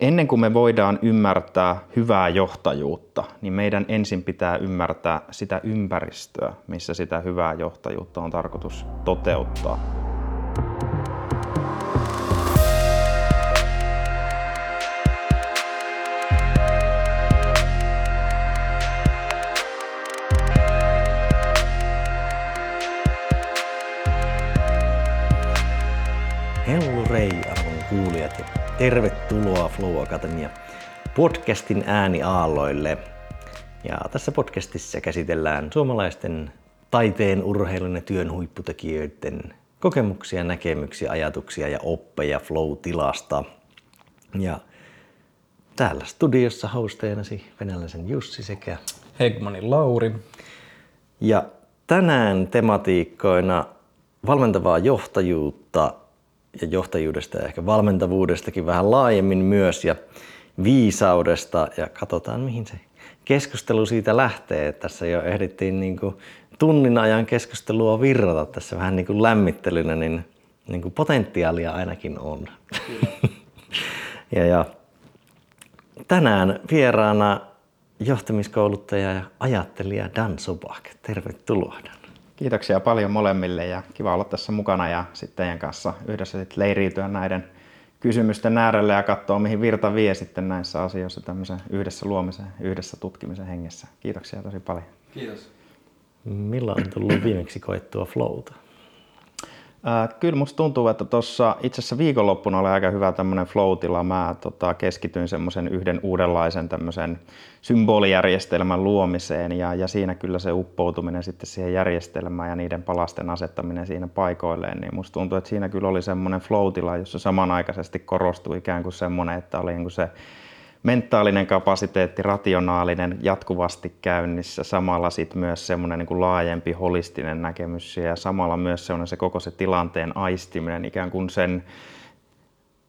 ennen kuin me voidaan ymmärtää hyvää johtajuutta, niin meidän ensin pitää ymmärtää sitä ympäristöä, missä sitä hyvää johtajuutta on tarkoitus toteuttaa. Hellurei, arvon kuulijat, ja tervetuloa Flow Akatemia podcastin ääniaalloille. Ja tässä podcastissa käsitellään suomalaisten taiteen, urheilun ja työn huipputekijöiden kokemuksia, näkemyksiä, ajatuksia ja oppeja flow-tilasta. Ja täällä studiossa hosteenasi venäläisen Jussi sekä Hegmanin Lauri. Ja tänään tematiikkoina valmentavaa johtajuutta ja johtajuudesta ja ehkä valmentavuudestakin vähän laajemmin myös ja viisaudesta ja katsotaan mihin se keskustelu siitä lähtee. Tässä jo ehdittiin niin kuin tunnin ajan keskustelua virrata tässä vähän niin kuin lämmittelynä, niin, niin kuin potentiaalia ainakin on. ja, ja tänään vieraana johtamiskouluttaja ja ajattelija Dan Subak. Tervetuloa Dan. Kiitoksia paljon molemmille ja kiva olla tässä mukana ja sitten teidän kanssa yhdessä sitten leiriytyä näiden kysymysten äärelle ja katsoa, mihin virta vie sitten näissä asioissa tämmöisen yhdessä luomisen, yhdessä tutkimisen hengessä. Kiitoksia tosi paljon. Kiitos. Milloin on tullut viimeksi koettua flowta? Äh, kyllä musta tuntuu, että tuossa itse asiassa viikonloppuna oli aika hyvä tämmöinen flow-tila. Mä tota, keskityin semmoisen yhden uudenlaisen tämmöisen symbolijärjestelmän luomiseen ja, ja siinä kyllä se uppoutuminen sitten siihen järjestelmään ja niiden palasten asettaminen siinä paikoilleen, niin musta tuntuu, että siinä kyllä oli semmoinen flow-tila, jossa samanaikaisesti korostui ikään kuin semmoinen, että oli niin kuin se mentaalinen kapasiteetti, rationaalinen, jatkuvasti käynnissä, samalla sitten myös semmoinen niin kuin laajempi holistinen näkemys ja samalla myös semmoinen se koko se tilanteen aistiminen, ikään kuin sen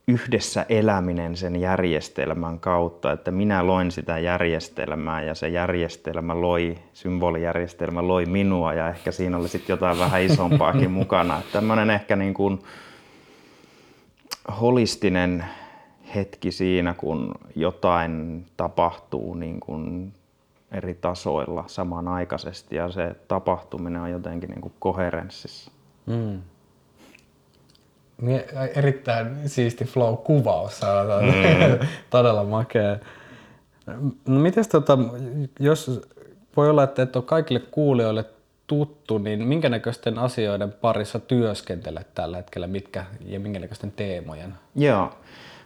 yhdessä eläminen sen järjestelmän kautta, että minä loin sitä järjestelmää ja se järjestelmä loi, symbolijärjestelmä loi minua ja ehkä siinä oli sitten jotain vähän isompaakin mukana. Tämmöinen ehkä niin kuin holistinen hetki siinä, kun jotain tapahtuu niin kuin eri tasoilla samanaikaisesti ja se tapahtuminen on jotenkin niin kuin koherenssissa. Mm. Erittäin siisti flow-kuvaus, mm. todella makea. No mites tota, jos voi olla, että et ole kaikille kuulijoille tuttu, niin minkä näköisten asioiden parissa työskentelet tällä hetkellä mitkä, ja minkä näköisten teemojen? Joo.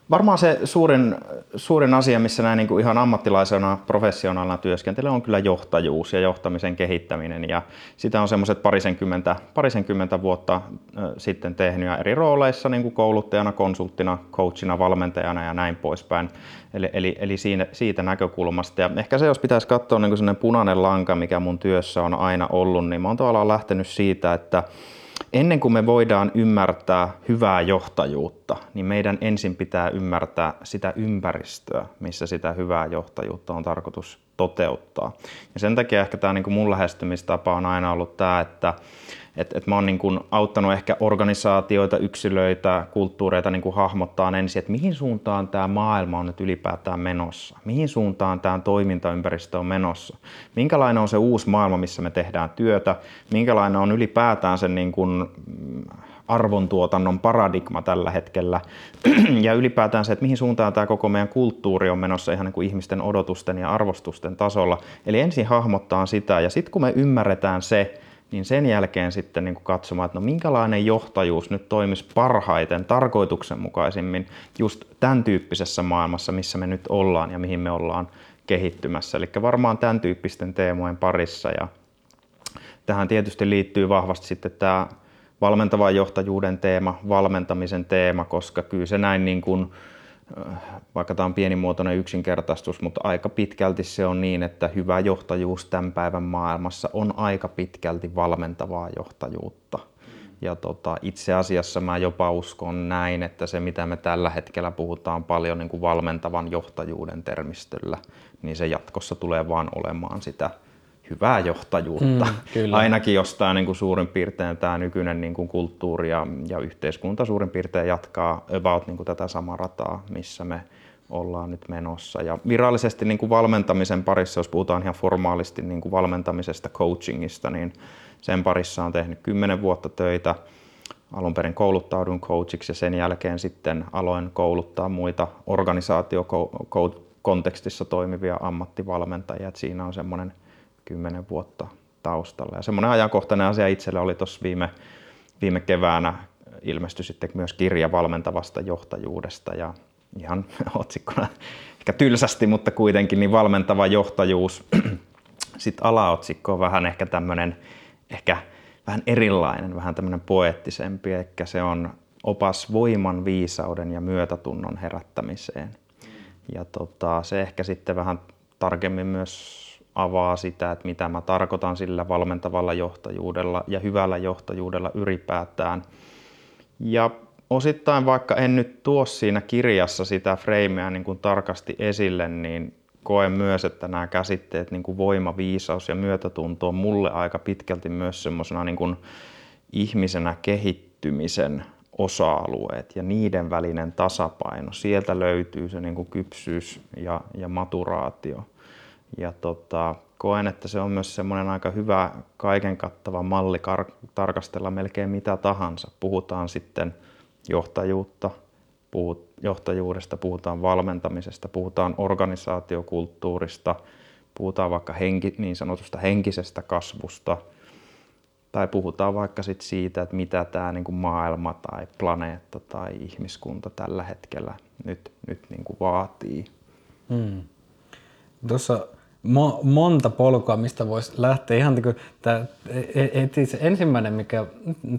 Varmaan se suurin, suurin asia, missä näin niin kuin ihan ammattilaisena, professionaalina työskentelen, on kyllä johtajuus ja johtamisen kehittäminen. Ja sitä on semmoiset parisenkymmentä, parisenkymmentä vuotta sitten tehnyt ja eri rooleissa niin kuin kouluttajana, konsulttina, coachina, valmentajana ja näin poispäin. Eli, eli, eli siinä, siitä näkökulmasta. Ja ehkä se, jos pitäisi katsoa niin kuin punainen lanka, mikä mun työssä on aina ollut, niin mä oon tavallaan lähtenyt siitä, että ennen kuin me voidaan ymmärtää hyvää johtajuutta, niin meidän ensin pitää ymmärtää sitä ympäristöä, missä sitä hyvää johtajuutta on tarkoitus toteuttaa. Ja sen takia ehkä tämä niin kuin mun lähestymistapa on aina ollut tämä, että et, et mä oon niin kuin auttanut ehkä organisaatioita, yksilöitä, kulttuureita niin kuin hahmottaa ensin, että mihin suuntaan tämä maailma on nyt ylipäätään menossa. Mihin suuntaan tämä toimintaympäristö on menossa. Minkälainen on se uusi maailma, missä me tehdään työtä. Minkälainen on ylipäätään se niin kuin mm, arvontuotannon paradigma tällä hetkellä. ja ylipäätään se, että mihin suuntaan tämä koko meidän kulttuuri on menossa ihan niin kuin ihmisten odotusten ja arvostusten tasolla. Eli ensin hahmottaa sitä ja sitten kun me ymmärretään se, niin sen jälkeen sitten niin kuin katsomaan, että no minkälainen johtajuus nyt toimisi parhaiten, tarkoituksenmukaisimmin just tämän tyyppisessä maailmassa, missä me nyt ollaan ja mihin me ollaan kehittymässä. Eli varmaan tämän tyyppisten teemojen parissa ja tähän tietysti liittyy vahvasti sitten tämä valmentavan johtajuuden teema, valmentamisen teema, koska kyllä se näin niin kuin, vaikka tämä on pienimuotoinen yksinkertaistus, mutta aika pitkälti se on niin, että hyvä johtajuus tämän päivän maailmassa on aika pitkälti valmentavaa johtajuutta. Ja tota, itse asiassa mä jopa uskon näin, että se mitä me tällä hetkellä puhutaan paljon niin kuin valmentavan johtajuuden termistöllä, niin se jatkossa tulee vaan olemaan sitä hyvää johtajuutta. Mm, kyllä. Ainakin jos tämä niin kuin suurin piirtein tämä nykyinen niin kuin kulttuuri ja, ja yhteiskunta suurin piirtein jatkaa about niin kuin tätä samaa rataa, missä me ollaan nyt menossa. Ja virallisesti niin kuin valmentamisen parissa, jos puhutaan ihan formaalisti niin kuin valmentamisesta, coachingista, niin sen parissa on tehnyt kymmenen vuotta töitä. Alun perin kouluttaudun coachiksi ja sen jälkeen sitten aloin kouluttaa muita organisaatiokontekstissa toimivia ammattivalmentajia. Et siinä on semmoinen kymmenen vuotta taustalla. Ja semmoinen ajankohtainen asia itselle oli tuossa viime, viime keväänä ilmestyi sitten myös kirja valmentavasta johtajuudesta ja ihan otsikkona ehkä tylsästi, mutta kuitenkin niin valmentava johtajuus. Sitten alaotsikko on vähän ehkä tämmöinen, ehkä vähän erilainen, vähän tämmöinen poeettisempi, ehkä se on opas voiman, viisauden ja myötätunnon herättämiseen. Ja tota, se ehkä sitten vähän tarkemmin myös avaa sitä, että mitä mä tarkoitan sillä valmentavalla johtajuudella ja hyvällä johtajuudella ylipäätään. Ja osittain vaikka en nyt tuo siinä kirjassa sitä frameä niin kuin tarkasti esille, niin koen myös, että nämä käsitteet niin kuin voima, viisaus ja myötätunto on mulle aika pitkälti myös semmoisena niin kuin ihmisenä kehittymisen osa-alueet ja niiden välinen tasapaino. Sieltä löytyy se niin kuin kypsyys ja, ja maturaatio. Ja tota, koen, että se on myös semmoinen aika hyvä kaiken kattava malli kar- tarkastella melkein mitä tahansa. Puhutaan sitten johtajuutta, puhut, johtajuudesta, puhutaan valmentamisesta, puhutaan organisaatiokulttuurista, puhutaan vaikka henki, niin sanotusta henkisestä kasvusta, tai puhutaan vaikka sit siitä, että mitä tämä niin maailma tai planeetta tai ihmiskunta tällä hetkellä nyt, nyt niin kuin vaatii. Hmm. Tuossa mo- monta polkua, mistä voisi lähteä. Ihan niin kuin tämä, e-, e-, se ensimmäinen, mikä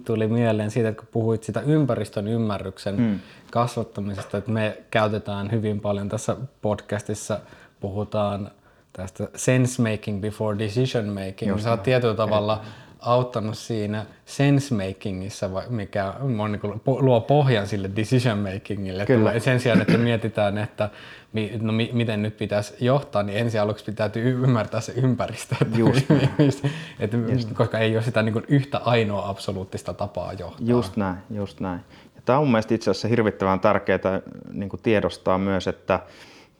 tuli mieleen siitä, että kun puhuit sitä ympäristön ymmärryksen mm. kasvattamisesta, että me käytetään hyvin paljon tässä podcastissa, puhutaan tästä sense making before decision making. Just Sä oot tietyllä tavalla auttanut siinä sense makingissa, mikä on, niin kuin, luo pohjan sille decision makingille. Kyllä. Sen sijaan, että mietitään, että no, mi, miten nyt pitäisi johtaa, niin ensin aluksi pitää ymmärtää se ympäristö. Että Just että, just. Koska ei ole sitä niin kuin, yhtä ainoa absoluuttista tapaa johtaa. Just näin, just näin. Ja tämä on mielestäni itse asiassa hirvittävän tärkeää niin tiedostaa myös, että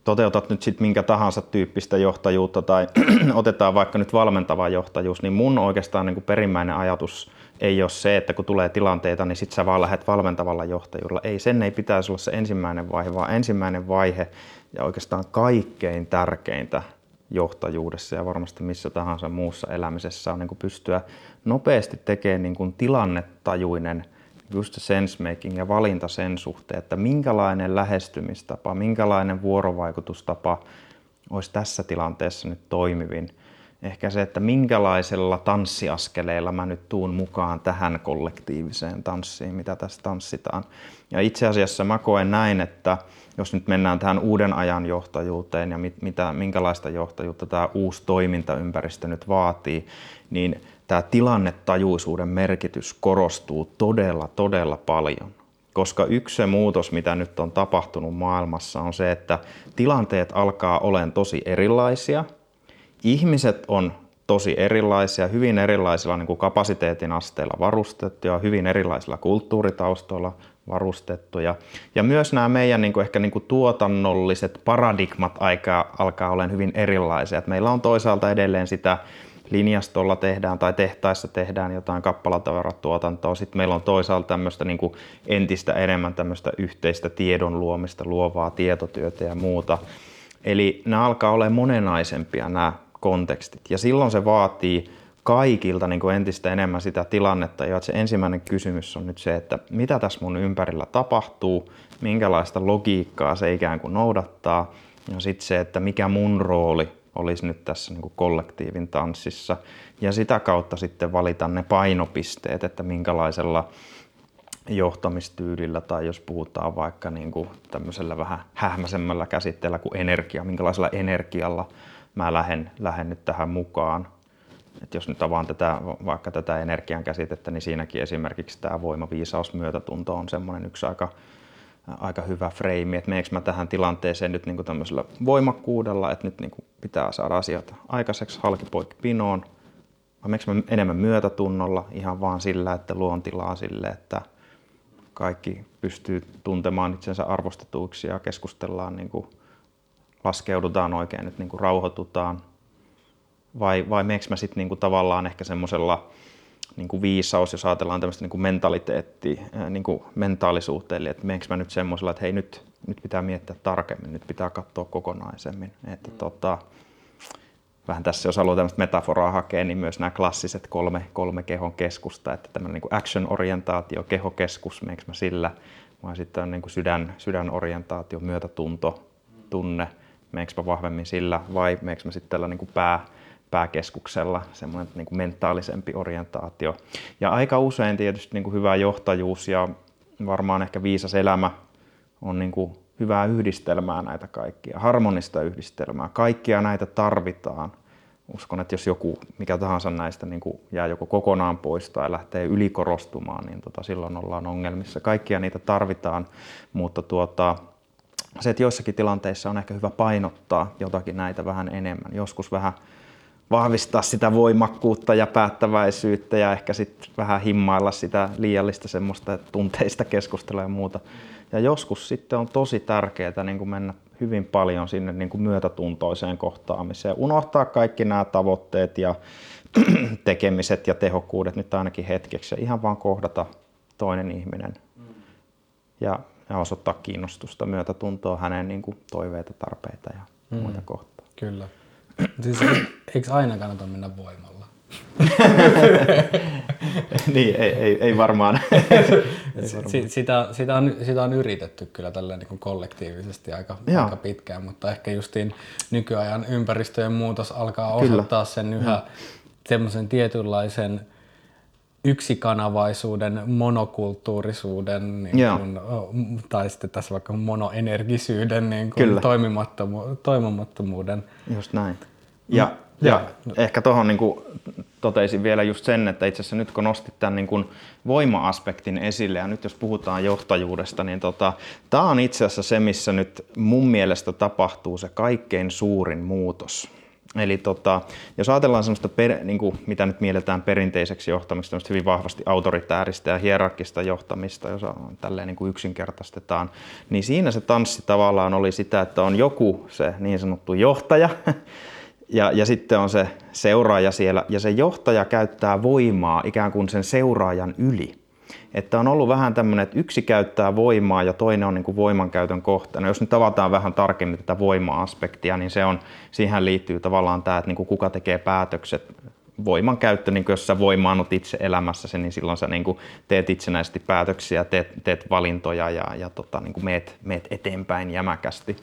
toteutat nyt sitten minkä tahansa tyyppistä johtajuutta tai otetaan vaikka nyt valmentava johtajuus, niin mun oikeastaan niin kuin perimmäinen ajatus ei ole se, että kun tulee tilanteita, niin sitten sä vaan lähdet valmentavalla johtajuudella. Ei, sen ei pitäisi olla se ensimmäinen vaihe, vaan ensimmäinen vaihe ja oikeastaan kaikkein tärkeintä johtajuudessa ja varmasti missä tahansa muussa elämisessä on niin kuin pystyä nopeasti tekemään niin kuin tilannetajuinen just sensemaking ja valinta sen suhteen, että minkälainen lähestymistapa, minkälainen vuorovaikutustapa olisi tässä tilanteessa nyt toimivin. Ehkä se, että minkälaisella tanssiaskeleella mä nyt tuun mukaan tähän kollektiiviseen tanssiin, mitä tässä tanssitaan. Ja itse asiassa mä koen näin, että jos nyt mennään tähän uuden ajan johtajuuteen ja mit, mitä, minkälaista johtajuutta tämä uusi toimintaympäristö nyt vaatii, niin tämä tilannetajuisuuden merkitys korostuu todella, todella paljon. Koska yksi se muutos, mitä nyt on tapahtunut maailmassa, on se, että tilanteet alkaa olemaan tosi erilaisia. Ihmiset on tosi erilaisia, hyvin erilaisilla niin kuin kapasiteetin asteilla varustettuja, hyvin erilaisilla kulttuuritaustoilla varustettuja. Ja myös nämä meidän niin kuin ehkä niin kuin tuotannolliset paradigmat aika, alkaa olemaan hyvin erilaisia. Et meillä on toisaalta edelleen sitä linjastolla tehdään tai tehtaissa tehdään jotain kappalatavaratuotantoa. Sitten meillä on toisaalta tämmöistä niin entistä enemmän tämmöistä yhteistä tiedon luomista, luovaa tietotyötä ja muuta. Eli nämä alkaa olla monenaisempia nämä kontekstit ja silloin se vaatii kaikilta niin kuin entistä enemmän sitä tilannetta, ja se ensimmäinen kysymys on nyt se, että mitä tässä mun ympärillä tapahtuu, minkälaista logiikkaa se ikään kuin noudattaa, ja sitten se, että mikä mun rooli olisi nyt tässä niin kuin kollektiivin tanssissa, ja sitä kautta sitten valita ne painopisteet, että minkälaisella johtamistyylillä tai jos puhutaan vaikka niin kuin tämmöisellä vähän hähmäisemmällä käsitteellä kuin energia, minkälaisella energialla mä lähden, lähden nyt tähän mukaan. Et jos nyt avaan tätä, vaikka tätä energian käsitettä, niin siinäkin esimerkiksi tämä voima, viisaus, myötätunto on semmoinen yksi aika, aika hyvä freimi, että meneekö mä tähän tilanteeseen nyt niin kuin tämmöisellä voimakkuudella, että nyt niin kuin pitää saada asioita aikaiseksi halkipoikki pinoon, vai meneekö mä enemmän myötätunnolla ihan vaan sillä, että luon tilaa sille, että kaikki pystyy tuntemaan itsensä arvostetuiksi ja keskustellaan niin kuin laskeudutaan oikein, että niin kuin rauhoitutaan, vai, vai meneekö mä sitten niin tavallaan ehkä semmoisella niin kuin viisaus, jos ajatellaan tämmöistä niin kuin mentaliteetti, niin kuin mentaalisuutta, eli että meneekö mä nyt semmoisella, että hei nyt, nyt pitää miettiä tarkemmin, nyt pitää katsoa kokonaisemmin. Että mm. tota, vähän tässä, jos haluaa tämmöistä metaforaa hakea, niin myös nämä klassiset kolme, kolme kehon keskusta, että tämmöinen niin action-orientaatio, kehokeskus, meneekö mä sillä, vai sitten on niin kuin sydän, sydänorientaatio, myötätunto, tunne, meneekö mä vahvemmin sillä, vai meneekö mä sitten tällä niin kuin pää, pääkeskuksella, semmoinen niin kuin mentaalisempi orientaatio. Ja aika usein tietysti niin kuin hyvä johtajuus ja varmaan ehkä viisas elämä on niin kuin hyvää yhdistelmää näitä kaikkia, harmonista yhdistelmää. Kaikkia näitä tarvitaan. Uskon, että jos joku, mikä tahansa näistä niin kuin jää joko kokonaan pois tai lähtee ylikorostumaan, niin tota, silloin ollaan ongelmissa. Kaikkia niitä tarvitaan, mutta tuota, se, että joissakin tilanteissa on ehkä hyvä painottaa jotakin näitä vähän enemmän. Joskus vähän vahvistaa sitä voimakkuutta ja päättäväisyyttä ja ehkä sitten vähän himmailla sitä liiallista semmoista tunteista keskustelua ja muuta. Ja joskus sitten on tosi tärkeää niin kuin mennä hyvin paljon sinne niin kuin myötätuntoiseen kohtaamiseen. Unohtaa kaikki nämä tavoitteet ja tekemiset ja tehokkuudet nyt ainakin hetkeksi ja ihan vaan kohdata toinen ihminen. Ja, ja osoittaa kiinnostusta, myötätuntoa hänen niin kuin toiveita, tarpeita ja mm. muita kohtaa. Kyllä. Siis eikö aina kannata mennä voimalla? niin, ei, ei, ei varmaan. ei varmaan. Sitä, sitä, on, sitä on yritetty kyllä tällä niin kollektiivisesti aika, aika pitkään, mutta ehkä justiin nykyajan ympäristöjen muutos alkaa osoittaa kyllä. sen yhä mm. semmoisen tietynlaisen yksikanavaisuuden, monokulttuurisuuden niin kuin, tai sitten tässä vaikka monoenergisyyden niin kuin, toimimattomu- toimimattomuuden. Just näin. Ja, mm. ja, ja ehkä tuohon niin toteisin vielä just sen, että itse asiassa nyt kun nostit tämän niin kuin voima-aspektin esille ja nyt jos puhutaan johtajuudesta, niin tota, tämä on itse asiassa se, missä nyt mun mielestä tapahtuu se kaikkein suurin muutos Eli tota, jos ajatellaan sellaista, per, niin kuin, mitä nyt mielletään perinteiseksi johtamista, hyvin vahvasti autoritääristä ja hierarkista johtamista, jos tälleen niin kuin yksinkertaistetaan, niin siinä se tanssi tavallaan oli sitä, että on joku se niin sanottu johtaja, ja, ja sitten on se seuraaja siellä, ja se johtaja käyttää voimaa ikään kuin sen seuraajan yli. Että on ollut vähän tämmöinen, että yksi käyttää voimaa ja toinen on niin kuin voimankäytön kohteena. Jos nyt avataan vähän tarkemmin tätä voima-aspektia, niin se on, siihen liittyy tavallaan tämä, että niin kuin kuka tekee päätökset voiman käyttö, niin jos sä voimaannut itse elämässäsi, niin silloin sä niin kuin teet itsenäisesti päätöksiä, teet, teet valintoja ja, ja tota, niin kuin meet, meet eteenpäin jämäkästi.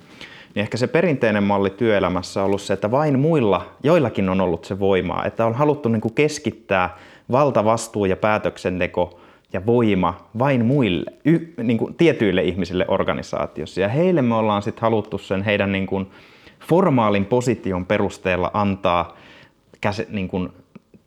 Niin ehkä se perinteinen malli työelämässä on ollut se, että vain muilla, joillakin on ollut se voimaa, että on haluttu niin kuin keskittää valtavastuu ja päätöksenteko ja voima vain muille, y, niin kuin tietyille ihmisille organisaatiossa. Ja heille me ollaan sitten haluttu sen heidän niin kuin formaalin position perusteella antaa käse, niin kuin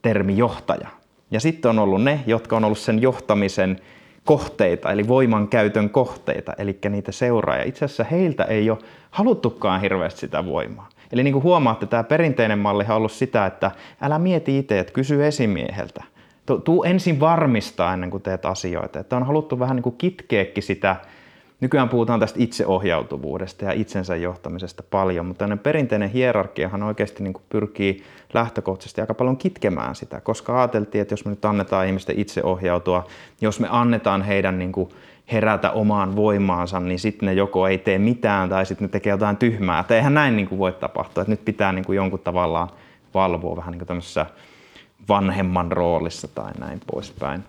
termi johtaja. Ja sitten on ollut ne, jotka on ollut sen johtamisen kohteita, eli voimankäytön kohteita, eli niitä seuraajia. Itse asiassa heiltä ei ole haluttukaan hirveästi sitä voimaa. Eli niin kuin huomaatte, tämä perinteinen malli on ollut sitä, että älä mieti itse, että kysy esimieheltä. Tuu ensin varmistaa ennen kuin teet asioita. Että on haluttu vähän niin kuin kitkeäkin sitä, nykyään puhutaan tästä itseohjautuvuudesta ja itsensä johtamisesta paljon, mutta tämmöinen perinteinen hierarkiahan oikeasti niin kuin pyrkii lähtökohtaisesti aika paljon kitkemään sitä, koska ajateltiin, että jos me nyt annetaan ihmisten itseohjautua, jos me annetaan heidän niin kuin herätä omaan voimaansa, niin sitten ne joko ei tee mitään tai sitten ne tekee jotain tyhmää. Että eihän näin niin kuin voi tapahtua, että nyt pitää niin kuin jonkun tavallaan valvoa vähän niin kuin tämmöisessä vanhemman roolissa tai näin poispäin.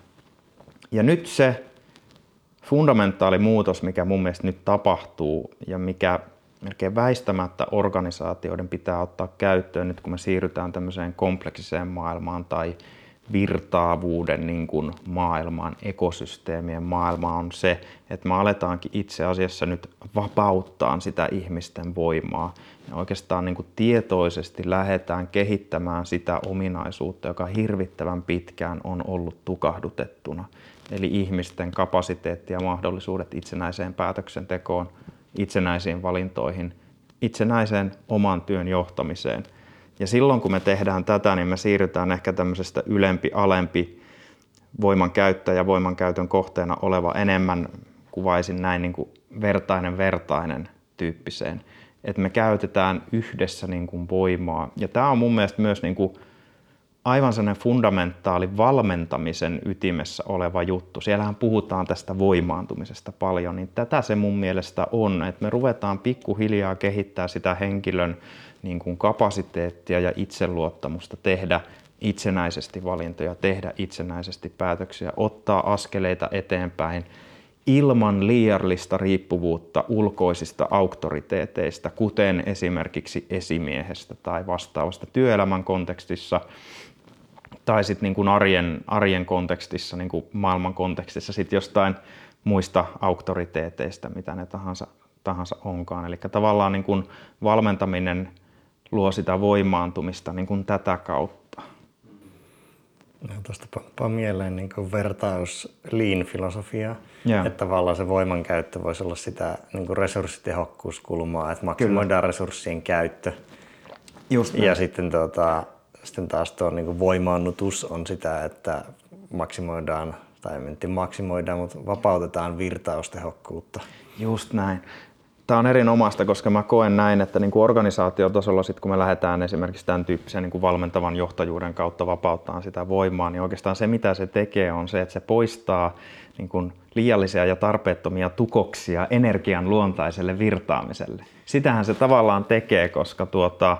Ja nyt se fundamentaali muutos, mikä mun mielestä nyt tapahtuu ja mikä melkein väistämättä organisaatioiden pitää ottaa käyttöön nyt kun me siirrytään tämmöiseen kompleksiseen maailmaan tai virtaavuuden niin kuin maailmaan, ekosysteemien maailmaan on se, että me aletaankin itse asiassa nyt vapauttaa sitä ihmisten voimaa. Ja oikeastaan niin kuin tietoisesti lähdetään kehittämään sitä ominaisuutta, joka hirvittävän pitkään on ollut tukahdutettuna. Eli ihmisten kapasiteetti ja mahdollisuudet itsenäiseen päätöksentekoon, itsenäisiin valintoihin, itsenäiseen oman työn johtamiseen – ja silloin kun me tehdään tätä, niin me siirrytään ehkä tämmöisestä ylempi-alempi voiman käyttäjä, voiman käytön kohteena oleva enemmän, kuvaisin näin niin kuin vertainen vertainen tyyppiseen. että me käytetään yhdessä niin kuin voimaa. Ja tämä on mun mielestä myös niin kuin aivan sellainen fundamentaali valmentamisen ytimessä oleva juttu. Siellähän puhutaan tästä voimaantumisesta paljon, niin tätä se mun mielestä on, että me ruvetaan pikkuhiljaa kehittää sitä henkilön niin kuin kapasiteettia ja itseluottamusta tehdä itsenäisesti valintoja, tehdä itsenäisesti päätöksiä, ottaa askeleita eteenpäin ilman liiallista riippuvuutta ulkoisista auktoriteeteista, kuten esimerkiksi esimiehestä tai vastaavasta työelämän kontekstissa tai sitten niin kuin arjen, arjen kontekstissa, niin kuin maailman kontekstissa sitten jostain muista auktoriteeteista, mitä ne tahansa, tahansa onkaan. Eli tavallaan niin kuin valmentaminen luo sitä voimaantumista niin kuin tätä kautta. No, tuosta panppaa mieleen niin kuin vertaus lean-filosofiaa, yeah. että tavallaan se voimankäyttö voisi olla sitä niin kuin resurssitehokkuuskulmaa, että maksimoidaan Kyllä. resurssien käyttö. Just ja sitten tuota, sitten taas tuo niin voimaannutus on sitä, että maksimoidaan, tai en maksimoidaan, mutta vapautetaan virtaustehokkuutta. Just näin. Tämä on erinomaista, koska mä koen näin, että niin kuin organisaatiotasolla, sit kun me lähdetään esimerkiksi tämän tyyppisen niin kuin valmentavan johtajuuden kautta vapauttaa sitä voimaa, niin oikeastaan se mitä se tekee on se, että se poistaa niin kuin liiallisia ja tarpeettomia tukoksia energian luontaiselle virtaamiselle. Sitähän se tavallaan tekee, koska tuota,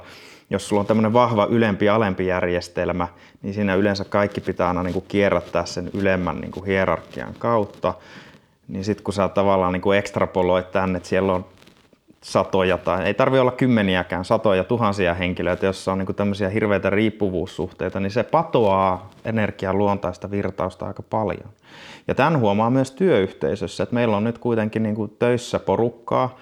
jos sulla on tämmöinen vahva ylempi-alempi järjestelmä, niin siinä yleensä kaikki pitää aina niin kuin kierrättää sen ylemmän niin kuin hierarkian kautta. Niin sitten kun sä tavallaan niin kuin ekstrapoloit tänne, että siellä on satoja tai ei tarvi olla kymmeniäkään, satoja, tuhansia henkilöitä, joissa on niin tämmöisiä hirveitä riippuvuussuhteita, niin se patoaa energian luontaista virtausta aika paljon. Ja tämän huomaa myös työyhteisössä, että meillä on nyt kuitenkin niin kuin töissä porukkaa,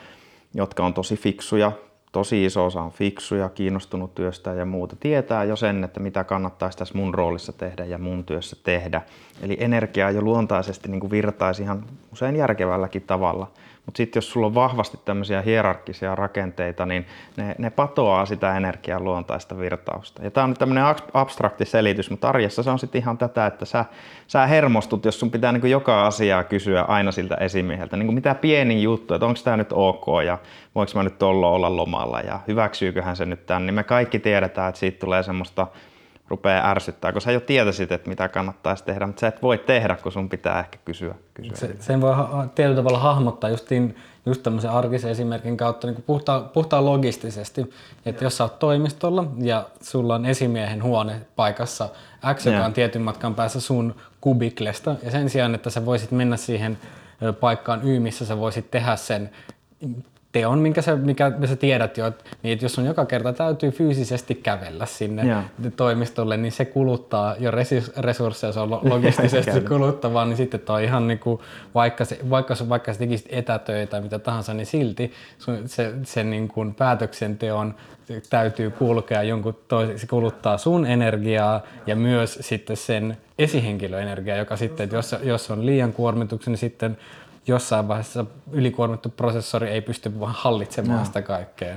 jotka on tosi fiksuja, tosi iso osa on fiksuja, kiinnostunut työstä ja muuta. Tietää jo sen, että mitä kannattaisi tässä mun roolissa tehdä ja mun työssä tehdä. Eli energiaa jo luontaisesti niin kuin virtaisi ihan usein järkevälläkin tavalla. Mutta sitten jos sulla on vahvasti tämmöisiä hierarkkisia rakenteita, niin ne, ne patoaa sitä energian luontaista virtausta. Ja tämä on tämmöinen abstrakti selitys, mutta arjessa se on sitten ihan tätä, että sä, sä hermostut, jos sun pitää niin joka asiaa kysyä aina siltä esimieheltä. Niin mitä pieni juttu, että onko tämä nyt ok ja voiko mä nyt olla olla lomalla ja hyväksyyköhän se nyt tämän, niin me kaikki tiedetään, että siitä tulee semmoista rupeaa ärsyttää, kun sä jo tietäisit, että mitä kannattaisi tehdä, mutta sä et voi tehdä, kun sun pitää ehkä kysyä. kysyä se, sen voi ha- tietyllä tavalla hahmottaa justiin, just tämmöisen arkisen esimerkin kautta niin puhtaan, puhtaan logistisesti, että jos sä oot toimistolla ja sulla on esimiehen huone paikassa X, joka on tietyn matkan päässä sun kubiklesta, ja sen sijaan, että sä voisit mennä siihen paikkaan Y, missä sä voisit tehdä sen teon, minkä sä, mikä sä tiedät jo, että, niin, että jos on joka kerta täytyy fyysisesti kävellä sinne yeah. toimistolle, niin se kuluttaa jo resursseja, se on logistisesti kuluttavaa, niin sitten toi ihan niin kuin, vaikka, se, vaikka, vaikka sä tekisit etätöitä tai mitä tahansa, niin silti se, se niin kuin päätöksenteon täytyy kulkea jonkun toisen, se kuluttaa sun energiaa ja myös sitten sen esihenkilöenergiaa, joka sitten, että jos, jos on liian kuormituksen, niin sitten jossain vaiheessa ylikuormittu prosessori ei pysty vaan hallitsemaan no. sitä kaikkea.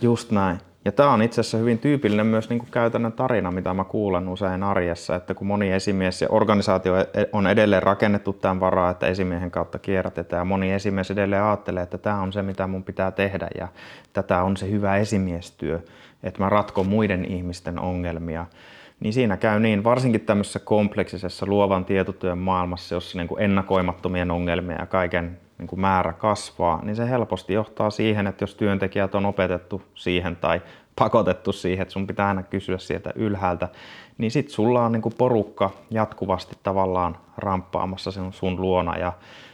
Just näin. Ja tämä on itse asiassa hyvin tyypillinen myös niin kuin käytännön tarina, mitä mä kuulen usein arjessa, että kun moni esimies ja organisaatio e- on edelleen rakennettu tämän varaa, että esimiehen kautta kierrätetään, ja moni esimies edelleen ajattelee, että tämä on se, mitä mun pitää tehdä, ja tätä on se hyvä esimiestyö, että mä ratkon muiden ihmisten ongelmia, niin siinä käy niin, varsinkin tämmöisessä kompleksisessa luovan tietotyön maailmassa, jossa niin kuin ennakoimattomien ongelmien ja kaiken niin kuin määrä kasvaa, niin se helposti johtaa siihen, että jos työntekijät on opetettu siihen tai pakotettu siihen, että sun pitää aina kysyä sieltä ylhäältä, niin sit sulla on niin kuin porukka jatkuvasti tavallaan ramppaamassa sen sun luona ja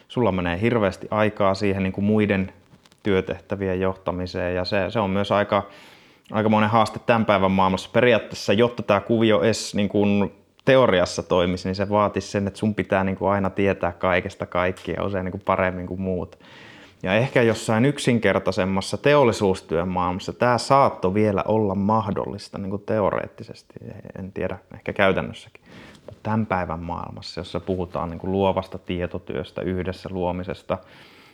sulla menee hirveästi aikaa siihen niin kuin muiden työtehtävien johtamiseen ja se, se on myös aika aikamoinen haaste tämän päivän maailmassa. Periaatteessa, jotta tämä kuvio edes niin kuin teoriassa toimisi, niin se vaatisi sen, että sun pitää niin kuin aina tietää kaikesta kaikkia usein niin kuin paremmin kuin muut. Ja ehkä jossain yksinkertaisemmassa teollisuustyön maailmassa tämä saatto vielä olla mahdollista niin kuin teoreettisesti, en tiedä, ehkä käytännössäkin. Mutta tämän päivän maailmassa, jossa puhutaan niin kuin luovasta tietotyöstä, yhdessä luomisesta,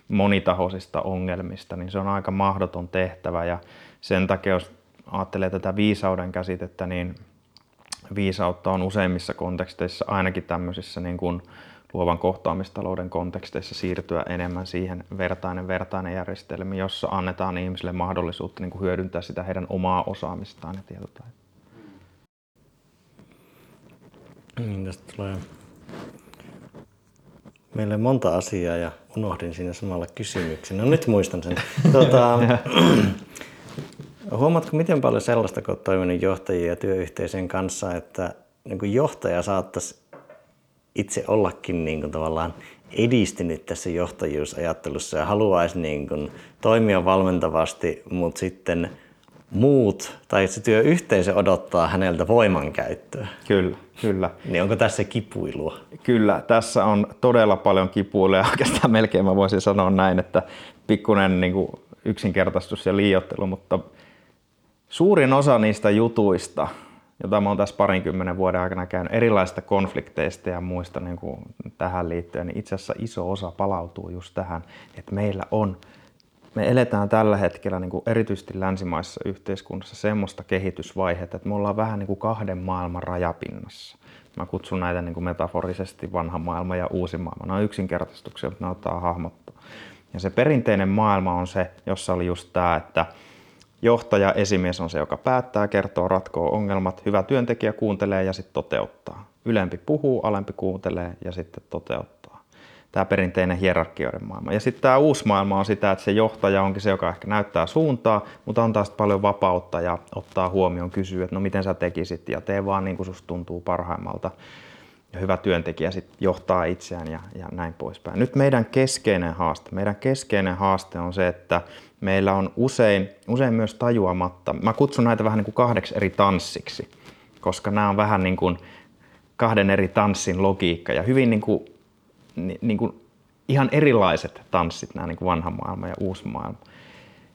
monitahoisista ongelmista, niin se on aika mahdoton tehtävä ja sen takia, jos ajattelee tätä viisauden käsitettä, niin viisautta on useimmissa konteksteissa, ainakin tämmöisissä niin kuin luovan kohtaamistalouden konteksteissa siirtyä enemmän siihen vertainen vertainen järjestelmä, jossa annetaan ihmisille mahdollisuutta niin kuin hyödyntää sitä heidän omaa osaamistaan ja tietotaitoa. Niin, tästä tulee meille monta asiaa ja unohdin siinä samalla kysymyksen. No nyt muistan sen. Tuota, huomaatko miten paljon sellaista, kun olet toiminut johtajien ja työyhteisön kanssa, että niin johtaja saattaisi itse ollakin niin kuin tavallaan edistynyt tässä johtajuusajattelussa ja haluaisi niin kuin toimia valmentavasti, mutta sitten muut tai se työyhteisö odottaa häneltä voimankäyttöä. Kyllä, kyllä. Niin onko tässä kipuilua? Kyllä, tässä on todella paljon kipuilua ja oikeastaan melkein mä voisin sanoa näin, että pikkuinen niin kuin yksinkertaistus ja liiottelu, mutta suurin osa niistä jutuista, jota mä oon tässä parinkymmenen vuoden aikana käynyt erilaisista konflikteista ja muista niin kuin tähän liittyen, niin itse asiassa iso osa palautuu just tähän, että meillä on me eletään tällä hetkellä niin kuin erityisesti länsimaisessa yhteiskunnassa semmoista kehitysvaihetta, että me ollaan vähän niin kuin kahden maailman rajapinnassa. Mä kutsun näitä niin kuin metaforisesti vanha maailma ja uusi maailma. Nämä on yksinkertaistuksia, mutta ne ottaa hahmottaa. Ja se perinteinen maailma on se, jossa oli just tämä, että johtaja, esimies on se, joka päättää, kertoo, ratkoo ongelmat. Hyvä työntekijä kuuntelee ja sitten toteuttaa. Ylempi puhuu, alempi kuuntelee ja sitten toteuttaa tämä perinteinen hierarkioiden maailma. Ja sitten tämä uusi maailma on sitä, että se johtaja onkin se, joka ehkä näyttää suuntaa, mutta antaa sitten paljon vapautta ja ottaa huomioon, kysyy, että no miten sä tekisit ja tee vaan niin kuin susta tuntuu parhaimmalta. Ja hyvä työntekijä sitten johtaa itseään ja, ja näin poispäin. Nyt meidän keskeinen haaste, meidän keskeinen haaste on se, että meillä on usein, usein myös tajuamatta, mä kutsun näitä vähän niin kuin kahdeksi eri tanssiksi, koska nämä on vähän niin kuin kahden eri tanssin logiikka ja hyvin niin kuin ni, niin kuin ihan erilaiset tanssit, nämä niin kuin vanha maailma ja uusi maailma.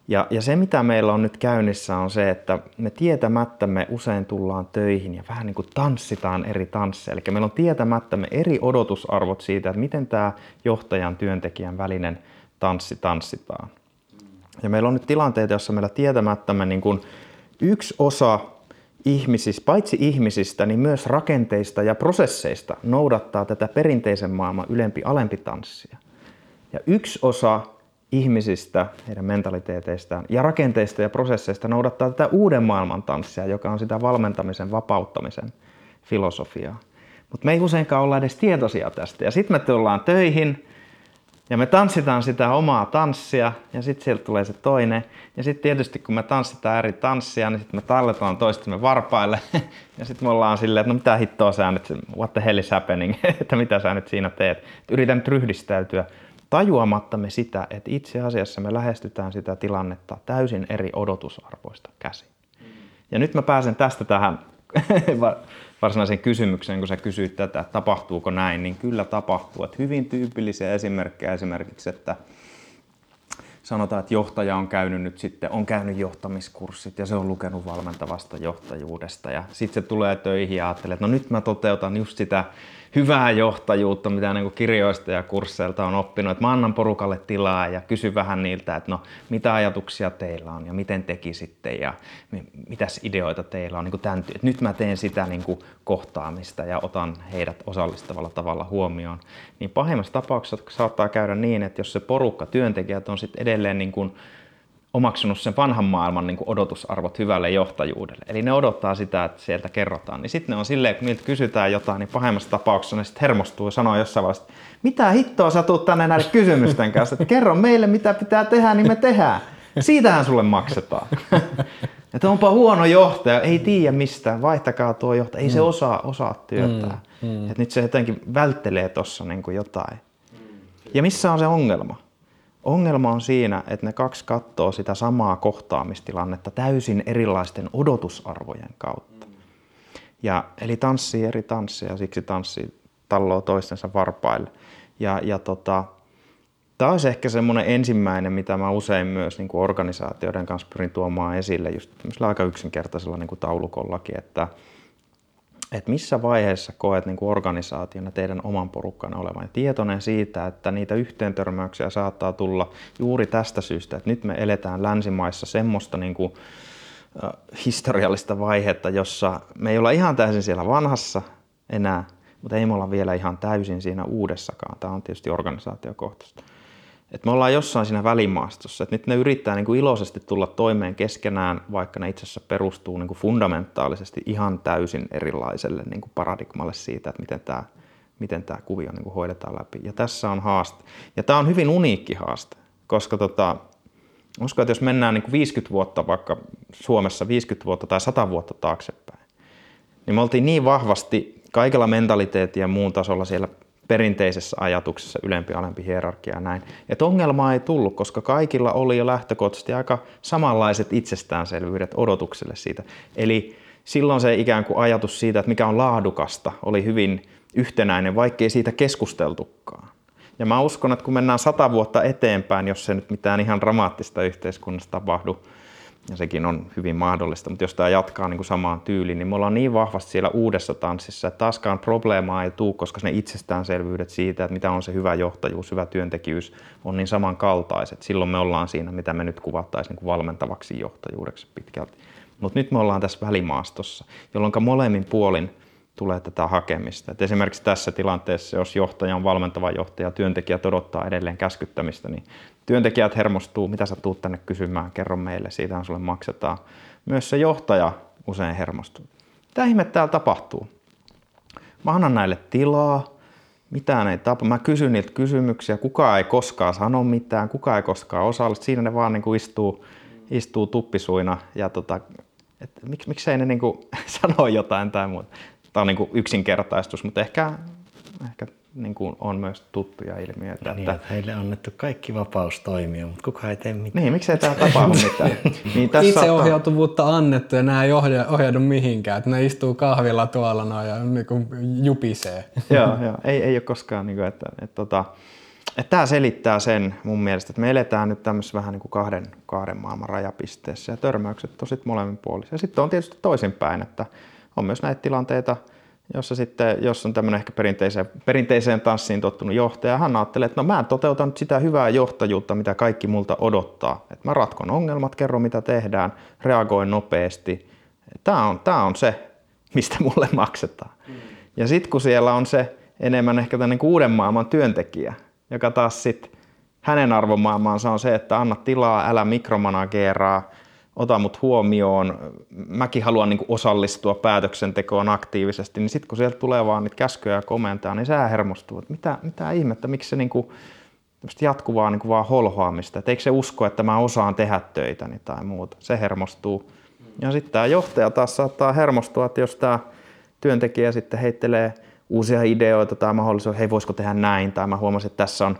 Ja, ja se, mitä meillä on nyt käynnissä, on se, että me tietämättä me usein tullaan töihin ja vähän niin kuin tanssitaan eri tansseja. Eli meillä on tietämättä me eri odotusarvot siitä, että miten tämä johtajan työntekijän välinen tanssi tanssitaan. Ja meillä on nyt tilanteita, joissa meillä tietämättämme niin kuin yksi osa ihmisistä, paitsi ihmisistä, niin myös rakenteista ja prosesseista noudattaa tätä perinteisen maailman ylempi-alempi tanssia. Ja yksi osa ihmisistä, heidän mentaliteeteistaan ja rakenteista ja prosesseista noudattaa tätä uuden maailman tanssia, joka on sitä valmentamisen, vapauttamisen filosofiaa. Mutta me ei useinkaan olla edes tietoisia tästä. Ja sitten me tullaan töihin, ja me tanssitaan sitä omaa tanssia ja sitten sieltä tulee se toinen. Ja sitten tietysti kun me tanssitaan eri tanssia, niin sitten me talletaan toistemme varpaille. ja sitten me ollaan silleen, että no mitä hittoa sä nyt, what the hell is happening, että mitä sä nyt siinä teet. Yritän nyt ryhdistäytyä tajuamatta me sitä, että itse asiassa me lähestytään sitä tilannetta täysin eri odotusarvoista käsin. Ja nyt mä pääsen tästä tähän varsinaiseen kysymykseen, kun sä kysyit tätä, että tapahtuuko näin, niin kyllä tapahtuu. Että hyvin tyypillisiä esimerkkejä esimerkiksi, että sanotaan, että johtaja on käynyt nyt sitten, on käynyt johtamiskurssit ja se on lukenut valmentavasta johtajuudesta ja sitten se tulee töihin ja ajattelee, että no nyt mä toteutan just sitä hyvää johtajuutta, mitä niin kirjoista ja kursseilta on oppinut. Että mä annan porukalle tilaa ja kysyn vähän niiltä, että no mitä ajatuksia teillä on ja miten tekisitte ja mitäs ideoita teillä on. Niin tämän, että nyt mä teen sitä niin kuin kohtaamista ja otan heidät osallistavalla tavalla huomioon. Niin pahimmassa tapauksessa saattaa käydä niin, että jos se porukka, työntekijät on sitten edelleen niin kuin omaksunut sen vanhan maailman niin kuin odotusarvot hyvälle johtajuudelle. Eli ne odottaa sitä, että sieltä kerrotaan. Niin sitten ne on silleen, kun niiltä kysytään jotain, niin pahimmassa tapauksessa ne sitten hermostuu ja sanoo jossain vaiheessa, mitä hittoa sä tuut tänne näiden kysymysten kanssa, että kerro meille mitä pitää tehdä, niin me tehdään. Siitähän sulle maksetaan. Että onpa huono johtaja, ei tiedä mistään, vaihtakaa tuo johtaja, ei se mm. osaa, osaa työtää. Mm, mm. Että nyt se jotenkin välttelee tuossa niin jotain. Ja missä on se ongelma? Ongelma on siinä, että ne kaksi katsoo sitä samaa kohtaamistilannetta täysin erilaisten odotusarvojen kautta. Ja, eli tanssii eri tansseja, siksi tanssii talloo toistensa varpaille. Ja, ja tota, Tämä olisi ehkä semmoinen ensimmäinen, mitä mä usein myös niin kuin organisaatioiden kanssa pyrin tuomaan esille just aika yksinkertaisella niin kuin taulukollakin, että, että missä vaiheessa koet niin kuin organisaationa teidän oman porukkanne olevan tietoinen siitä, että niitä yhteentörmäyksiä saattaa tulla juuri tästä syystä, että nyt me eletään länsimaissa semmoista niin kuin, historiallista vaihetta, jossa me ei olla ihan täysin siellä vanhassa enää, mutta ei me olla vielä ihan täysin siinä uudessakaan. Tämä on tietysti organisaatiokohtaista. Et me ollaan jossain siinä välimaastossa, että nyt ne yrittää niin kuin iloisesti tulla toimeen keskenään, vaikka ne itse asiassa perustuu niin kuin fundamentaalisesti ihan täysin erilaiselle niin kuin paradigmalle siitä, että miten tämä, miten tämä kuvio niin kuin hoidetaan läpi. Ja tässä on haaste. Ja tämä on hyvin uniikki haaste, koska tota, uskon, että jos mennään niin kuin 50 vuotta vaikka Suomessa 50 vuotta tai 100 vuotta taaksepäin, niin me oltiin niin vahvasti kaikella mentaliteetin ja muun tasolla siellä perinteisessä ajatuksessa ylempi alempi hierarkia ja näin. Että ongelmaa ei tullut, koska kaikilla oli jo lähtökohtaisesti aika samanlaiset itsestäänselvyydet odotukselle siitä. Eli silloin se ikään kuin ajatus siitä, että mikä on laadukasta, oli hyvin yhtenäinen, vaikkei siitä keskusteltukaan. Ja mä uskon, että kun mennään sata vuotta eteenpäin, jos se nyt mitään ihan dramaattista yhteiskunnassa tapahdu, ja sekin on hyvin mahdollista, mutta jos tämä jatkaa niin kuin samaan tyyliin, niin me ollaan niin vahvasti siellä uudessa tanssissa, että taaskaan probleemaa ei tule, koska ne itsestäänselvyydet siitä, että mitä on se hyvä johtajuus, hyvä työntekijyys, on niin samankaltaiset. Silloin me ollaan siinä, mitä me nyt kuvattaisiin niin kuin valmentavaksi johtajuudeksi pitkälti. Mutta nyt me ollaan tässä välimaastossa, jolloin molemmin puolin tulee tätä hakemista. Et esimerkiksi tässä tilanteessa, jos johtaja on valmentava johtaja, työntekijät odottaa edelleen käskyttämistä, niin työntekijät hermostuu, mitä sä tuut tänne kysymään, kerro meille, siitä sulle maksetaan. Myös se johtaja usein hermostuu. Mitä ihme täällä tapahtuu? Mä annan näille tilaa, mitään ei tapahdu. Mä kysyn niiltä kysymyksiä, kukaan ei koskaan sano mitään, kukaan ei koskaan osallistu. Siinä ne vaan niin kuin istuu, istuu tuppisuina ja tota, et miksi, miksei ne niin kuin sano jotain tai muuta. Tämä on niin kuin yksinkertaistus, mutta ehkä, ehkä niin kuin on myös tuttuja ilmiöitä. Niin, että heille on annettu kaikki vapaus toimia, mutta kukaan ei tee mitään. Niin, miksei tämä tapahdu mitään? Niin tässä Itseohjautuvuutta saattaa... annettu ja nämä ei ohja, ohjaudu mihinkään. Että ne istuu kahvilla tuolla noin ja niin kuin jupisee. joo, joo. Ei, ei ole koskaan, niin kuin, että, että, että, tota, että tämä selittää sen mun mielestä, että me eletään nyt tämmöisessä vähän niin kuin kahden, kahden maailman rajapisteessä ja törmäykset on sitten molemmin puolissa. Ja sitten on tietysti toisinpäin, että on myös näitä tilanteita, jossa sitten, jos on tämmöinen ehkä perinteiseen, perinteiseen tanssiin tottunut johtaja, hän ajattelee, että no mä toteutan nyt sitä hyvää johtajuutta, mitä kaikki multa odottaa. Että mä ratkon ongelmat, kerron mitä tehdään, reagoin nopeasti. Tämä on, tämä on se, mistä mulle maksetaan. Mm. Ja sitten kun siellä on se enemmän ehkä tämmöinen uuden maailman työntekijä, joka taas sitten hänen arvomaailmaansa on se, että anna tilaa, älä mikromanageeraa, ota mut huomioon, mäkin haluan niin osallistua päätöksentekoon aktiivisesti, niin sitten kun sieltä tulee vaan niitä käskyjä ja komentaa, niin sä hermostuu, että mitä, mitä ihmettä, miksi se niin kuin, jatkuvaa niin kuin vaan holhoamista, että eikö se usko, että mä osaan tehdä töitäni tai muuta, se hermostuu. Ja sitten tämä johtaja taas saattaa hermostua, että jos tämä työntekijä sitten heittelee uusia ideoita tai mahdollisuus, hei voisiko tehdä näin, tai mä huomasin, että tässä on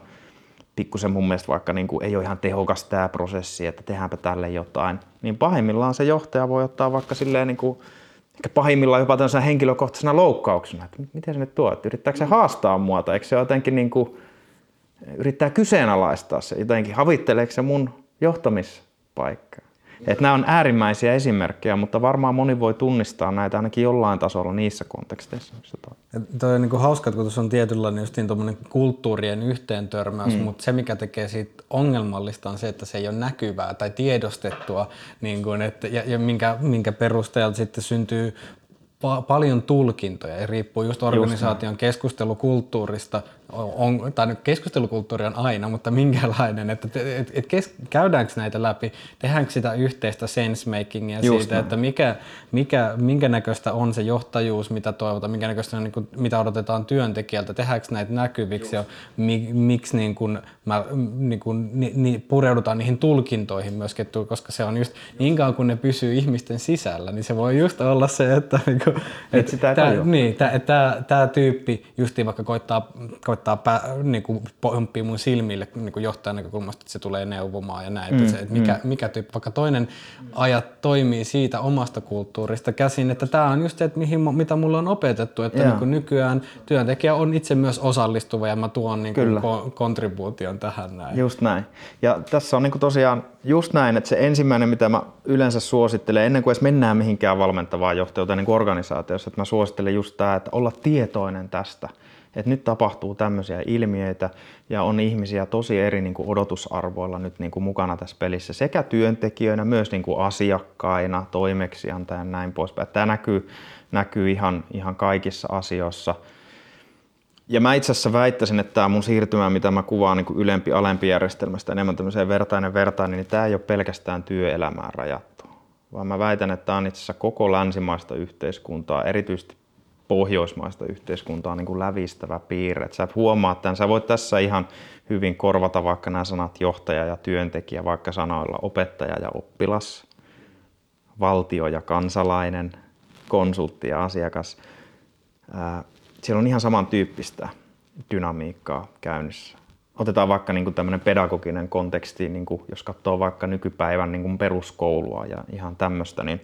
pikkusen mun mielestä vaikka niin kuin ei ole ihan tehokas tämä prosessi, että tehdäänpä tälle jotain, niin pahimmillaan se johtaja voi ottaa vaikka silleen niin kuin, ehkä pahimmillaan jopa tämmöisenä henkilökohtaisena loukkauksena, että miten se nyt tuo, että yrittääkö se haastaa mua, tai eikö se jotenkin niin kuin, yrittää kyseenalaistaa se, jotenkin havitteleeko se mun johtamispaikkaa. Että nämä on äärimmäisiä esimerkkejä, mutta varmaan moni voi tunnistaa näitä ainakin jollain tasolla niissä konteksteissa, missä toi. toi on niin hauska, että kun tuossa on tietynlainen justiin kulttuurien yhteen törmäys, mm. mutta se mikä tekee siitä ongelmallista on se, että se ei ole näkyvää tai tiedostettua, niin kuin, että, ja, ja minkä, minkä perusteella sitten syntyy pa- paljon tulkintoja ja riippuu just organisaation just keskustelukulttuurista, on, tai keskustelukulttuuri on aina, mutta minkälainen, että et, et kes, käydäänkö näitä läpi, tehdäänkö sitä yhteistä sensemakingia Just siitä, näin. että mikä, mikä, minkä näköistä on se johtajuus, mitä toivotaan, minkä näköistä on, niin kuin, mitä odotetaan työntekijältä, tehdäänkö näitä näkyviksi Just. ja mi, miksi niin kuin, mä, niin kuin, ni, ni, pureudutaan niihin tulkintoihin myöskin, koska se on just niin kauan kun ne pysyy ihmisten sisällä, niin se voi just olla se, että, niin kuin, että sitä tämä, niin, tämä tyyppi justiin vaikka koittaa, koittaa koittaa pää, niin kuin pomppia mun silmille niin kuin johtajan näkökulmasta, että se tulee neuvomaan ja näin. Mm, että se, että mikä, mm. mikä tyyppi, vaikka toinen ajat toimii siitä omasta kulttuurista käsin, että tämä on just se, että mihin, mitä mulla on opetettu, että niin kuin nykyään työntekijä on itse myös osallistuva ja mä tuon niin kuin ko- kontribuution tähän näin. Just näin. Ja tässä on niin kuin tosiaan just näin, että se ensimmäinen, mitä mä yleensä suosittelen, ennen kuin edes mennään mihinkään valmentavaan johtajuuteen niin organisaatiossa, että mä suosittelen just tämä, että olla tietoinen tästä – että nyt tapahtuu tämmöisiä ilmiöitä ja on ihmisiä tosi eri niin kuin odotusarvoilla nyt niin kuin mukana tässä pelissä sekä työntekijöinä, myös niin kuin asiakkaina, toimeksiantajana ja näin poispäin. Tämä näkyy, näkyy ihan, ihan kaikissa asioissa. ja mä itse asiassa väittäisin, että tämä mun siirtymä, mitä mä kuvaan niin ylempi-alempi järjestelmästä enemmän tämmöiseen vertainen vertainen, niin tämä ei ole pelkästään työelämään rajattu. Vaan mä väitän, että tämä on itse asiassa koko länsimaista yhteiskuntaa, erityisesti pohjoismaista yhteiskuntaa niin kuin lävistävä piirre. Sä huomaat tämän, sä voit tässä ihan hyvin korvata vaikka nämä sanat johtaja ja työntekijä, vaikka sanoilla opettaja ja oppilas, valtio ja kansalainen, konsultti ja asiakas. Siellä on ihan samantyyppistä dynamiikkaa käynnissä. Otetaan vaikka niin kuin tämmöinen pedagoginen konteksti, niin kuin jos katsoo vaikka nykypäivän niin kuin peruskoulua ja ihan tämmöistä, niin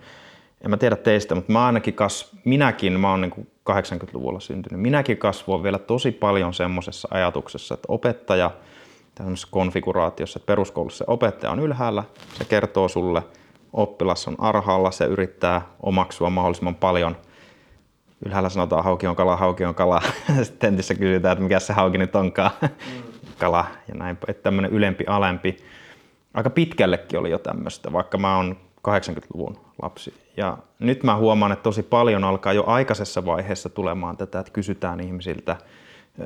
en mä tiedä teistä, mutta mä ainakin kas, minäkin, mä oon niin 80-luvulla syntynyt, minäkin kasvoin vielä tosi paljon semmoisessa ajatuksessa, että opettaja tämmöisessä konfiguraatiossa, että peruskoulussa opettaja on ylhäällä, se kertoo sulle, oppilas on arhaalla, se yrittää omaksua mahdollisimman paljon. Ylhäällä sanotaan hauki on kala, hauki on kala. Sitten tentissä kysytään, että mikä se hauki nyt onkaan. Mm. kala ja näin. Että tämmöinen ylempi, alempi. Aika pitkällekin oli jo tämmöistä, vaikka mä oon 80-luvun lapsi. Ja nyt mä huomaan, että tosi paljon alkaa jo aikaisessa vaiheessa tulemaan tätä, että kysytään ihmisiltä,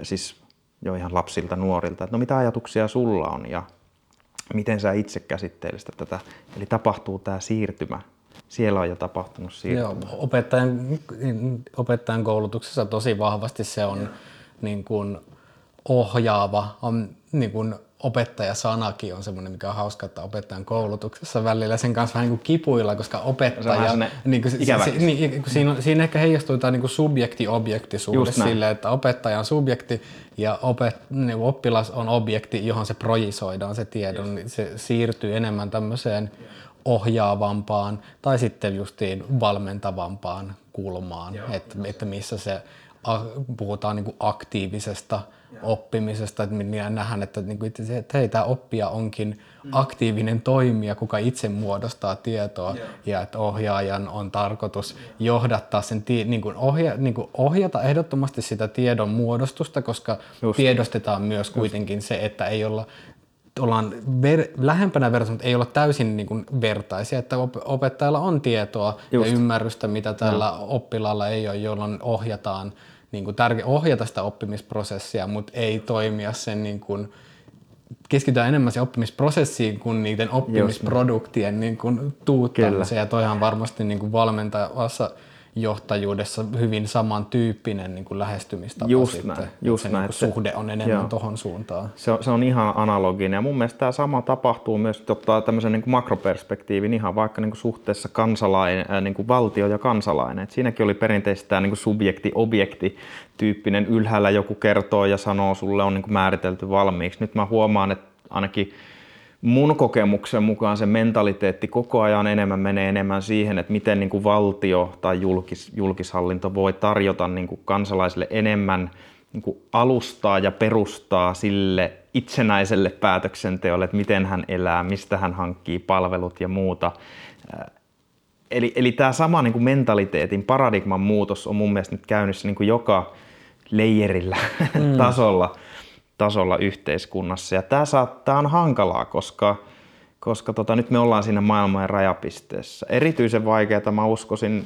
siis jo ihan lapsilta, nuorilta, että no mitä ajatuksia sulla on ja miten sä itse käsittelisit tätä. Eli tapahtuu tämä siirtymä. Siellä on jo tapahtunut siirtymä. Joo, opettajan, opettajan koulutuksessa tosi vahvasti se on niin kuin ohjaava, on niin kuin opettajasanakin on semmoinen, mikä on hauska, että opettajan koulutuksessa välillä sen kanssa vähän niin kuin kipuilla, koska opettaja, niin kuin, se, se, niin, kun siinä, siinä ehkä heijastuu tämä niin subjekti-objektisuus sille, että opettaja on subjekti ja opet, niin oppilas on objekti, johon se projisoidaan se tiedon, niin se siirtyy enemmän tämmöiseen ohjaavampaan tai sitten justiin valmentavampaan kulmaan, että, että missä se puhutaan niin kuin aktiivisesta oppimisesta, että minä nähdään, että, niin kuin, että hei, tämä oppija onkin mm. aktiivinen toimija, kuka itse muodostaa tietoa yeah. ja että ohjaajan on tarkoitus johdattaa sen, niin kuin ohja, niin kuin ohjata ehdottomasti sitä tiedon muodostusta, koska Just. tiedostetaan myös kuitenkin Just. se, että ei olla ollaan ver, lähempänä vertaisia, mutta ei olla täysin niin kuin vertaisia, että opettajalla on tietoa Just. ja ymmärrystä, mitä tällä no. oppilaalla ei ole, jolloin ohjataan niin kuin tärkeä ohjata sitä oppimisprosessia, mutta ei toimia sen niin kuin, keskitytään enemmän se oppimisprosessiin kuin niiden oppimisproduktien niin kuin tuuttamiseen. Ja toihan varmasti niin kuin valmentavassa johtajuudessa hyvin samantyyppinen niin kuin lähestymistapa just sitten. Näin, just se näin. Niin kuin suhde on enemmän tuohon suuntaan. Se on, se on ihan analoginen ja mun mielestä tämä sama tapahtuu myös, että ottaa tämmöisen niin kuin makroperspektiivin ihan vaikka niin kuin suhteessa kansalainen, äh, niin kuin valtio ja kansalainen. Et siinäkin oli perinteisesti tämä niin subjekti-objekti tyyppinen ylhäällä joku kertoo ja sanoo sulle on niin kuin määritelty valmiiksi. Nyt mä huomaan, että ainakin mun kokemuksen mukaan se mentaliteetti koko ajan enemmän menee enemmän siihen, että miten niin kuin valtio tai julkis, julkishallinto voi tarjota niin kuin kansalaisille enemmän niin kuin alustaa ja perustaa sille itsenäiselle päätöksenteolle, että miten hän elää, mistä hän hankkii palvelut ja muuta. Eli, eli tämä sama niin kuin mentaliteetin paradigman muutos on mun mielestä nyt käynnissä niin kuin joka leijerillä mm. tasolla tasolla yhteiskunnassa. Ja tämä, saa, tämä on hankalaa, koska, koska tota, nyt me ollaan siinä maailman rajapisteessä. Erityisen vaikeaa mä uskoisin,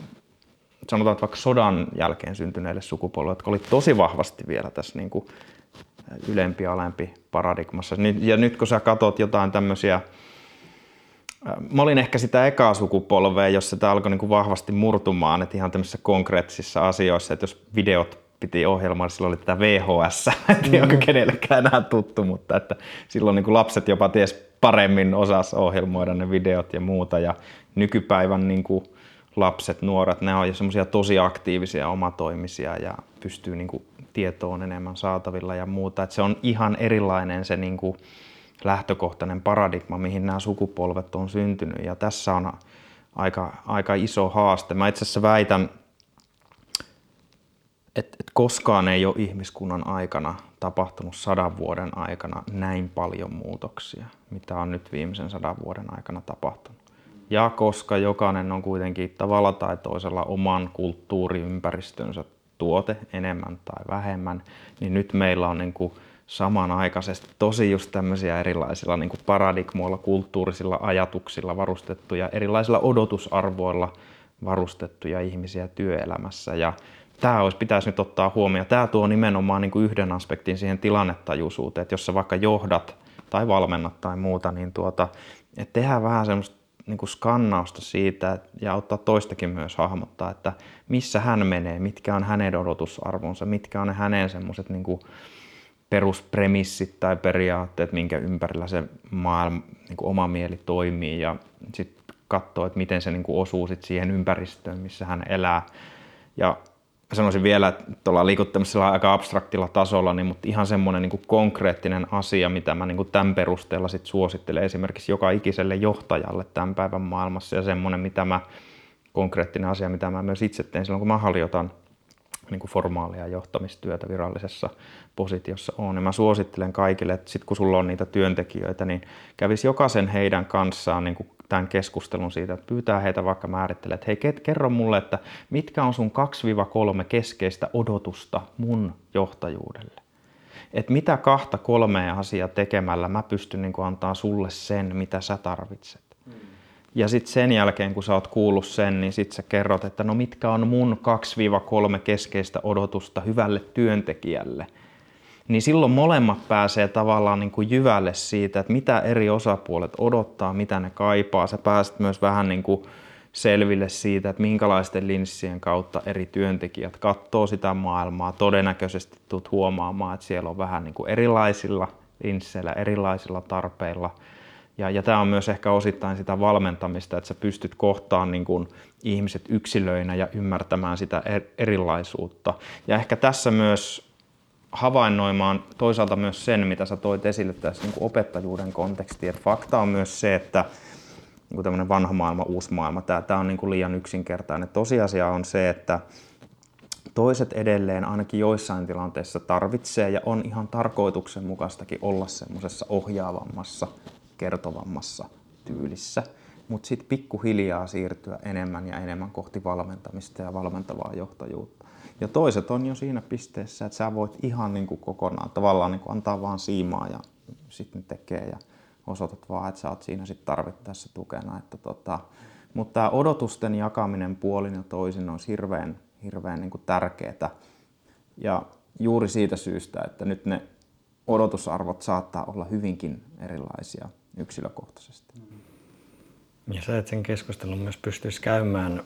sanotaan että vaikka sodan jälkeen syntyneille sukupolville, jotka oli tosi vahvasti vielä tässä niin kuin ylempi ja alempi paradigmassa. Ja nyt kun sä katot jotain tämmöisiä Mä olin ehkä sitä ekaa sukupolvea, jossa tämä alkoi niin kuin vahvasti murtumaan, että ihan tämmöisissä konkreettisissa asioissa, että jos videot piti ohjelmaa, silloin oli tätä VHS, en tiedä, mm. onko kenellekään enää tuttu, mutta että silloin niin kuin lapset jopa ties paremmin osas ohjelmoida ne videot ja muuta ja nykypäivän niin kuin lapset, nuoret, ne on jo semmoisia tosi aktiivisia, omatoimisia ja pystyy niin kuin tietoon enemmän saatavilla ja muuta. että se on ihan erilainen se niin kuin lähtökohtainen paradigma, mihin nämä sukupolvet on syntynyt ja tässä on aika, aika iso haaste. Mä itse asiassa väitän, että et koskaan ei ole ihmiskunnan aikana tapahtunut sadan vuoden aikana näin paljon muutoksia, mitä on nyt viimeisen sadan vuoden aikana tapahtunut. Ja koska jokainen on kuitenkin tavalla tai toisella oman kulttuuriympäristönsä tuote enemmän tai vähemmän, niin nyt meillä on niin kuin samanaikaisesti tosi just tämmöisiä erilaisilla niin kuin paradigmoilla, kulttuurisilla ajatuksilla varustettuja, erilaisilla odotusarvoilla varustettuja ihmisiä työelämässä. Ja tämä olisi, pitäisi nyt ottaa huomioon. Tämä tuo nimenomaan niin kuin yhden aspektin siihen tilannetajuisuuteen, että jos sä vaikka johdat tai valmennat tai muuta, niin tuota, että tehdään vähän semmoista niin kuin skannausta siitä ja ottaa toistakin myös hahmottaa, että missä hän menee, mitkä on hänen odotusarvonsa, mitkä on ne hänen semmoiset niin peruspremissit tai periaatteet, minkä ympärillä se maailma, niin kuin oma mieli toimii ja sitten katsoa, että miten se niin kuin osuu sit siihen ympäristöön, missä hän elää. Ja sanoisin vielä, että ollaan liikuttu aika abstraktilla tasolla, niin, mutta ihan semmoinen niin konkreettinen asia, mitä mä niin kuin tämän perusteella sit suosittelen esimerkiksi joka ikiselle johtajalle tämän päivän maailmassa ja semmoinen, mitä mä, konkreettinen asia, mitä mä myös itse teen silloin, kun mä harjoitan niin kuin formaalia johtamistyötä virallisessa positiossa on. Ja mä suosittelen kaikille, että sit kun sulla on niitä työntekijöitä, niin kävisi jokaisen heidän kanssaan niin kuin tämän keskustelun siitä, että pyytää heitä vaikka määrittelee, että hei, kerro mulle, että mitkä on sun 2-3 keskeistä odotusta mun johtajuudelle. Että mitä kahta kolmea asiaa tekemällä mä pystyn niin antaa sulle sen, mitä sä tarvitset. Ja sitten sen jälkeen, kun sä oot kuullut sen, niin sitten sä kerrot, että no mitkä on mun 2-3 keskeistä odotusta hyvälle työntekijälle. Niin silloin molemmat pääsee tavallaan niin kuin jyvälle siitä, että mitä eri osapuolet odottaa, mitä ne kaipaa. Sä pääset myös vähän niin kuin selville siitä, että minkälaisten linssien kautta eri työntekijät katsoo sitä maailmaa. Todennäköisesti tulet huomaamaan, että siellä on vähän niin kuin erilaisilla linsseillä, erilaisilla tarpeilla – ja, ja tämä on myös ehkä osittain sitä valmentamista, että sä pystyt kohtaan niin kuin ihmiset yksilöinä ja ymmärtämään sitä er, erilaisuutta. Ja ehkä tässä myös havainnoimaan toisaalta myös sen, mitä sä toit esille tässä niin kuin opettajuuden konteksti. Että fakta on myös se, että niin kuin tämmöinen vanha maailma, uusi maailma, tämä, tämä on niin kuin liian yksinkertainen. Tosiasia on se, että toiset edelleen ainakin joissain tilanteissa tarvitsee ja on ihan tarkoituksenmukaistakin olla semmoisessa ohjaavammassa kertovammassa tyylissä, mutta sitten pikkuhiljaa siirtyä enemmän ja enemmän kohti valmentamista ja valmentavaa johtajuutta. Ja toiset on jo siinä pisteessä, että sä voit ihan niin kuin kokonaan tavallaan niin kuin antaa vaan siimaa ja sitten tekee ja osoitat vaan, että sä oot siinä sitten tarvittaessa tukena. Että tota, mutta tämä odotusten jakaminen puolin ja toisin on hirveän, hirveän niin tärkeää. Ja juuri siitä syystä, että nyt ne odotusarvot saattaa olla hyvinkin erilaisia yksilökohtaisesti. Ja sä, että sen keskustelun myös pystyisi käymään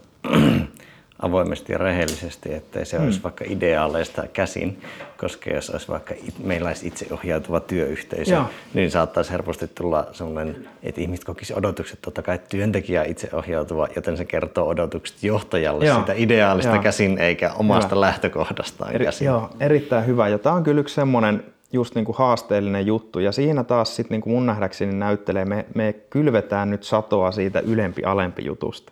avoimesti ja rehellisesti, ettei se mm. olisi vaikka ideaaleista käsin, koska jos olisi vaikka meillä olisi itseohjautuva työyhteisö, Joo. niin saattaisi helposti tulla sellainen, että ihmiset kokisi odotukset, totta kai työntekijä itseohjautuva, joten se kertoo odotukset johtajalle Joo. sitä ideaalista Joo. käsin, eikä omasta hyvä. lähtökohdastaan Eri, käsin. Joo, erittäin hyvä. Ja tämä on kyllä yksi semmoinen just niin kuin haasteellinen juttu. Ja siinä taas sit niin kuin mun nähdäkseni näyttelee, me, me kylvetään nyt satoa siitä ylempi-alempi jutusta.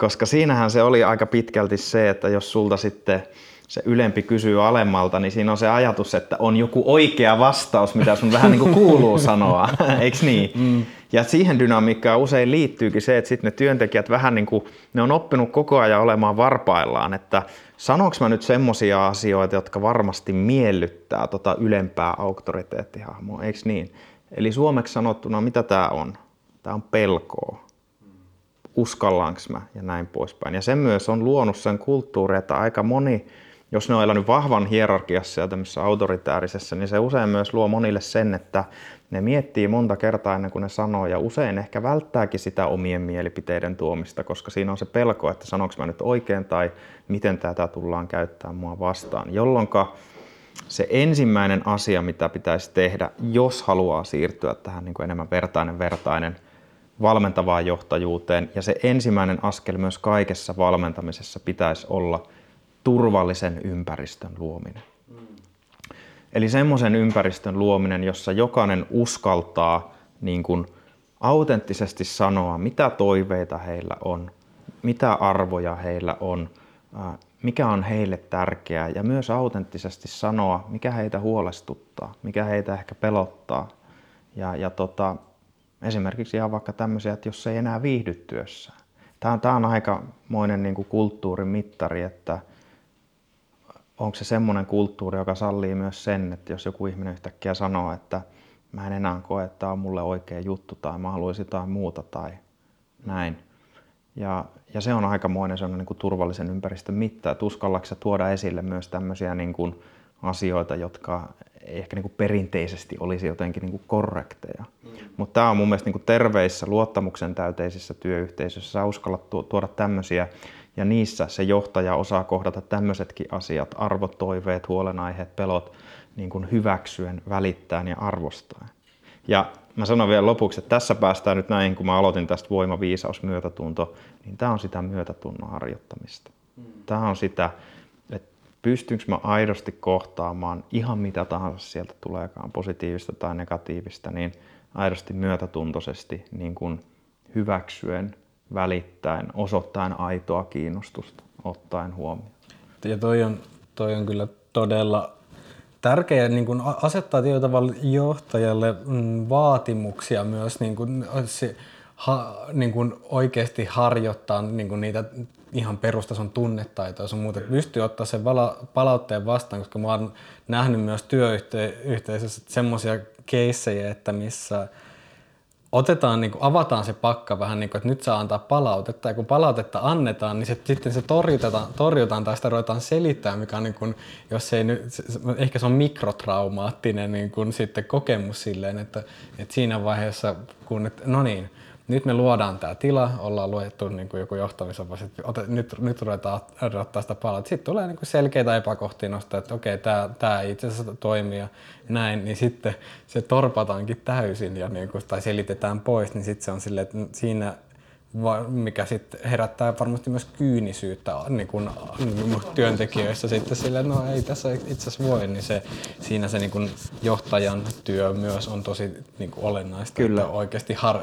Koska siinähän se oli aika pitkälti se, että jos sulta sitten se ylempi kysyy alemmalta, niin siinä on se ajatus, että on joku oikea vastaus, mitä sun vähän niin kuin kuuluu sanoa, eikö niin? Mm. Ja siihen dynamiikkaan usein liittyykin se, että sitten ne työntekijät vähän niin kuin, ne on oppinut koko ajan olemaan varpaillaan, että sanoinko mä nyt semmoisia asioita, jotka varmasti miellyttää tota ylempää auktoriteettihahmoa, eikö niin? Eli suomeksi sanottuna, mitä tämä on? Tämä on pelkoa. Uskallanko mä ja näin poispäin. Ja se myös on luonut sen kulttuuri, että aika moni jos ne on elänyt vahvan hierarkiassa ja tämmöisessä autoritäärisessä, niin se usein myös luo monille sen, että ne miettii monta kertaa ennen kuin ne sanoo ja usein ehkä välttääkin sitä omien mielipiteiden tuomista, koska siinä on se pelko, että sanoinko mä nyt oikein tai miten tätä tullaan käyttämään mua vastaan, jolloin se ensimmäinen asia, mitä pitäisi tehdä, jos haluaa siirtyä tähän niin kuin enemmän vertainen vertainen valmentavaan johtajuuteen, ja se ensimmäinen askel myös kaikessa valmentamisessa pitäisi olla – turvallisen ympäristön luominen. Eli semmoisen ympäristön luominen, jossa jokainen uskaltaa niin kuin autenttisesti sanoa, mitä toiveita heillä on, mitä arvoja heillä on, mikä on heille tärkeää ja myös autenttisesti sanoa, mikä heitä huolestuttaa, mikä heitä ehkä pelottaa. Ja, ja tota, esimerkiksi ihan vaikka tämmöisiä, että jos ei enää viihdy työssään. Tämä on, tämä on aikamoinen niin kuin kulttuurimittari, että onko se semmoinen kulttuuri, joka sallii myös sen, että jos joku ihminen yhtäkkiä sanoo, että mä en enää koe, että tämä on mulle oikea juttu tai mä haluaisin jotain muuta tai näin. Ja, ja se on aikamoinen sellainen niin kuin turvallisen ympäristön mitta, että uskallatko tuoda esille myös tämmöisiä niin kuin asioita, jotka ei ehkä niin kuin perinteisesti olisi jotenkin niin kuin korrekteja. Mm. Mutta tämä on mun mielestä niin kuin terveissä, luottamuksen täyteisissä työyhteisöissä, sä uskallat tuoda tämmöisiä ja niissä se johtaja osaa kohdata tämmöisetkin asiat, arvot, toiveet, huolenaiheet, pelot, niin kuin hyväksyen, välittäen ja arvostaen. Ja mä sanon vielä lopuksi, että tässä päästään nyt näin, kun mä aloitin tästä voima, viisaus, myötätunto, niin tämä on sitä myötätunnon harjoittamista. Mm. Tämä on sitä, pystynkö mä aidosti kohtaamaan ihan mitä tahansa sieltä tuleekaan, positiivista tai negatiivista, niin aidosti myötätuntoisesti niin kuin hyväksyen, välittäen, osoittaen aitoa kiinnostusta, ottaen huomioon. Ja toi on, toi on kyllä todella tärkeää niin kuin asettaa tietyllä tavalla johtajalle mm, vaatimuksia myös niin kuin, ha, niin kuin oikeasti harjoittaa niin kuin niitä ihan perustason tunnetaitoja sun muuta. Pystyy ottaa sen palautteen vastaan, koska mä oon nähnyt myös työyhteisössä semmoisia keissejä, että missä otetaan, niin kuin, avataan se pakka vähän niin kuin, että nyt saa antaa palautetta ja kun palautetta annetaan, niin se, sitten se torjutaan, torjutaan tai sitä ruvetaan selittämään, mikä on niin kuin, jos ei nyt, ehkä se on mikrotraumaattinen niin kuin, sitten kokemus silleen, että, että siinä vaiheessa kun, että, no niin, nyt me luodaan tämä tila, ollaan luettu niin kuin joku johtamisopas, että nyt, nyt ruvetaan odottaa sitä palaa. Sitten tulee niin kuin selkeitä epäkohtia nostaa, että okei, tämä, tämä ei itse asiassa toimi ja näin, niin sitten se torpataankin täysin ja niin kuin, tai selitetään pois, niin sitten se on silleen, että siinä mikä sitten herättää varmasti myös kyynisyyttä niin kun, niin työntekijöissä sitten sille, no ei tässä itse asiassa voi, niin se, siinä se niin kun johtajan työ myös on tosi niin kun olennaista, Kyllä. että oikeasti har,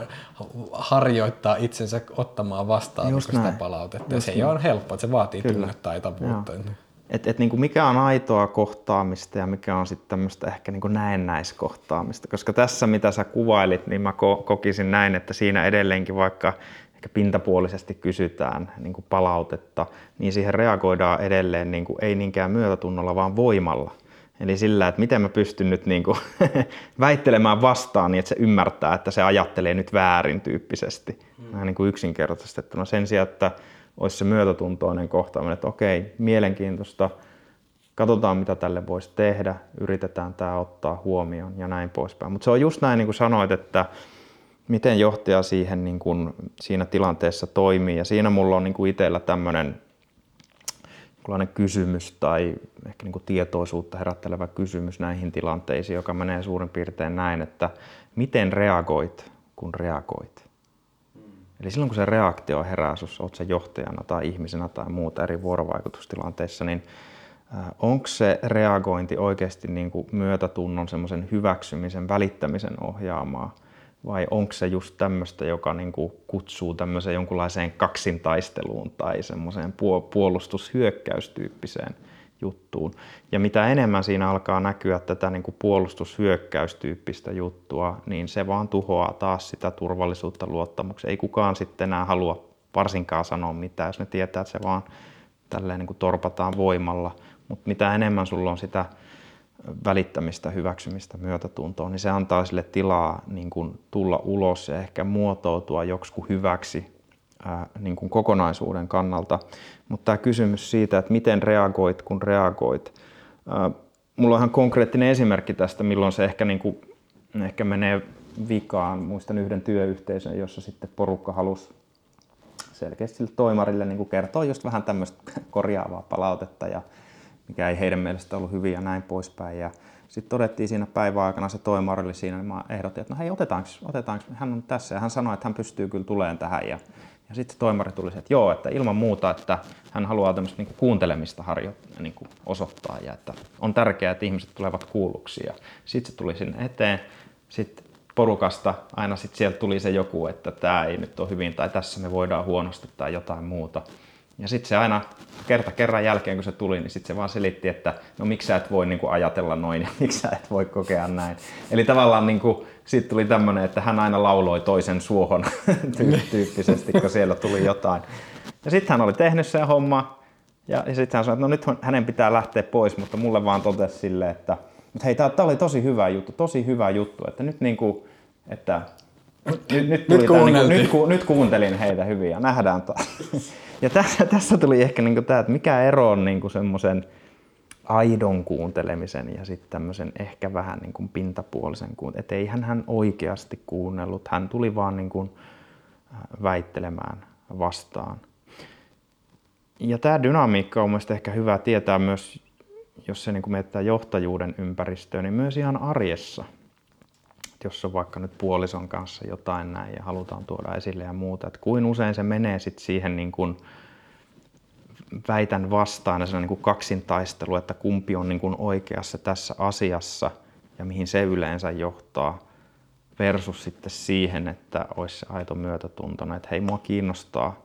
harjoittaa itsensä ottamaan vastaan Just sitä palautetta. Just se näin. ei ole helppoa, että se vaatii Kyllä. tunnetaitavuutta. Et, et niin kuin mikä on aitoa kohtaamista ja mikä on sitten tämmöistä ehkä niin kuin näennäiskohtaamista. Koska tässä mitä sä kuvailit, niin mä ko- kokisin näin, että siinä edelleenkin vaikka ehkä pintapuolisesti kysytään niin kuin palautetta, niin siihen reagoidaan edelleen niin kuin, ei niinkään myötätunnolla, vaan voimalla. Eli sillä, että miten mä pystyn nyt niin kuin väittelemään vastaan niin, että se ymmärtää, että se ajattelee nyt väärin tyyppisesti. Mm. niin kuin yksinkertaistettuna sen sijaan, että olisi se myötätuntoinen kohtaaminen, että okei, mielenkiintoista, katsotaan mitä tälle voisi tehdä, yritetään tämä ottaa huomioon ja näin poispäin. Mutta se on just näin niin kuin sanoit, että miten johtaja siihen niin kuin, siinä tilanteessa toimii. Ja siinä mulla on niin kuin itsellä tämmöinen kysymys tai ehkä niin kuin tietoisuutta herättelevä kysymys näihin tilanteisiin, joka menee suurin piirtein näin, että miten reagoit, kun reagoit. Eli silloin kun se reaktio herää, jos olet se johtajana tai ihmisenä tai muuta eri vuorovaikutustilanteissa, niin onko se reagointi oikeasti niin kuin myötätunnon, semmoisen hyväksymisen, välittämisen ohjaamaa – vai onko se just tämmöistä, joka niin kuin kutsuu tämmöiseen jonkunlaiseen kaksintaisteluun tai semmoiseen puolustushyökkäystyyppiseen juttuun. Ja mitä enemmän siinä alkaa näkyä tätä niin kuin puolustushyökkäystyyppistä juttua, niin se vaan tuhoaa taas sitä turvallisuutta luottamuksia. Ei kukaan sitten enää halua varsinkaan sanoa mitään, jos ne tietää, että se vaan tälleen niin kuin torpataan voimalla. Mutta mitä enemmän sulla on sitä välittämistä, hyväksymistä, myötätuntoa, niin se antaa sille tilaa niin kuin tulla ulos ja ehkä muotoutua joksikin hyväksi ää, niin kuin kokonaisuuden kannalta. Mutta tämä kysymys siitä, että miten reagoit, kun reagoit. Ää, mulla on ihan konkreettinen esimerkki tästä, milloin se ehkä, niin kuin, ehkä menee vikaan. Muistan yhden työyhteisön, jossa sitten porukka halusi selkeästi sille toimarille niin kertoa just vähän tämmöistä korjaavaa palautetta ja mikä ei heidän mielestä ollut hyvin ja näin poispäin. Ja sitten todettiin siinä päivän aikana se toimari oli siinä, niin mä ehdotin, että no hei otetaanko, otetaanko, hän on tässä ja hän sanoi, että hän pystyy kyllä tuleen tähän. Ja, ja sitten toimari tuli että joo, että ilman muuta, että hän haluaa tämmöistä niin kuuntelemista harjoittaa, niin osoittaa ja että on tärkeää, että ihmiset tulevat kuulluksi. Ja sitten se tuli sinne eteen. Sitten porukasta aina sitten sieltä tuli se joku, että tämä ei nyt ole hyvin tai tässä me voidaan huonosti tai jotain muuta. Ja sitten se aina kerta kerran jälkeen, kun se tuli, niin sitten se vaan selitti, että no miksi sä et voi niin kuin ajatella noin ja miksi sä et voi kokea näin. Eli tavallaan niin kuin, siitä tuli tämmöinen, että hän aina lauloi toisen suohon tyyppisesti, kun siellä tuli jotain. Ja sitten hän oli tehnyt sen homma ja, ja sitten hän sanoi, että no nyt hänen pitää lähteä pois, mutta mulle vaan totesi silleen, että hei, tämä oli tosi hyvä juttu, tosi hyvä juttu, että nyt niin kuin, että Nyt, nyt, Nyt tuli tää, niin nyt, ku, nyt kuuntelin heitä hyvin ja nähdään taas. Ja tässä, tässä tuli ehkä niin tämä, että mikä ero on niin semmoisen aidon kuuntelemisen ja sitten tämmöisen ehkä vähän niin kuin pintapuolisen kuuntelemisen. Että eihän hän oikeasti kuunnellut, hän tuli vaan niin kuin äh, väittelemään vastaan. Ja tämä dynamiikka on mielestäni ehkä hyvä tietää myös, jos se niin kuin mietitään johtajuuden ympäristöön, niin myös ihan arjessa. Jos on vaikka nyt puolison kanssa jotain näin ja halutaan tuoda esille ja muuta, että kuin usein se menee sitten siihen niin kuin väitän vastaan ja se on niin kuin kaksintaistelu, että kumpi on niin kuin oikeassa tässä asiassa ja mihin se yleensä johtaa versus sitten siihen, että olisi aito myötätuntona, että hei mua kiinnostaa,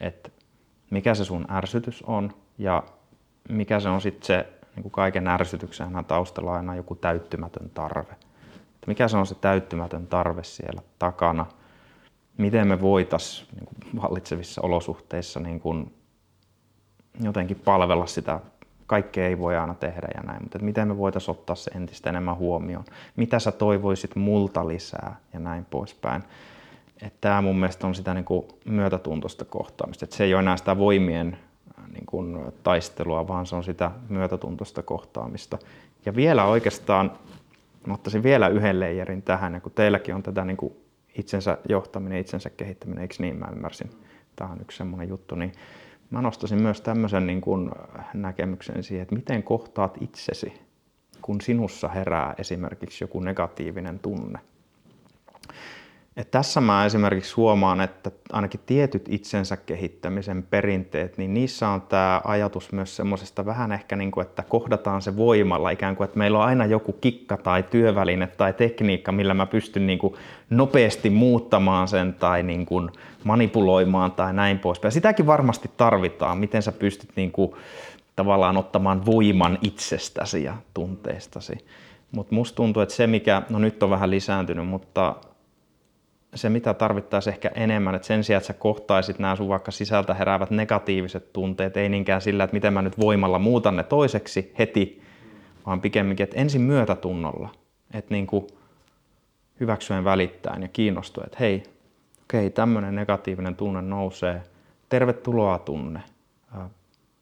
että mikä se sun ärsytys on ja mikä se on sitten se niin kuin kaiken ärsytyksen taustalla aina joku täyttymätön tarve. Mikä se on se täyttymätön tarve siellä takana, miten me voitaisiin niin vallitsevissa olosuhteissa niin kuin jotenkin palvella sitä. Kaikkea ei voi aina tehdä ja näin, mutta miten me voitaisiin ottaa se entistä enemmän huomioon. Mitä sä toivoisit multa lisää ja näin poispäin. Että tämä mun mielestä on sitä niin kuin myötätuntoista kohtaamista. Että se ei ole enää sitä voimien äh, niin kuin taistelua, vaan se on sitä myötätuntoista kohtaamista. Ja vielä oikeastaan, mä ottaisin vielä yhden leijerin tähän, ja kun teilläkin on tätä niin kuin itsensä johtaminen, itsensä kehittäminen, eikö niin mä ymmärsin? Tämä on yksi semmoinen juttu, niin mä nostaisin myös tämmöisen niin kuin näkemyksen siihen, että miten kohtaat itsesi, kun sinussa herää esimerkiksi joku negatiivinen tunne. Et tässä mä esimerkiksi huomaan, että ainakin tietyt itsensä kehittämisen perinteet, niin niissä on tämä ajatus myös semmoisesta vähän ehkä niin kuin, että kohdataan se voimalla, ikään kuin, että meillä on aina joku kikka tai työväline tai tekniikka, millä mä pystyn niin kuin nopeasti muuttamaan sen tai niin kuin manipuloimaan tai näin poispäin. Sitäkin varmasti tarvitaan, miten sä pystyt niin kuin tavallaan ottamaan voiman itsestäsi ja tunteistasi. Mutta musta tuntuu, että se mikä, no nyt on vähän lisääntynyt, mutta se, mitä tarvittaisiin ehkä enemmän, että sen sijaan, että sä kohtaisit nämä sun vaikka sisältä heräävät negatiiviset tunteet, ei niinkään sillä, että miten mä nyt voimalla muutan ne toiseksi heti, vaan pikemminkin, että ensin myötätunnolla, että niin kuin hyväksyen välittäen ja kiinnostuen, että hei, okei, tämmöinen negatiivinen tunne nousee, tervetuloa tunne,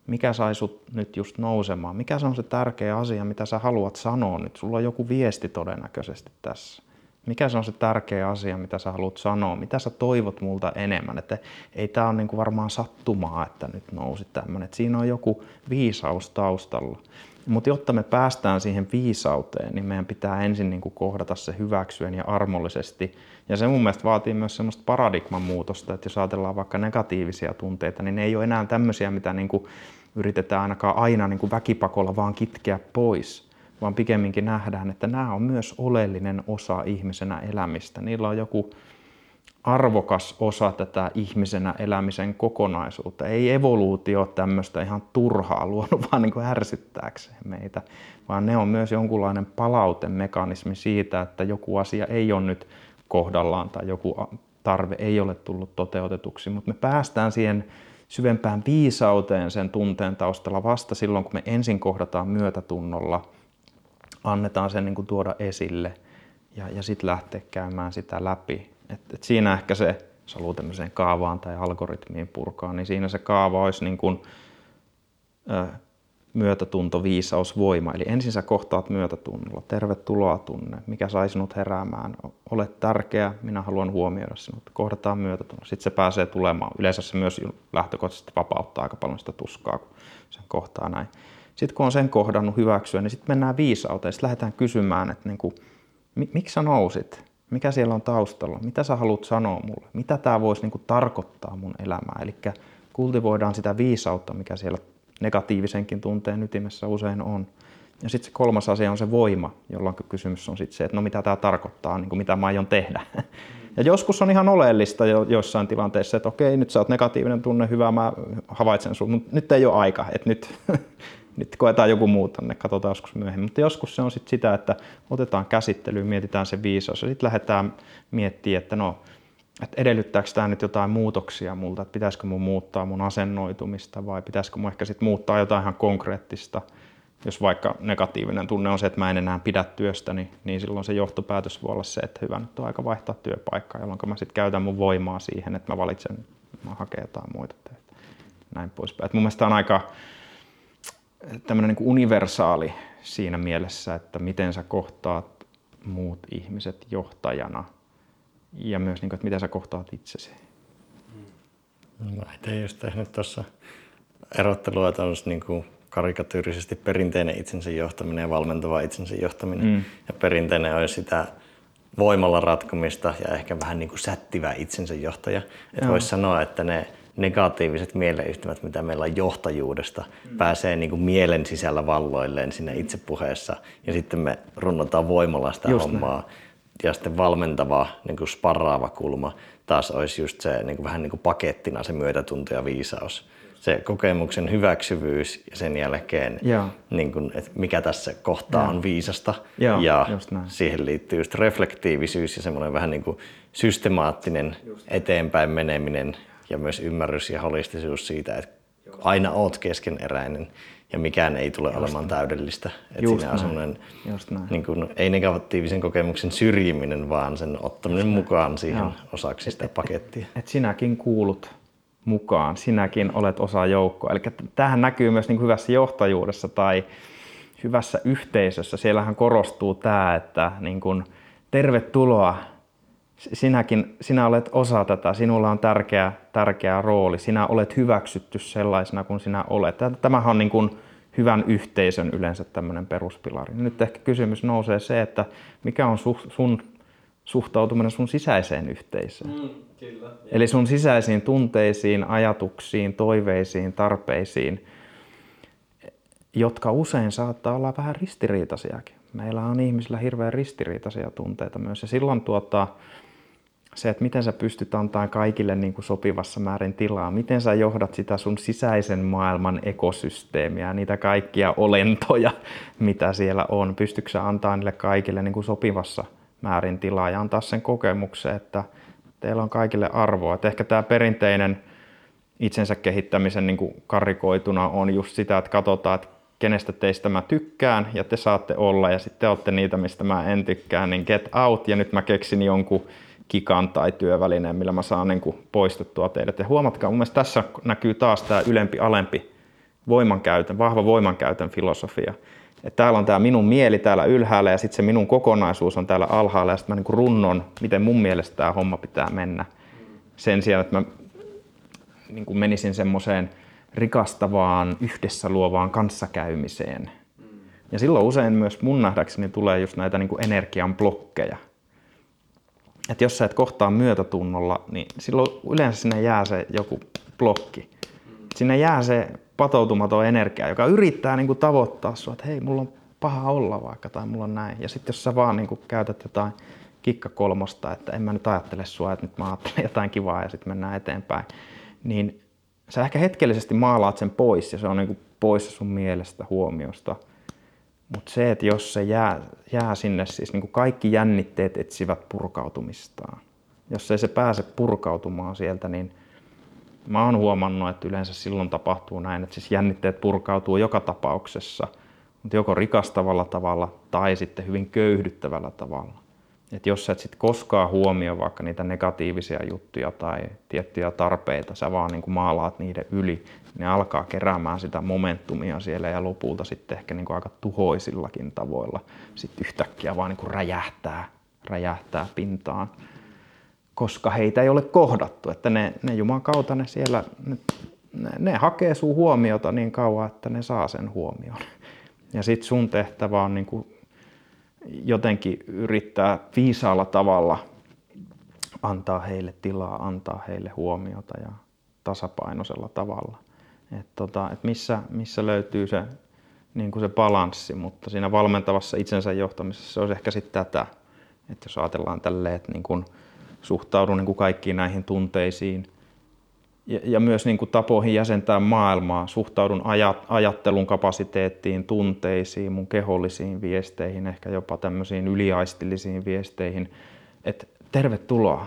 mikä sai sut nyt just nousemaan, mikä se on se tärkeä asia, mitä sä haluat sanoa nyt, sulla on joku viesti todennäköisesti tässä. Mikä se on se tärkeä asia, mitä sä haluat sanoa? Mitä sä toivot multa enemmän? Että ei tämä ole niinku varmaan sattumaa, että nyt nousi tämmöinen. Siinä on joku viisaus taustalla. Mutta jotta me päästään siihen viisauteen, niin meidän pitää ensin niinku kohdata se hyväksyen ja armollisesti. Ja se mun mielestä vaatii myös semmoista paradigman muutosta, että jos ajatellaan vaikka negatiivisia tunteita, niin ne ei ole enää tämmöisiä, mitä niinku yritetään ainakaan aina niinku väkipakolla vaan kitkeä pois vaan pikemminkin nähdään, että nämä on myös oleellinen osa ihmisenä elämistä. Niillä on joku arvokas osa tätä ihmisenä elämisen kokonaisuutta. Ei evoluutio tämmöistä ihan turhaa luonut vaan niin ärsyttääkseen meitä, vaan ne on myös jonkunlainen palautemekanismi siitä, että joku asia ei ole nyt kohdallaan tai joku tarve ei ole tullut toteutetuksi, mutta me päästään siihen syvempään viisauteen sen tunteen taustalla vasta silloin, kun me ensin kohdataan myötätunnolla – annetaan sen niin kuin tuoda esille ja, ja sitten lähteä käymään sitä läpi. Et, et siinä ehkä se, jos haluaa tämmöiseen kaavaan tai algoritmiin purkaa, niin siinä se kaava olisi niin kuin, ö, myötätunto, viisaus, voima. Eli ensin sä kohtaat myötätunnolla. Tervetuloa tunne. Mikä sai sinut heräämään? Olet tärkeä, minä haluan huomioida sinut. Kohdataan myötätunnolla. Sitten se pääsee tulemaan. Yleensä se myös lähtökohtaisesti vapauttaa aika paljon sitä tuskaa, kun sen kohtaa näin. Sitten kun on sen kohdannut hyväksyä, niin sitten mennään viisauteen. Sitten lähdetään kysymään, että niin kuin, miksi sä nousit? Mikä siellä on taustalla? Mitä sä haluat sanoa mulle? Mitä tämä voisi niin kuin tarkoittaa mun elämää? Eli kultivoidaan sitä viisautta, mikä siellä negatiivisenkin tunteen ytimessä usein on. Ja sitten se kolmas asia on se voima, jolloin kysymys on sitten se, että no mitä tämä tarkoittaa, niin kuin mitä mä aion tehdä. Ja joskus on ihan oleellista jo, joissain tilanteissa, että okei, nyt sä oot negatiivinen tunne, hyvä, mä havaitsen sun, mutta nyt ei ole aika, että nyt, nyt koetaan joku muu tänne, katsotaan joskus myöhemmin. Mutta joskus se on sitten sitä, että otetaan käsittelyyn, mietitään se viisaus ja sitten lähdetään miettimään, että no, että edellyttääkö tämä nyt jotain muutoksia multa, että pitäisikö mun muuttaa mun asennoitumista vai pitäisikö mun ehkä sitten muuttaa jotain ihan konkreettista jos vaikka negatiivinen tunne on se, että mä en enää pidä työstä, niin, niin silloin se johtopäätös voi olla se, että hyvä, nyt on aika vaihtaa työpaikkaa, jolloin mä sitten käytän mun voimaa siihen, että mä valitsen, mä hakee jotain muita töitä. Näin poispäin. Et mun mielestä on aika tämmöinen niin universaali siinä mielessä, että miten sä kohtaat muut ihmiset johtajana ja myös, niin kuin, että miten sä kohtaat itsesi. No, itse just tehnyt tuossa erottelua, että olisi niin kuin karikatyyrisesti perinteinen itsensä johtaminen ja valmentava itsensä johtaminen. Mm. Ja perinteinen olisi sitä voimalla ratkomista ja ehkä vähän niin kuin sättivä itsensä johtaja. Että voisi sanoa, että ne negatiiviset mieleyhtymät, mitä meillä on johtajuudesta, mm. pääsee niin kuin mielen sisällä valloilleen siinä itsepuheessa. Ja sitten me runnotaan voimalla sitä Just hommaa. Näin. Ja sitten valmentava, niin kuin sparraava kulma taas olisi just se niin kuin vähän niin kuin pakettina se myötätunto ja viisaus se kokemuksen hyväksyvyys ja sen jälkeen, niin kuin, että mikä tässä kohtaa ja. on viisasta. Ja, ja siihen liittyy just reflektiivisyys ja semmoinen vähän niin kuin systemaattinen eteenpäin meneminen ja myös ymmärrys ja holistisuus siitä, että aina oot keskeneräinen ja mikään ei tule Just olemaan näin. täydellistä. Että siinä on semmoinen niin kuin, ei negatiivisen kokemuksen syrjiminen, vaan sen ottaminen Just mukaan näin. siihen Joo. osaksi sitä et, pakettia. Et, et sinäkin kuulut mukaan, sinäkin olet osa joukkoa. Eli tähän näkyy myös niin hyvässä johtajuudessa tai hyvässä yhteisössä. Siellähän korostuu tämä, että niin kuin, tervetuloa, sinäkin, sinä olet osa tätä, sinulla on tärkeä, tärkeä rooli, sinä olet hyväksytty sellaisena kuin sinä olet. Tämähän on niin kuin hyvän yhteisön yleensä tämmöinen peruspilari. Nyt ehkä kysymys nousee se, että mikä on sun suhtautuminen sun sisäiseen yhteisöön. Mm, kyllä. Eli sun sisäisiin tunteisiin, ajatuksiin, toiveisiin, tarpeisiin, jotka usein saattaa olla vähän ristiriitaisiakin. Meillä on ihmisillä hirveän ristiriitaisia tunteita myös. Ja silloin tuota, se, että miten sä pystyt antamaan kaikille niin kuin sopivassa määrin tilaa, miten sä johdat sitä sun sisäisen maailman ekosysteemiä, niitä kaikkia olentoja, mitä siellä on, pystytkö sä antaa niille kaikille niin kuin sopivassa määrin tilaa ja antaa sen kokemuksen, että teillä on kaikille arvoa. Että ehkä tämä perinteinen itsensä kehittämisen niin kuin karikoituna on just sitä, että katsotaan, että kenestä teistä mä tykkään ja te saatte olla ja sitten te olette niitä, mistä mä en tykkää, niin get out. Ja nyt mä keksin jonkun kikan tai työvälineen, millä mä saan niin kuin poistettua teidät. Ja huomatkaa, mun mielestä tässä näkyy taas tämä ylempi-alempi voimankäytön, vahva voimankäytön filosofia. Että täällä on tämä minun mieli täällä ylhäällä ja sitten se minun kokonaisuus on täällä alhaalla ja sitten mä niin runnon, miten mun mielestä tämä homma pitää mennä. Sen sijaan, että mä niin kuin menisin semmoiseen rikastavaan, yhdessä luovaan kanssakäymiseen. Ja silloin usein myös mun nähdäkseni tulee just näitä niin kuin energian blokkeja. Että jos sä et kohtaa myötätunnolla, niin silloin yleensä sinne jää se joku blokki. Sinne jää se patoutumaton energia, joka yrittää niin kuin tavoittaa sua, että hei, mulla on paha olla vaikka tai mulla on näin. Ja sitten jos sä vaan niin kuin käytät jotain kikka kolmosta, että en mä nyt ajattele sua, että nyt mä ajattelen jotain kivaa ja sitten mennään eteenpäin, niin sä ehkä hetkellisesti maalaat sen pois ja se on niin kuin pois sun mielestä, huomiosta. Mutta se, että jos se jää, jää sinne, siis niin kuin kaikki jännitteet etsivät purkautumistaan. Jos ei se pääse purkautumaan sieltä, niin – mä oon huomannut, että yleensä silloin tapahtuu näin, että siis jännitteet purkautuu joka tapauksessa, mutta joko rikastavalla tavalla tai sitten hyvin köyhdyttävällä tavalla. Et jos sä et sit koskaan huomioi vaikka niitä negatiivisia juttuja tai tiettyjä tarpeita, sä vaan niin kuin maalaat niiden yli, ne alkaa keräämään sitä momentumia siellä ja lopulta sitten ehkä niin kuin aika tuhoisillakin tavoilla sitten yhtäkkiä vaan niin kuin räjähtää, räjähtää pintaan koska heitä ei ole kohdattu. Että ne, ne Juman kautta ne siellä, ne, ne hakee sun huomiota niin kauan, että ne saa sen huomion. Ja sitten sun tehtävä on niin kuin jotenkin yrittää viisaalla tavalla antaa heille tilaa, antaa heille huomiota ja tasapainoisella tavalla. Et tota, et missä, missä löytyy se, niin kuin se balanssi, mutta siinä valmentavassa itsensä johtamisessa se olisi ehkä sitten tätä, että jos ajatellaan tälleen, että niin kuin, suhtaudun niin kuin kaikkiin näihin tunteisiin ja, ja myös niin kuin tapoihin jäsentää maailmaa. Suhtaudun ajat, ajattelun kapasiteettiin, tunteisiin, mun kehollisiin viesteihin, ehkä jopa tämmöisiin yliaistillisiin viesteihin. Että tervetuloa.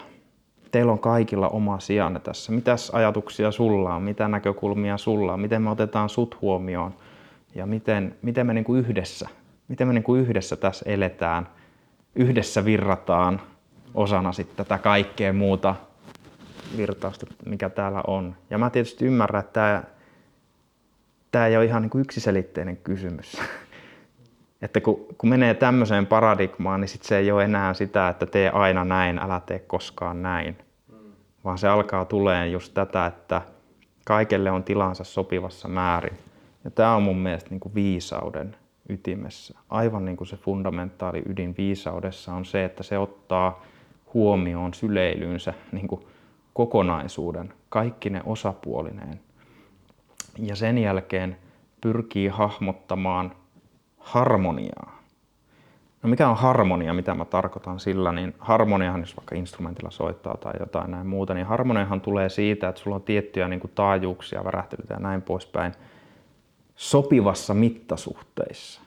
Teillä on kaikilla oma sijanne tässä. Mitäs ajatuksia sulla on? Mitä näkökulmia sulla on? Miten me otetaan sut huomioon? ja miten, miten me niin kuin yhdessä, miten me niin kuin yhdessä tässä eletään, yhdessä virrataan osana sitten tätä kaikkea muuta virtausta, mikä täällä on. Ja mä tietysti ymmärrän, että tämä, tämä ei ole ihan niin kuin yksiselitteinen kysymys. Että kun, kun menee tämmöiseen paradigmaan, niin sit se ei ole enää sitä, että tee aina näin, älä tee koskaan näin. Vaan se alkaa tulee just tätä, että kaikelle on tilansa sopivassa määrin. Ja tämä on mun mielestä niin kuin viisauden ytimessä. Aivan niin kuin se fundamentaali ydin viisaudessa on se, että se ottaa huomioon syleilyynsä niin kuin kokonaisuuden, kaikki ne osapuolineen. Ja sen jälkeen pyrkii hahmottamaan harmoniaa. No mikä on harmonia, mitä mä tarkoitan sillä, niin harmoniahan, jos vaikka instrumentilla soittaa tai jotain näin muuta, niin harmoniahan tulee siitä, että sulla on tiettyjä niin kuin taajuuksia, värähtelyitä ja näin poispäin sopivassa mittasuhteissa.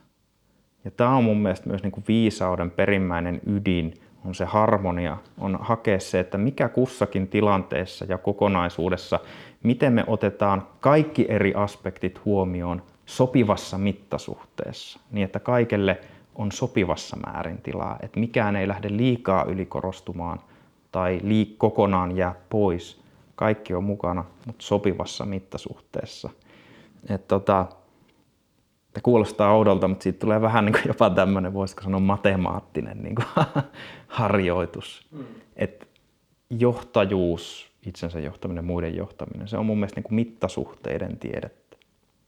Ja tämä on mun mielestä myös niin kuin viisauden perimmäinen ydin, on se harmonia, on hakea se, että mikä kussakin tilanteessa ja kokonaisuudessa, miten me otetaan kaikki eri aspektit huomioon sopivassa mittasuhteessa, niin että kaikelle on sopivassa määrin tilaa, että mikään ei lähde liikaa ylikorostumaan tai liik kokonaan jää pois. Kaikki on mukana, mutta sopivassa mittasuhteessa. Et tota, Tämä kuulostaa oudolta, mutta siitä tulee vähän niin kuin jopa tämmöinen, voisiko sanoa matemaattinen niin kuin harjoitus. Mm. Että johtajuus, itsensä johtaminen, muiden johtaminen, se on mun mielestä niin kuin mittasuhteiden tiedettä.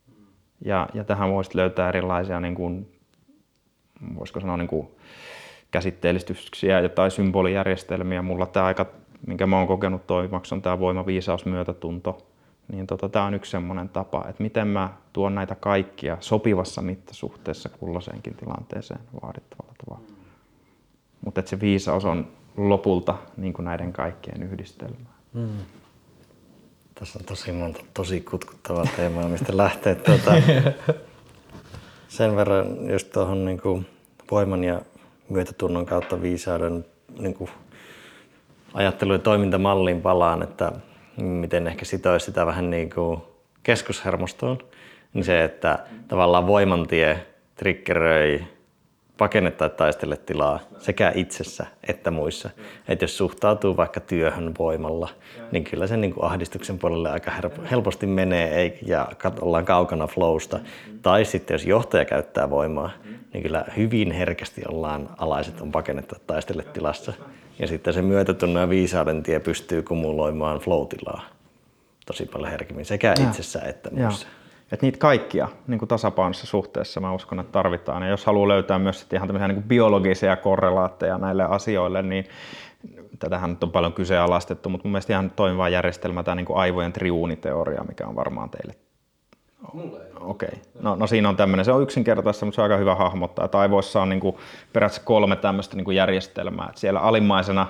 Mm. Ja, ja tähän voisi löytää erilaisia, niin kuin, voisiko sanoa, niin kuin käsitteellistyksiä tai symbolijärjestelmiä. Mulla tämä aika, minkä mä oon kokenut toimivaksi, on tämä voima, viisaus, myötätunto, niin tota, tämä on yksi semmoinen tapa, että miten mä tuon näitä kaikkia sopivassa mittasuhteessa kulloiseenkin tilanteeseen vaadittavalla tavalla. Mutta se viisaus on lopulta niin kuin näiden kaikkien yhdistelmä. Mm. Tässä on tosi monta tosi kutkuttavaa teemaa, mistä lähtee. Tuota, sen verran just tuohon niin kuin voiman ja myötätunnon kautta viisauden niin kuin ajattelu- ja toimintamalliin palaan, että miten ehkä sitoisi sitä vähän niin kuin keskushermostoon, niin se, että tavallaan voimantie triggeröi pakenne tai taistele tilaa sekä itsessä että muissa. Että jos suhtautuu vaikka työhön voimalla, niin kyllä se niin kuin ahdistuksen puolelle aika helposti menee ja ollaan kaukana flowsta. Tai sitten jos johtaja käyttää voimaa, niin kyllä hyvin herkästi ollaan alaiset on pakennetta taistele tilassa. Ja sitten se myötätunnon ja viisauden tie pystyy kumuloimaan floatilaa tosi paljon herkemmin sekä ja. itsessä että muissa. Että niitä kaikkia niin kuin tasapainossa suhteessa mä uskon, että tarvitaan. Ja jos haluaa löytää myös sitten ihan tämmöisiä niin kuin biologisia korrelaatteja näille asioille, niin tätähän nyt on paljon kyseenalaistettu, mutta mun mielestä ihan toimiva järjestelmä tämä niin kuin aivojen triuuniteoria, mikä on varmaan teille Okei. Okay. No, no siinä on tämmöinen, se on yksinkertaista, mutta se on aika hyvä hahmottaa. Että aivoissa on niin kuin, periaatteessa kolme tämmöistä niin kuin järjestelmää. Että siellä alimmaisena,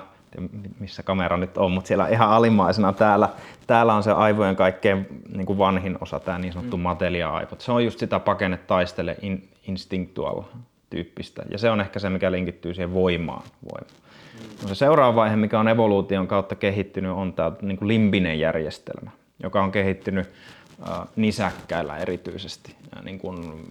missä kamera nyt on, mutta siellä ihan alimmaisena täällä, täällä on se aivojen kaikkein niin kuin vanhin osa, tämä niin sanottu mm. matelia-aivot. Se on just sitä pakene taistele in, instinctual tyyppistä. Ja se on ehkä se, mikä linkittyy siihen voimaan. Voima. Mm. No se seuraava vaihe, mikä on evoluution kautta kehittynyt, on tämä niin kuin limbinen järjestelmä, joka on kehittynyt nisäkkäillä erityisesti. Niin kun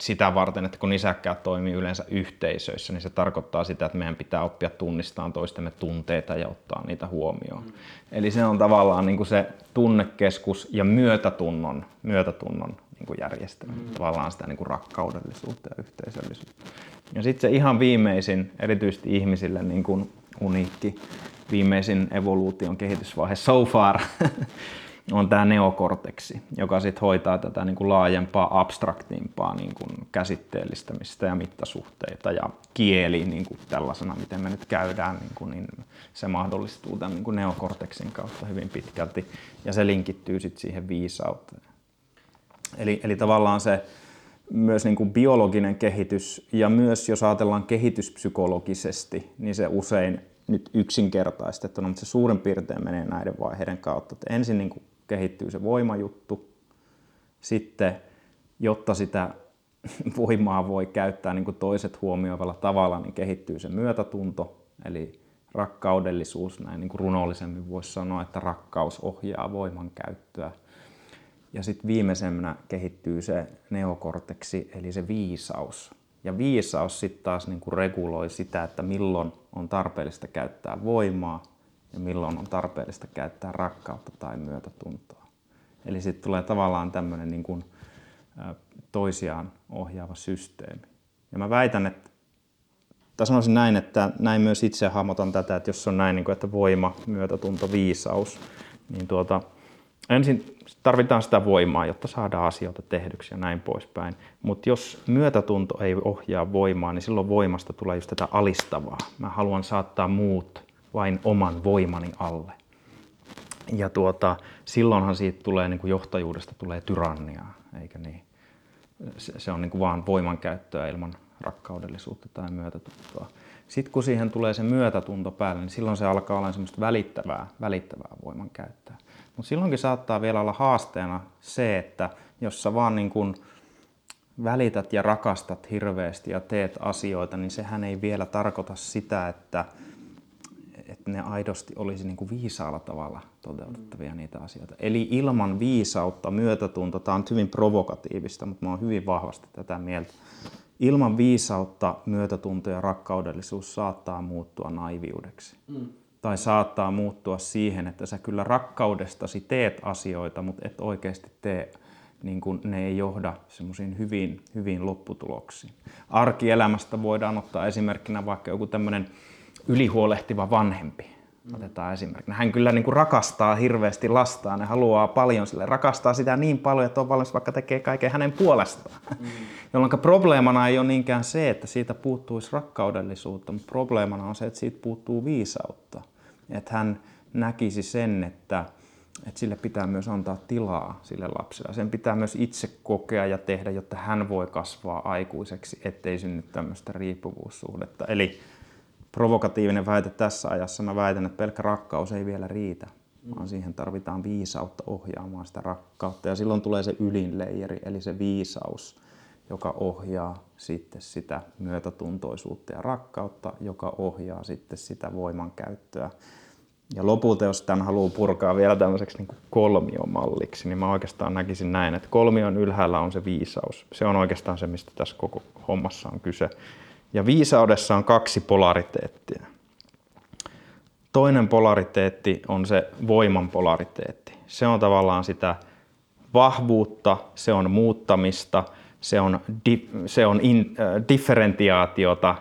sitä varten, että kun nisäkkäät toimii yleensä yhteisöissä, niin se tarkoittaa sitä, että meidän pitää oppia tunnistamaan toistemme tunteita ja ottaa niitä huomioon. Mm. Eli se on tavallaan niin kuin se tunnekeskus ja myötätunnon, myötätunnon niin kuin järjestelmä. Mm. Tavallaan sitä niin kuin rakkaudellisuutta ja yhteisöllisyyttä. Ja sitten se ihan viimeisin, erityisesti ihmisille niin kuin uniikki, viimeisin evoluution kehitysvaihe so far, on tämä neokorteksi, joka sitten hoitaa tätä niin kuin laajempaa, abstraktimpaa niin kuin käsitteellistämistä ja mittasuhteita ja kieli niin kuin tällaisena, miten me nyt käydään, niin, kuin, niin se mahdollistuu tämän niin kuin neokorteksin kautta hyvin pitkälti ja se linkittyy sitten siihen viisauteen. Eli, eli tavallaan se myös niin kuin biologinen kehitys ja myös jos ajatellaan kehityspsykologisesti, niin se usein nyt yksinkertaistettuna, mutta se suurin piirtein menee näiden vaiheiden kautta. Että ensin niin kuin kehittyy se voimajuttu. Sitten, jotta sitä voimaa voi käyttää niin kuin toiset huomioivalla tavalla, niin kehittyy se myötätunto, eli rakkaudellisuus, näin niin kuin runollisemmin voisi sanoa, että rakkaus ohjaa voiman käyttöä. Ja sitten viimeisenä kehittyy se neokorteksi, eli se viisaus. Ja viisaus sitten taas niin kuin reguloi sitä, että milloin on tarpeellista käyttää voimaa ja milloin on tarpeellista käyttää rakkautta tai myötätuntoa. Eli sitten tulee tavallaan tämmöinen niin kuin, toisiaan ohjaava systeemi. Ja mä väitän, että tai sanoisin näin, että näin myös itse hahmotan tätä, että jos on näin, niin kuin, että voima, myötätunto, viisaus, niin tuota, ensin tarvitaan sitä voimaa, jotta saadaan asioita tehdyksi ja näin poispäin. Mutta jos myötätunto ei ohjaa voimaa, niin silloin voimasta tulee just tätä alistavaa. Mä haluan saattaa muut vain oman voimani alle. Ja tuota, silloinhan siitä tulee, niin kuin johtajuudesta tulee tyranniaa, eikä niin? Se, se on niin kuin vaan voimankäyttöä ilman rakkaudellisuutta tai myötätuntoa. Sitten kun siihen tulee se myötätunto päälle, niin silloin se alkaa olla semmoista välittävää, välittävää voimankäyttöä. Mutta silloinkin saattaa vielä olla haasteena se, että jos sä vaan niin kun välität ja rakastat hirveästi ja teet asioita, niin sehän ei vielä tarkoita sitä, että ne aidosti olisi niin kuin viisaalla tavalla toteutettavia niitä asioita. Eli ilman viisautta, myötätunto, tämä on hyvin provokatiivista, mutta mä oon hyvin vahvasti tätä mieltä. Ilman viisautta, myötätunto ja rakkaudellisuus saattaa muuttua naiviudeksi. Mm tai saattaa muuttua siihen, että sä kyllä rakkaudestasi teet asioita, mutta et oikeasti tee, niin kun ne ei johda semmoisiin hyvin, hyvin lopputuloksiin. Arkielämästä voidaan ottaa esimerkkinä vaikka joku tämmöinen ylihuolehtiva vanhempi. Otetaan esimerkkinä. Hän kyllä niin kuin rakastaa hirveästi lastaan ja haluaa paljon sille. Rakastaa sitä niin paljon, että on valmis vaikka tekee kaiken hänen puolestaan. Mm. Jolloin probleemana ei ole niinkään se, että siitä puuttuisi rakkaudellisuutta, mutta probleemana on se, että siitä puuttuu viisautta. Että hän näkisi sen, että, että sille pitää myös antaa tilaa sille lapselle. Sen pitää myös itse kokea ja tehdä, jotta hän voi kasvaa aikuiseksi, ettei synny tämmöistä riippuvuussuhdetta. Eli provokatiivinen väite tässä ajassa, mä väitän, että pelkkä rakkaus ei vielä riitä, vaan siihen tarvitaan viisautta ohjaamaan sitä rakkautta. Ja silloin tulee se ylinleijeri, eli se viisaus, joka ohjaa sitten sitä myötätuntoisuutta ja rakkautta, joka ohjaa sitten sitä voimankäyttöä. Ja lopulta, jos tämän haluaa purkaa vielä tämmöiseksi niin kolmiomalliksi, niin mä oikeastaan näkisin näin, että kolmion ylhäällä on se viisaus. Se on oikeastaan se, mistä tässä koko hommassa on kyse. Ja viisaudessa on kaksi polariteettia. Toinen polariteetti on se voiman polariteetti. Se on tavallaan sitä vahvuutta, se on muuttamista, se on, di, se on in, äh, differentiaatiota,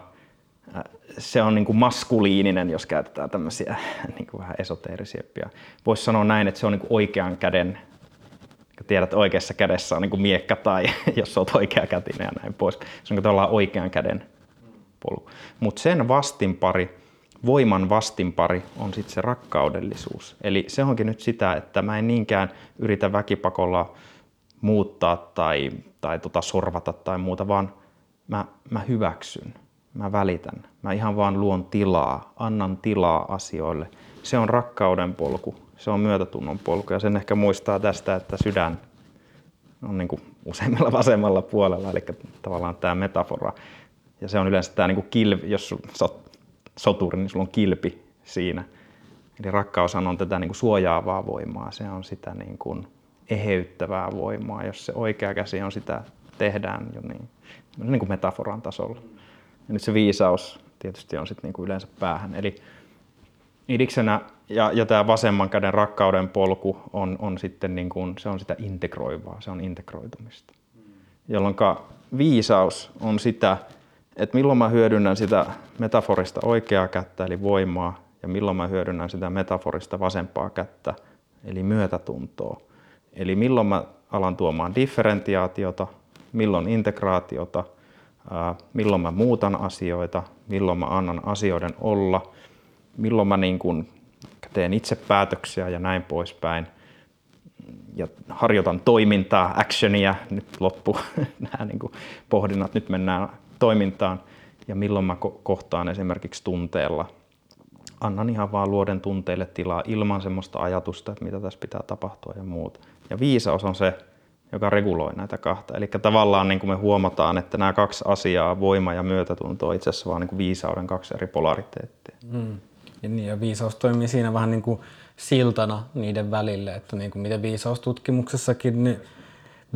äh, se on niin kuin maskuliininen, jos käytetään tämmöisiä niin kuin vähän esoteerisiä. Voisi sanoa näin, että se on niin kuin oikean käden, tiedät, oikeassa kädessä on niin kuin miekka tai jos olet oikea kätinen ja näin pois. Se on tavallaan oikean käden polku. Mutta sen vastinpari, voiman vastinpari on sitten se rakkaudellisuus. Eli se onkin nyt sitä, että mä en niinkään yritä väkipakolla muuttaa tai, tai tota sorvata tai muuta, vaan mä, mä hyväksyn, mä välitän. Mä ihan vaan luon tilaa, annan tilaa asioille. Se on rakkauden polku, se on myötätunnon polku ja sen ehkä muistaa tästä, että sydän on niin kuin useimmilla vasemmalla puolella, eli tavallaan tämä metafora ja se on yleensä tämä niin kilpi, jos sä soturi, niin sulla on kilpi siinä. Eli rakkaus on tätä niin kuin suojaavaa voimaa, se on sitä niin kuin eheyttävää voimaa. Jos se oikea käsi on sitä, tehdään jo niin, niin kuin metaforan tasolla. Ja nyt se viisaus tietysti on sitten niin kuin yleensä päähän. Eli idiksenä ja, ja tämä vasemman käden rakkauden polku on, on sitten niin kuin, se on sitä integroivaa, se on integroitumista. Jolloin viisaus on sitä, että milloin mä hyödynnän sitä metaforista oikeaa kättä, eli voimaa, ja milloin mä hyödynnän sitä metaforista vasempaa kättä, eli myötätuntoa. Eli milloin mä alan tuomaan differentiaatiota, milloin integraatiota, milloin mä muutan asioita, milloin mä annan asioiden olla, milloin mä niin kun teen itse päätöksiä ja näin poispäin. Ja harjoitan toimintaa, actionia, nyt loppu nämä niin pohdinnat, nyt mennään toimintaan ja milloin mä kohtaan esimerkiksi tunteella. Annan ihan vaan luoden tunteille tilaa ilman semmoista ajatusta, että mitä tässä pitää tapahtua ja muuta. Ja viisaus on se, joka reguloi näitä kahta. Eli tavallaan niin kuin me huomataan, että nämä kaksi asiaa, voima ja myötätunto, on itse asiassa vaan niin kuin viisauden kaksi eri polariteettia. Mm. Ja, niin, ja viisaus toimii siinä vähän niin kuin siltana niiden välille, että niin kuin miten viisaustutkimuksessakin niin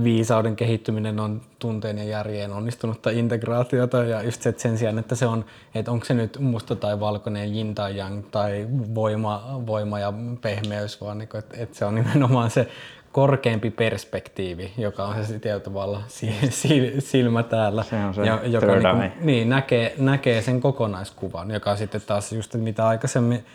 viisauden kehittyminen on tunteen ja järjeen onnistunutta integraatiota ja just se, että sen sijaan, että se on, että onko se nyt musta tai valkoinen yin tai yang tai voima, voima ja pehmeys, vaan niin kuin, että, että se on nimenomaan se korkeampi perspektiivi, joka on se tietyllä tavalla silmä täällä, se on se ja, joka niin, kuin, niin, näkee, näkee sen kokonaiskuvan, joka sitten taas just mitä aikaisemmin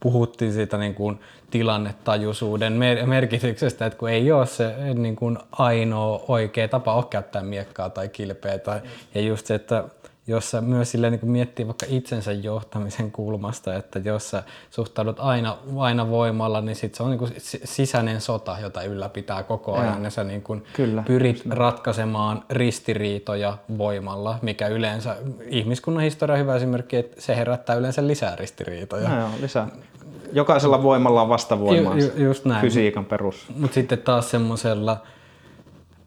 puhuttiin siitä niin kuin tilannetajuisuuden merkityksestä, että kun ei ole se niin kuin ainoa oikea tapa ole käyttää miekkaa tai kilpeä. Tai, ja just se, että jos sä myös silleen niin miettii vaikka itsensä johtamisen kulmasta, että jos sä suhtaudut aina, aina voimalla, niin sit se on niin kuin sisäinen sota, jota ylläpitää koko ajan. Ja, ja sä niin kuin Kyllä, pyrit ratkaisemaan ristiriitoja voimalla, mikä yleensä ihmiskunnan historia hyvä esimerkki, että se herättää yleensä lisää ristiriitoja. No joo, lisää. Jokaisella voimalla on vastavoimaa. Ju, ju, just näin. Fysiikan perus. Mutta sitten taas semmoisella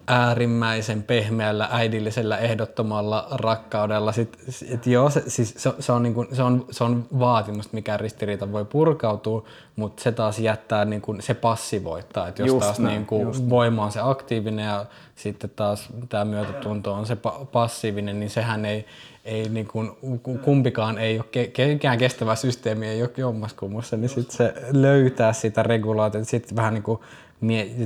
äärimmäisen pehmeällä, äidillisellä, ehdottomalla rakkaudella. Sit, et joo, se, siis se, se, on niinku, se, on, se on vaatimus, mikä ristiriita voi purkautua, mutta se taas jättää, niinku, se passivoittaa. Et jos just taas näin, niinku, voima on se aktiivinen ja sitten taas tämä myötätunto on se pa- passiivinen, niin sehän ei, ei niin kuin, kumpikaan ei ole, ke, kestävä systeemi ei ole jommaskummussa, niin sitten se löytää sitä regulaatiota, sitten vähän niin kuin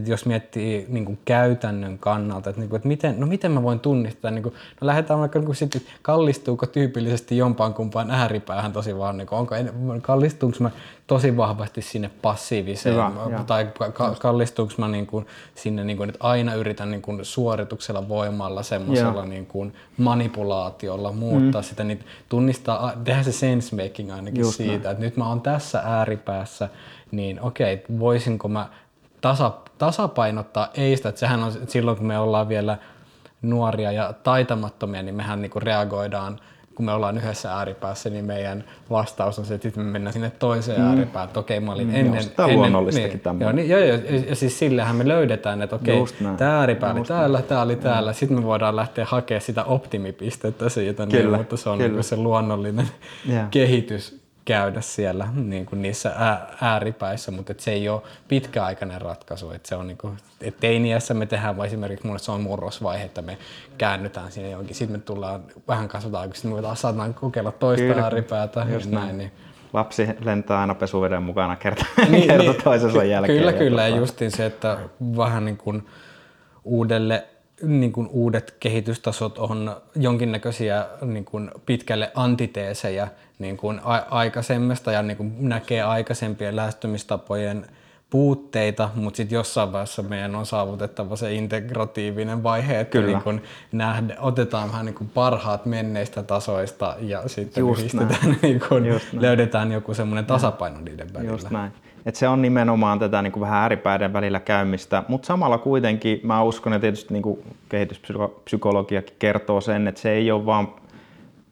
jos miettii niin kuin käytännön kannalta, että, niin kuin, että miten, no miten mä voin tunnistaa, niin kuin, no lähdetään vaikka niin kuin sitten, kallistuuko tyypillisesti jompaan kumpaan ääripäähän tosi vaan, niin kuin, onko, kallistuuko mä tosi vahvasti sinne passiiviseen, Hyvä, tai ka- kallistuuko mä niin kuin, sinne, niin kuin, että aina yritän niin kuin, suorituksella voimalla, semmoisella niin kuin, manipulaatiolla muuttaa mm. sitä, niin tunnistaa, tehdä se sense making ainakin Just siitä, näin. että nyt mä oon tässä ääripäässä, niin okei, okay, voisinko mä tasa, tasapainottaa eistä, että sehän on että silloin kun me ollaan vielä nuoria ja taitamattomia, niin mehän niinku reagoidaan kun me ollaan yhdessä ääripäässä, niin meidän vastaus on se, että me mennään sinne toiseen mm. ääripään, että okei, mä olin mm, ennen... Tämä on luonnollistakin niin, joo, niin, joo, joo, ja siis sillähän me löydetään, että okei, tämä ääripää oli täällä, tämä oli täällä, mm. sitten me voidaan lähteä hakemaan sitä optimipistettä siitä, niin, kyllä, niin, mutta se on kyllä. Niin se luonnollinen yeah. kehitys käydä siellä niin kuin niissä ääripäissä, mutta se ei ole pitkäaikainen ratkaisu. Et se on niin kuin, et teiniässä me tehdään, vai esimerkiksi mulle se on murrosvaihe, että me käännytään sinne johonkin. Sitten me tullaan vähän kasvataan, kun me taas saataan kokeilla toista Kyllä, ääripäätä. Just näin. näin niin. Lapsi lentää aina pesuveden mukana kerta, niin, kerta niin, toisensa jälkeen. Kyllä, kyllä. Ja justiin se, että vähän niin kuin uudelle niin kuin uudet kehitystasot on jonkinnäköisiä niin kuin pitkälle antiteesejä niin kuin a- aikaisemmasta ja niin kuin näkee aikaisempien lähestymistapojen puutteita, mutta sitten jossain vaiheessa meidän on saavutettava se integratiivinen vaihe, että Kyllä. niin kun nähdä, otetaan vähän niin kuin parhaat menneistä tasoista ja sitten niin kun löydetään joku semmoinen tasapaino niiden välillä. Just näin. Et se on nimenomaan tätä niin kuin vähän ääripäiden välillä käymistä, mutta samalla kuitenkin mä uskon, että tietysti niin kuin kehityspsykologiakin kertoo sen, että se ei ole vaan,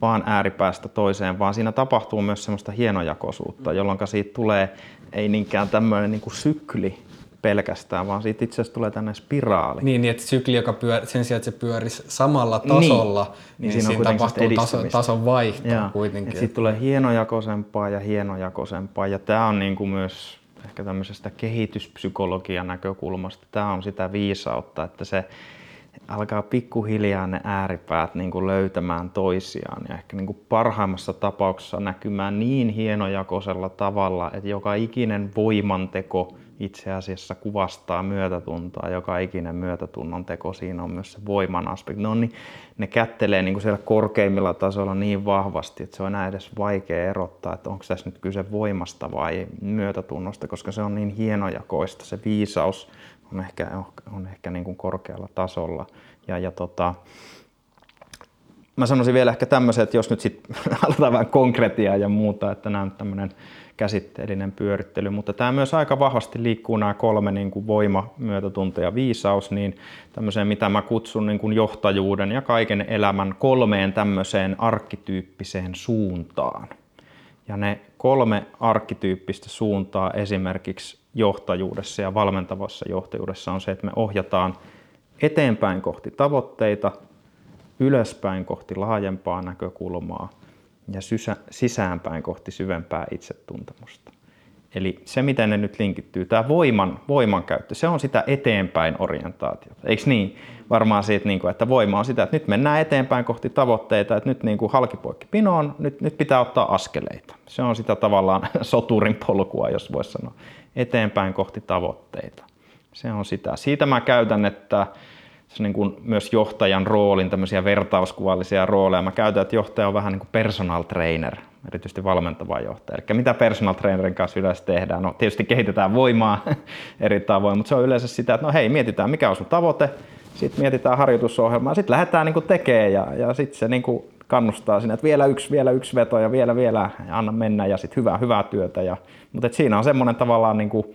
vaan ääripäästä toiseen, vaan siinä tapahtuu myös semmoista hienojakoisuutta, jolloin siitä tulee ei niinkään tämmöinen niin kuin sykli, pelkästään, vaan siitä itse asiassa tulee tänne spiraali. Niin, niin että sykli, joka pyör, sen sijaan, että se pyörisi samalla tasolla, niin, niin, niin siinä, siinä tapahtuu taso, tason vaihto ja, kuitenkin. Siitä tulee hienojakoisempaa ja hienojakoisempaa, ja tämä on niin kuin myös ehkä tämmöisestä kehityspsykologian näkökulmasta, tämä on sitä viisautta, että se alkaa pikkuhiljaa ne ääripäät niin kuin löytämään toisiaan ja ehkä niin kuin parhaimmassa tapauksessa näkymään niin hienojakoisella tavalla, että joka ikinen voimanteko itse asiassa kuvastaa myötätuntoa. Joka ikinen myötätunnon teko, siinä on myös se voiman aspekti. No niin, ne kättelee niin kuin siellä korkeimmilla tasoilla niin vahvasti, että se on enää edes vaikea erottaa, että onko tässä nyt kyse voimasta vai myötätunnosta, koska se on niin hienojakoista. Se viisaus on ehkä, on ehkä niin kuin korkealla tasolla. Ja, ja tota, mä sanoisin vielä ehkä tämmöisen, että jos nyt sitten aletaan vähän konkretiaa ja muuta, että nämä on tämmöinen käsitteellinen pyörittely, mutta tämä myös aika vahvasti liikkuu nämä kolme niin kuin voima, myötätunto ja viisaus, niin tämmöiseen mitä mä kutsun niin kuin johtajuuden ja kaiken elämän kolmeen tämmöiseen arkkityyppiseen suuntaan. Ja ne kolme arkkityyppistä suuntaa esimerkiksi johtajuudessa ja valmentavassa johtajuudessa on se, että me ohjataan eteenpäin kohti tavoitteita, ylöspäin kohti laajempaa näkökulmaa ja sisäänpäin kohti syvempää itsetuntemusta. Eli se, miten ne nyt linkittyy, tämä voiman, voiman käyttö, se on sitä eteenpäin orientaatiota. Eikö niin? Varmaan siitä, niin kuin, että voima on sitä, että nyt mennään eteenpäin kohti tavoitteita, että nyt niin kuin halkipoikki pinoon, nyt, nyt pitää ottaa askeleita. Se on sitä tavallaan soturin polkua, jos voisi sanoa. Eteenpäin kohti tavoitteita. Se on sitä. Siitä mä käytän, että se niin kuin myös johtajan roolin, tämmöisiä vertauskuvallisia rooleja. Mä käytän, että johtaja on vähän niin kuin personal trainer, erityisesti valmentava johtaja. Eli mitä personal trainerin kanssa yleensä tehdään? No tietysti kehitetään voimaa eri tavoin, mutta se on yleensä sitä, että no hei, mietitään mikä on sun tavoite, sitten mietitään harjoitusohjelmaa, sitten lähdetään niin tekemään ja, ja sitten se niin kannustaa sinne, että vielä yksi, vielä yksi veto ja vielä, vielä, ja anna mennä ja sitten hyvää, hyvää työtä. Ja, mutta siinä on semmoinen tavallaan niin kuin,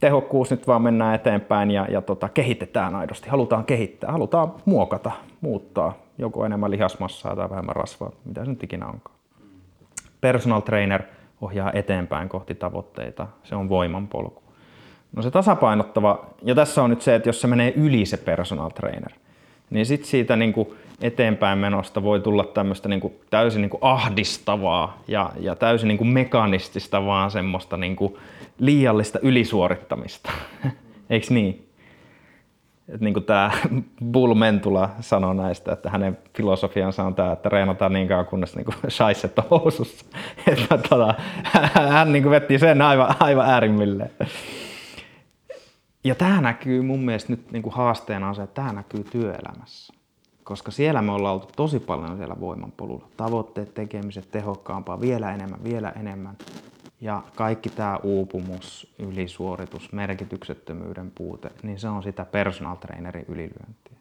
tehokkuus nyt vaan mennään eteenpäin ja, ja tota, kehitetään aidosti. Halutaan kehittää, halutaan muokata, muuttaa joko enemmän lihasmassaa tai vähemmän rasvaa, mitä se nyt ikinä onkaan. Personal trainer ohjaa eteenpäin kohti tavoitteita, se on voiman polku. No se tasapainottava, ja tässä on nyt se, että jos se menee yli se personal trainer, niin sitten siitä niin kuin eteenpäin menosta voi tulla tämmöistä niin täysin niin kuin ahdistavaa ja, ja täysin niin kuin mekanistista vaan semmoista niin kuin liiallista ylisuorittamista. Eikö niin? Et niin kuin tämä Bull Mentula sanoi näistä, että hänen filosofiansa on tämä, että reenataan niin kauan kunnes niin kuin shaisset on housussa. Että, tota, hän niin kuin vetti sen aivan, aivan äärimmilleen. Ja tämä näkyy mun mielestä nyt niin kuin haasteena on se, että tämä näkyy työelämässä. Koska siellä me ollaan oltu tosi paljon siellä voimanpolulla. Tavoitteet, tekemiset, tehokkaampaa, vielä enemmän, vielä enemmän. Ja kaikki tämä uupumus, ylisuoritus, merkityksettömyyden puute, niin se on sitä personal trainerin ylilyöntiä.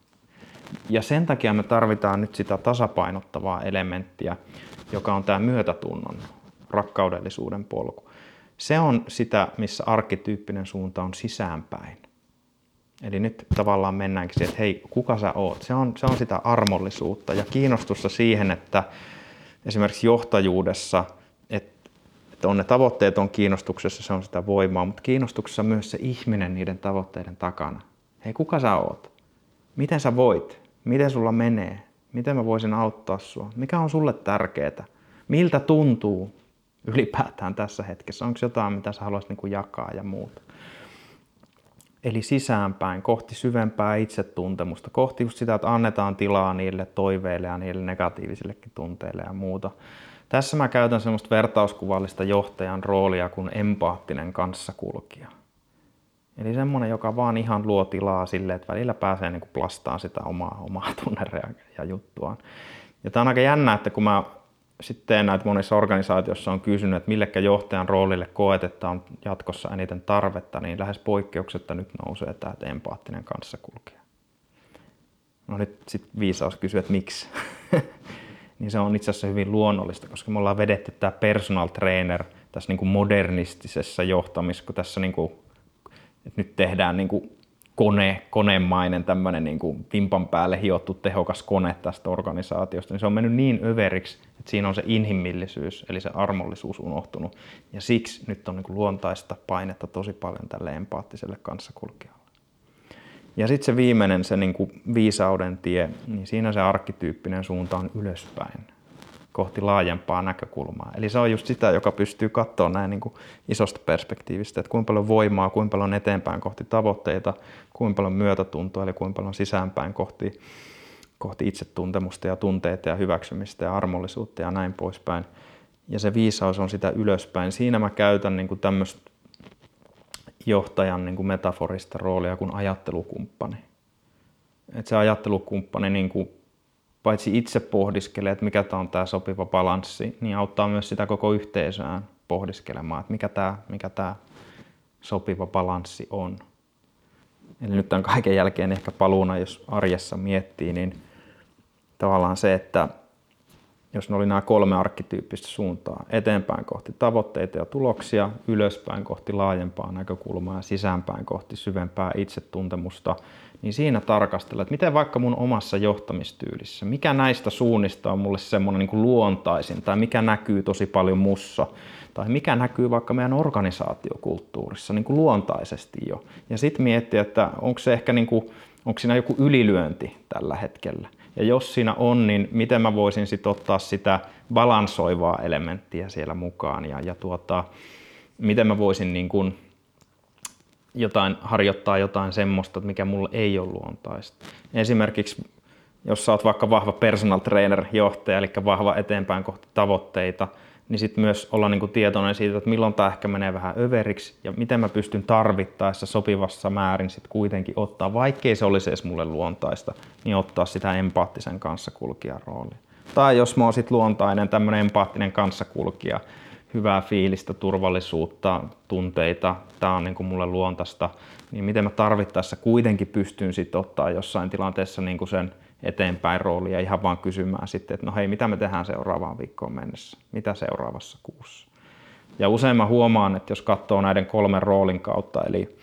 Ja sen takia me tarvitaan nyt sitä tasapainottavaa elementtiä, joka on tämä myötätunnon, rakkaudellisuuden polku. Se on sitä, missä arkkityyppinen suunta on sisäänpäin. Eli nyt tavallaan mennäänkin siihen, että hei, kuka sä oot? Se on, se on sitä armollisuutta ja kiinnostusta siihen, että esimerkiksi johtajuudessa, että on ne tavoitteet on kiinnostuksessa, se on sitä voimaa, mutta kiinnostuksessa on myös se ihminen niiden tavoitteiden takana. Hei, kuka sä oot? Miten sä voit? Miten sulla menee? Miten mä voisin auttaa sua? Mikä on sulle tärkeää? Miltä tuntuu ylipäätään tässä hetkessä? Onko jotain, mitä sä haluaisit niin jakaa ja muuta? Eli sisäänpäin, kohti syvempää itsetuntemusta, kohti just sitä, että annetaan tilaa niille toiveille ja niille negatiivisillekin tunteille ja muuta. Tässä mä käytän semmoista vertauskuvallista johtajan roolia kuin empaattinen kanssakulkija. Eli semmoinen, joka vaan ihan luo tilaa sille, että välillä pääsee niin plastaan sitä omaa, omaa tunnerea ja juttuaan. Ja tämä on aika jännä, että kun mä sitten näitä monissa organisaatioissa on kysynyt, että millekä johtajan roolille koetetaan jatkossa eniten tarvetta, niin lähes poikkeuksetta nyt nousee tämä empaattinen kanssakulkija. No nyt sitten viisaus kysyä, että miksi. niin se on itse asiassa hyvin luonnollista, koska me ollaan vedetty tämä personal trainer tässä niin kuin modernistisessa johtamisessa, kun tässä niin kuin, että nyt tehdään niin kuin kone, konemainen tämmöinen niin kuin vimpan päälle hiottu tehokas kone tästä organisaatiosta, niin se on mennyt niin överiksi, että siinä on se inhimillisyys, eli se armollisuus unohtunut. Ja siksi nyt on niin kuin luontaista painetta tosi paljon tälle empaattiselle kanssakulkijalle. Ja sitten se viimeinen, se niin kuin viisauden tie, niin siinä se arkkityyppinen suunta on ylöspäin kohti laajempaa näkökulmaa. Eli se on just sitä, joka pystyy katsoa näin niin kuin isosta perspektiivistä, että kuinka paljon voimaa, kuinka paljon eteenpäin kohti tavoitteita, kuinka paljon myötätuntoa, eli kuinka paljon sisäänpäin kohti, kohti itsetuntemusta ja tunteita ja hyväksymistä ja armollisuutta ja näin poispäin. Ja se viisaus on sitä ylöspäin. Siinä mä käytän niin kuin tämmöistä johtajan niin kuin metaforista roolia kuin ajattelukumppani. Et se ajattelukumppani niin kuin paitsi itse pohdiskelee, että mikä tämä on tämä sopiva balanssi, niin auttaa myös sitä koko yhteisöä pohdiskelemaan, että mikä tämä, mikä tämä sopiva balanssi on. Eli nyt tämän kaiken jälkeen ehkä paluuna, jos arjessa miettii, niin tavallaan se, että jos ne oli nämä kolme arkkityyppistä suuntaa, eteenpäin kohti tavoitteita ja tuloksia, ylöspäin kohti laajempaa näkökulmaa ja sisäänpäin kohti syvempää itsetuntemusta, niin siinä tarkastella, että miten vaikka mun omassa johtamistyylissä, mikä näistä suunnista on mulle semmoinen niin luontaisin tai mikä näkyy tosi paljon mussa, tai mikä näkyy vaikka meidän organisaatiokulttuurissa niin kuin luontaisesti jo. Ja sitten miettiä, että onko se ehkä niin kuin, onko siinä joku ylilyönti tällä hetkellä. Ja jos siinä on, niin miten mä voisin sitten ottaa sitä balansoivaa elementtiä siellä mukaan ja, ja tuota, miten mä voisin niin kuin jotain, harjoittaa jotain semmoista, mikä mulle ei ole luontaista. Esimerkiksi jos sä oot vaikka vahva personal trainer, johtaja, eli vahva eteenpäin kohti tavoitteita, niin sitten myös olla niin kuin tietoinen siitä, että milloin tämä ehkä menee vähän överiksi ja miten mä pystyn tarvittaessa sopivassa määrin sitten kuitenkin ottaa, vaikkei se olisi edes mulle luontaista, niin ottaa sitä empaattisen kanssakulkijan roolia. Tai jos mä oon sitten luontainen, tämmöinen empaattinen kanssakulkija, hyvää fiilistä, turvallisuutta, tunteita, tämä on niin kuin mulle luontaista, niin miten mä tarvittaessa kuitenkin pystyn sitten ottaa jossain tilanteessa niin kuin sen eteenpäin roolia ihan vaan kysymään sitten, että no hei, mitä me tehdään seuraavaan viikkoon mennessä, mitä seuraavassa kuussa. Ja usein mä huomaan, että jos katsoo näiden kolmen roolin kautta, eli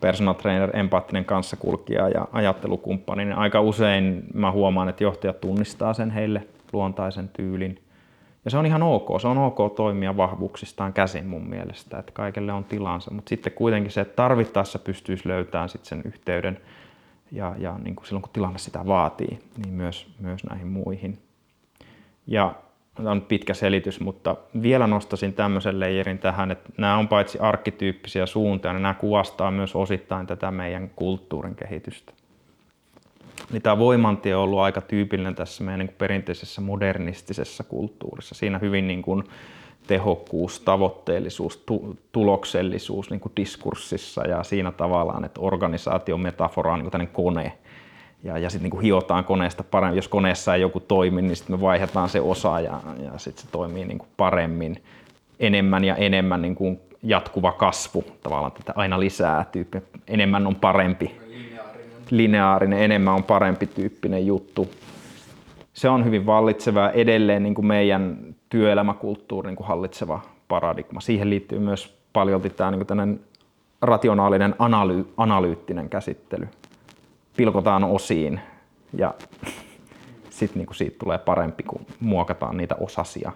personal trainer, empaattinen kanssakulkija ja ajattelukumppani, niin aika usein mä huomaan, että johtajat tunnistaa sen heille luontaisen tyylin. Ja se on ihan ok, se on ok toimia vahvuuksistaan käsin mun mielestä, että kaikelle on tilansa, mutta sitten kuitenkin se, että tarvittaessa pystyisi löytämään sitten sen yhteyden ja, ja niin kuin silloin kun tilanne sitä vaatii, niin myös, myös näihin muihin. Ja tämä on pitkä selitys, mutta vielä nostasin tämmöisen leijerin tähän, että nämä on paitsi arkkityyppisiä suuntia, niin nämä kuvastaa myös osittain tätä meidän kulttuurin kehitystä. Niin tämä voimantie on ollut aika tyypillinen tässä meidän niin perinteisessä modernistisessa kulttuurissa. Siinä hyvin niin kuin tehokkuus, tavoitteellisuus, tu- tuloksellisuus niin kuin diskurssissa ja siinä tavallaan, että organisaation metafora on niin kuin kone. Ja, ja sitten niin hiotaan koneesta paremmin. Jos koneessa ei joku toimi, niin sitten me vaihdetaan se osa ja, ja sitten se toimii niin kuin paremmin. Enemmän ja enemmän niin kuin jatkuva kasvu, tavallaan tätä aina lisää tyyppi. Enemmän on parempi. Lineaarinen. Lineaarinen, enemmän on parempi tyyppinen juttu. Se on hyvin vallitseva edelleen niin kuin meidän työelämäkulttuurin niin hallitseva paradigma. Siihen liittyy myös paljon tämä niin rationaalinen analy- analyyttinen käsittely. Pilkotaan osiin ja sitten niin siitä tulee parempi, kun muokataan niitä osasia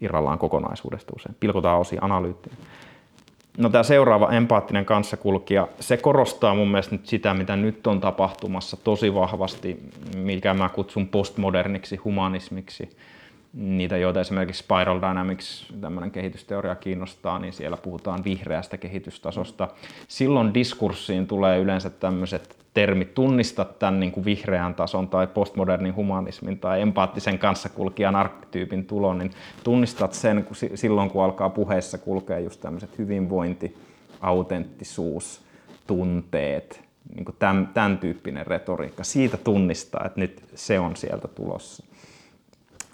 irrallaan kokonaisuudesta usein. Pilkotaan osiin analyyttinen. No tämä seuraava empaattinen kanssakulkija, se korostaa mun mielestä nyt sitä, mitä nyt on tapahtumassa tosi vahvasti, mikä mä kutsun postmoderniksi humanismiksi niitä, joita esimerkiksi Spiral Dynamics, tämmöinen kehitysteoria kiinnostaa, niin siellä puhutaan vihreästä kehitystasosta. Silloin diskurssiin tulee yleensä tämmöiset termit, tunnista tämän niin kuin vihreän tason tai postmodernin humanismin tai empaattisen kanssakulkijan arkkityypin tulon, niin tunnistat sen kun, silloin, kun alkaa puheessa kulkea just tämmöiset hyvinvointi, autenttisuus, tunteet, niin kuin tämän, tämän tyyppinen retoriikka. Siitä tunnistaa, että nyt se on sieltä tulossa.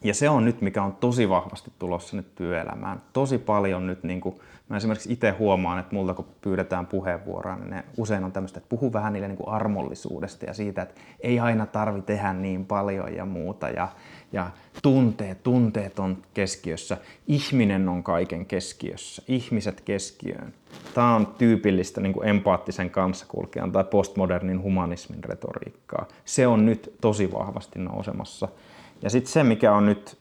Ja se on nyt, mikä on tosi vahvasti tulossa nyt työelämään. Tosi paljon nyt, niin kuin, mä esimerkiksi itse huomaan, että multa kun pyydetään puheenvuoroa, niin ne usein on tämmöistä, että puhu vähän niille niin kuin armollisuudesta ja siitä, että ei aina tarvi tehdä niin paljon ja muuta. Ja, ja tunteet, tunteet on keskiössä. Ihminen on kaiken keskiössä. Ihmiset keskiöön. Tämä on tyypillistä niin kuin empaattisen kanssakulkijan tai postmodernin humanismin retoriikkaa. Se on nyt tosi vahvasti nousemassa ja sitten se, mikä on nyt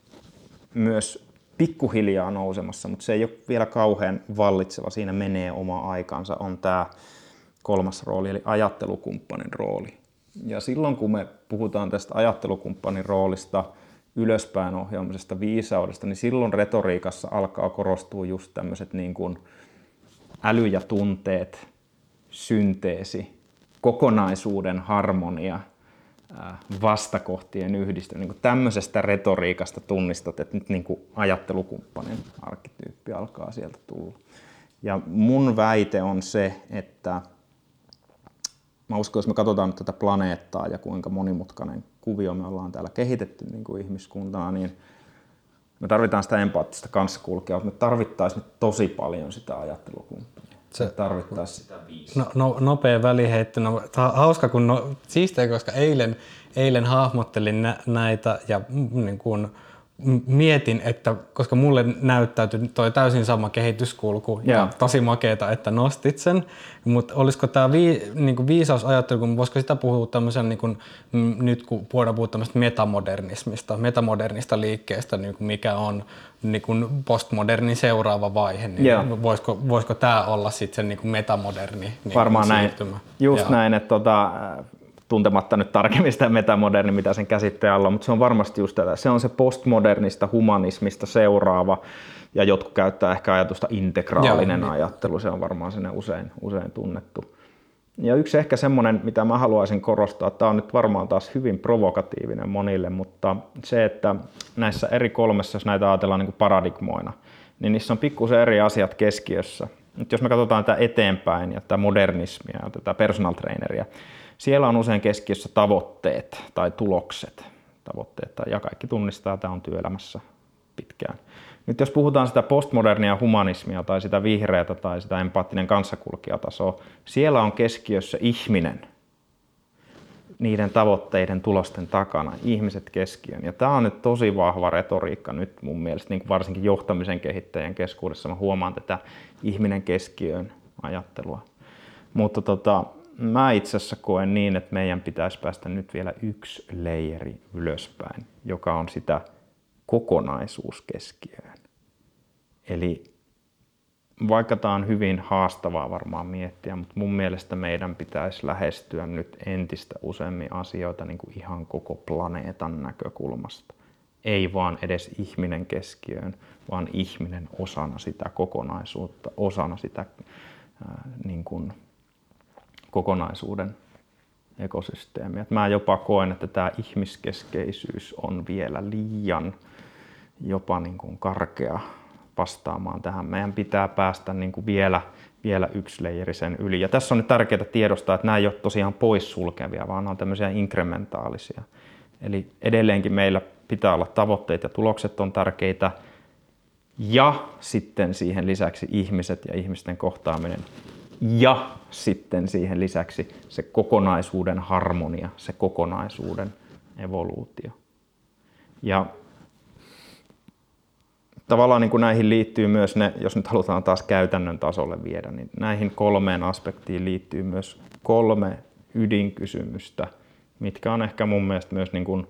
myös pikkuhiljaa nousemassa, mutta se ei ole vielä kauhean vallitseva, siinä menee oma aikansa, on tämä kolmas rooli, eli ajattelukumppanin rooli. Ja silloin kun me puhutaan tästä ajattelukumppanin roolista, ylöspäin ohjaamisesta, viisaudesta, niin silloin retoriikassa alkaa korostua just tämmöiset niin kuin äly ja tunteet, synteesi, kokonaisuuden harmonia – vastakohtien yhdistely. Niin tämmöisestä retoriikasta tunnistat, että nyt niin kuin ajattelukumppanin arkkityyppi alkaa sieltä tulla. Ja mun väite on se, että mä uskon, jos me katsotaan nyt tätä planeettaa ja kuinka monimutkainen kuvio me ollaan täällä kehitetty niin kuin ihmiskuntana, niin me tarvitaan sitä empaattista kanssakulkea, mutta me tarvittaisiin nyt tosi paljon sitä ajattelukumppania. Se viisi. No, no, nopea väliheitto. No, hauska, kun no, siistiä, koska eilen, eilen hahmottelin nä, näitä ja niin kun, mietin, että koska mulle näyttäytyi toi täysin sama kehityskulku yeah. ja tosi makeeta, että nostit sen, mutta olisiko tämä vii, niinku viisausajattelu, kun voisiko sitä puhua tämmöisen, niinku, nyt kun voidaan puhua tämmöistä metamodernismista, metamodernista liikkeestä, niinku mikä on niinku postmodernin seuraava vaihe, niin yeah. voisiko, voisiko tämä olla sitten se niinku metamoderni niinku Varmaan siirtymä? näin. Just yeah. näin, että tota, tuntematta nyt tarkemmin sitä metamoderni, mitä sen käsitteen alla on, mutta se on varmasti just tätä. Se on se postmodernista humanismista seuraava, ja jotkut käyttää ehkä ajatusta integraalinen Joo, ajattelu, se on varmaan sinne usein, usein tunnettu. Ja yksi ehkä semmoinen, mitä mä haluaisin korostaa, tämä on nyt varmaan taas hyvin provokatiivinen monille, mutta se, että näissä eri kolmessa, jos näitä ajatellaan niin kuin paradigmoina, niin niissä on pikkusen eri asiat keskiössä. Nyt jos me katsotaan tätä eteenpäin ja tätä modernismia ja tätä personal traineria, siellä on usein keskiössä tavoitteet tai tulokset. Tavoitteet, ja kaikki tunnistaa, että tämä on työelämässä pitkään. Nyt jos puhutaan sitä postmodernia humanismia tai sitä vihreätä tai sitä empaattinen kanssakulkijatasoa, siellä on keskiössä ihminen niiden tavoitteiden tulosten takana, ihmiset keskiön. Ja tämä on nyt tosi vahva retoriikka nyt mun mielestä, niin kuin varsinkin johtamisen kehittäjän keskuudessa. Mä huomaan tätä ihminen keskiöön ajattelua. Mutta tota, mä itse asiassa koen niin, että meidän pitäisi päästä nyt vielä yksi leijeri ylöspäin, joka on sitä kokonaisuus keskiöön. Eli vaikka tämä on hyvin haastavaa varmaan miettiä, mutta mun mielestä meidän pitäisi lähestyä nyt entistä useammin asioita niin kuin ihan koko planeetan näkökulmasta. Ei vaan edes ihminen keskiöön, vaan ihminen osana sitä kokonaisuutta, osana sitä ää, niin kuin kokonaisuuden ekosysteemiä. Mä jopa koen, että tämä ihmiskeskeisyys on vielä liian jopa niin kuin karkea vastaamaan tähän. Meidän pitää päästä niin kuin vielä, vielä yksi leijeri sen yli. Ja tässä on nyt tärkeää tiedostaa, että nämä ei ole tosiaan poissulkevia, vaan ne on tämmöisiä inkrementaalisia. Eli edelleenkin meillä pitää olla tavoitteet ja tulokset on tärkeitä. Ja sitten siihen lisäksi ihmiset ja ihmisten kohtaaminen. Ja sitten siihen lisäksi se kokonaisuuden harmonia, se kokonaisuuden evoluutio. Ja tavallaan niin kuin näihin liittyy myös ne, jos nyt halutaan taas käytännön tasolle viedä, niin näihin kolmeen aspektiin liittyy myös kolme ydinkysymystä, mitkä on ehkä mun mielestä myös niin kuin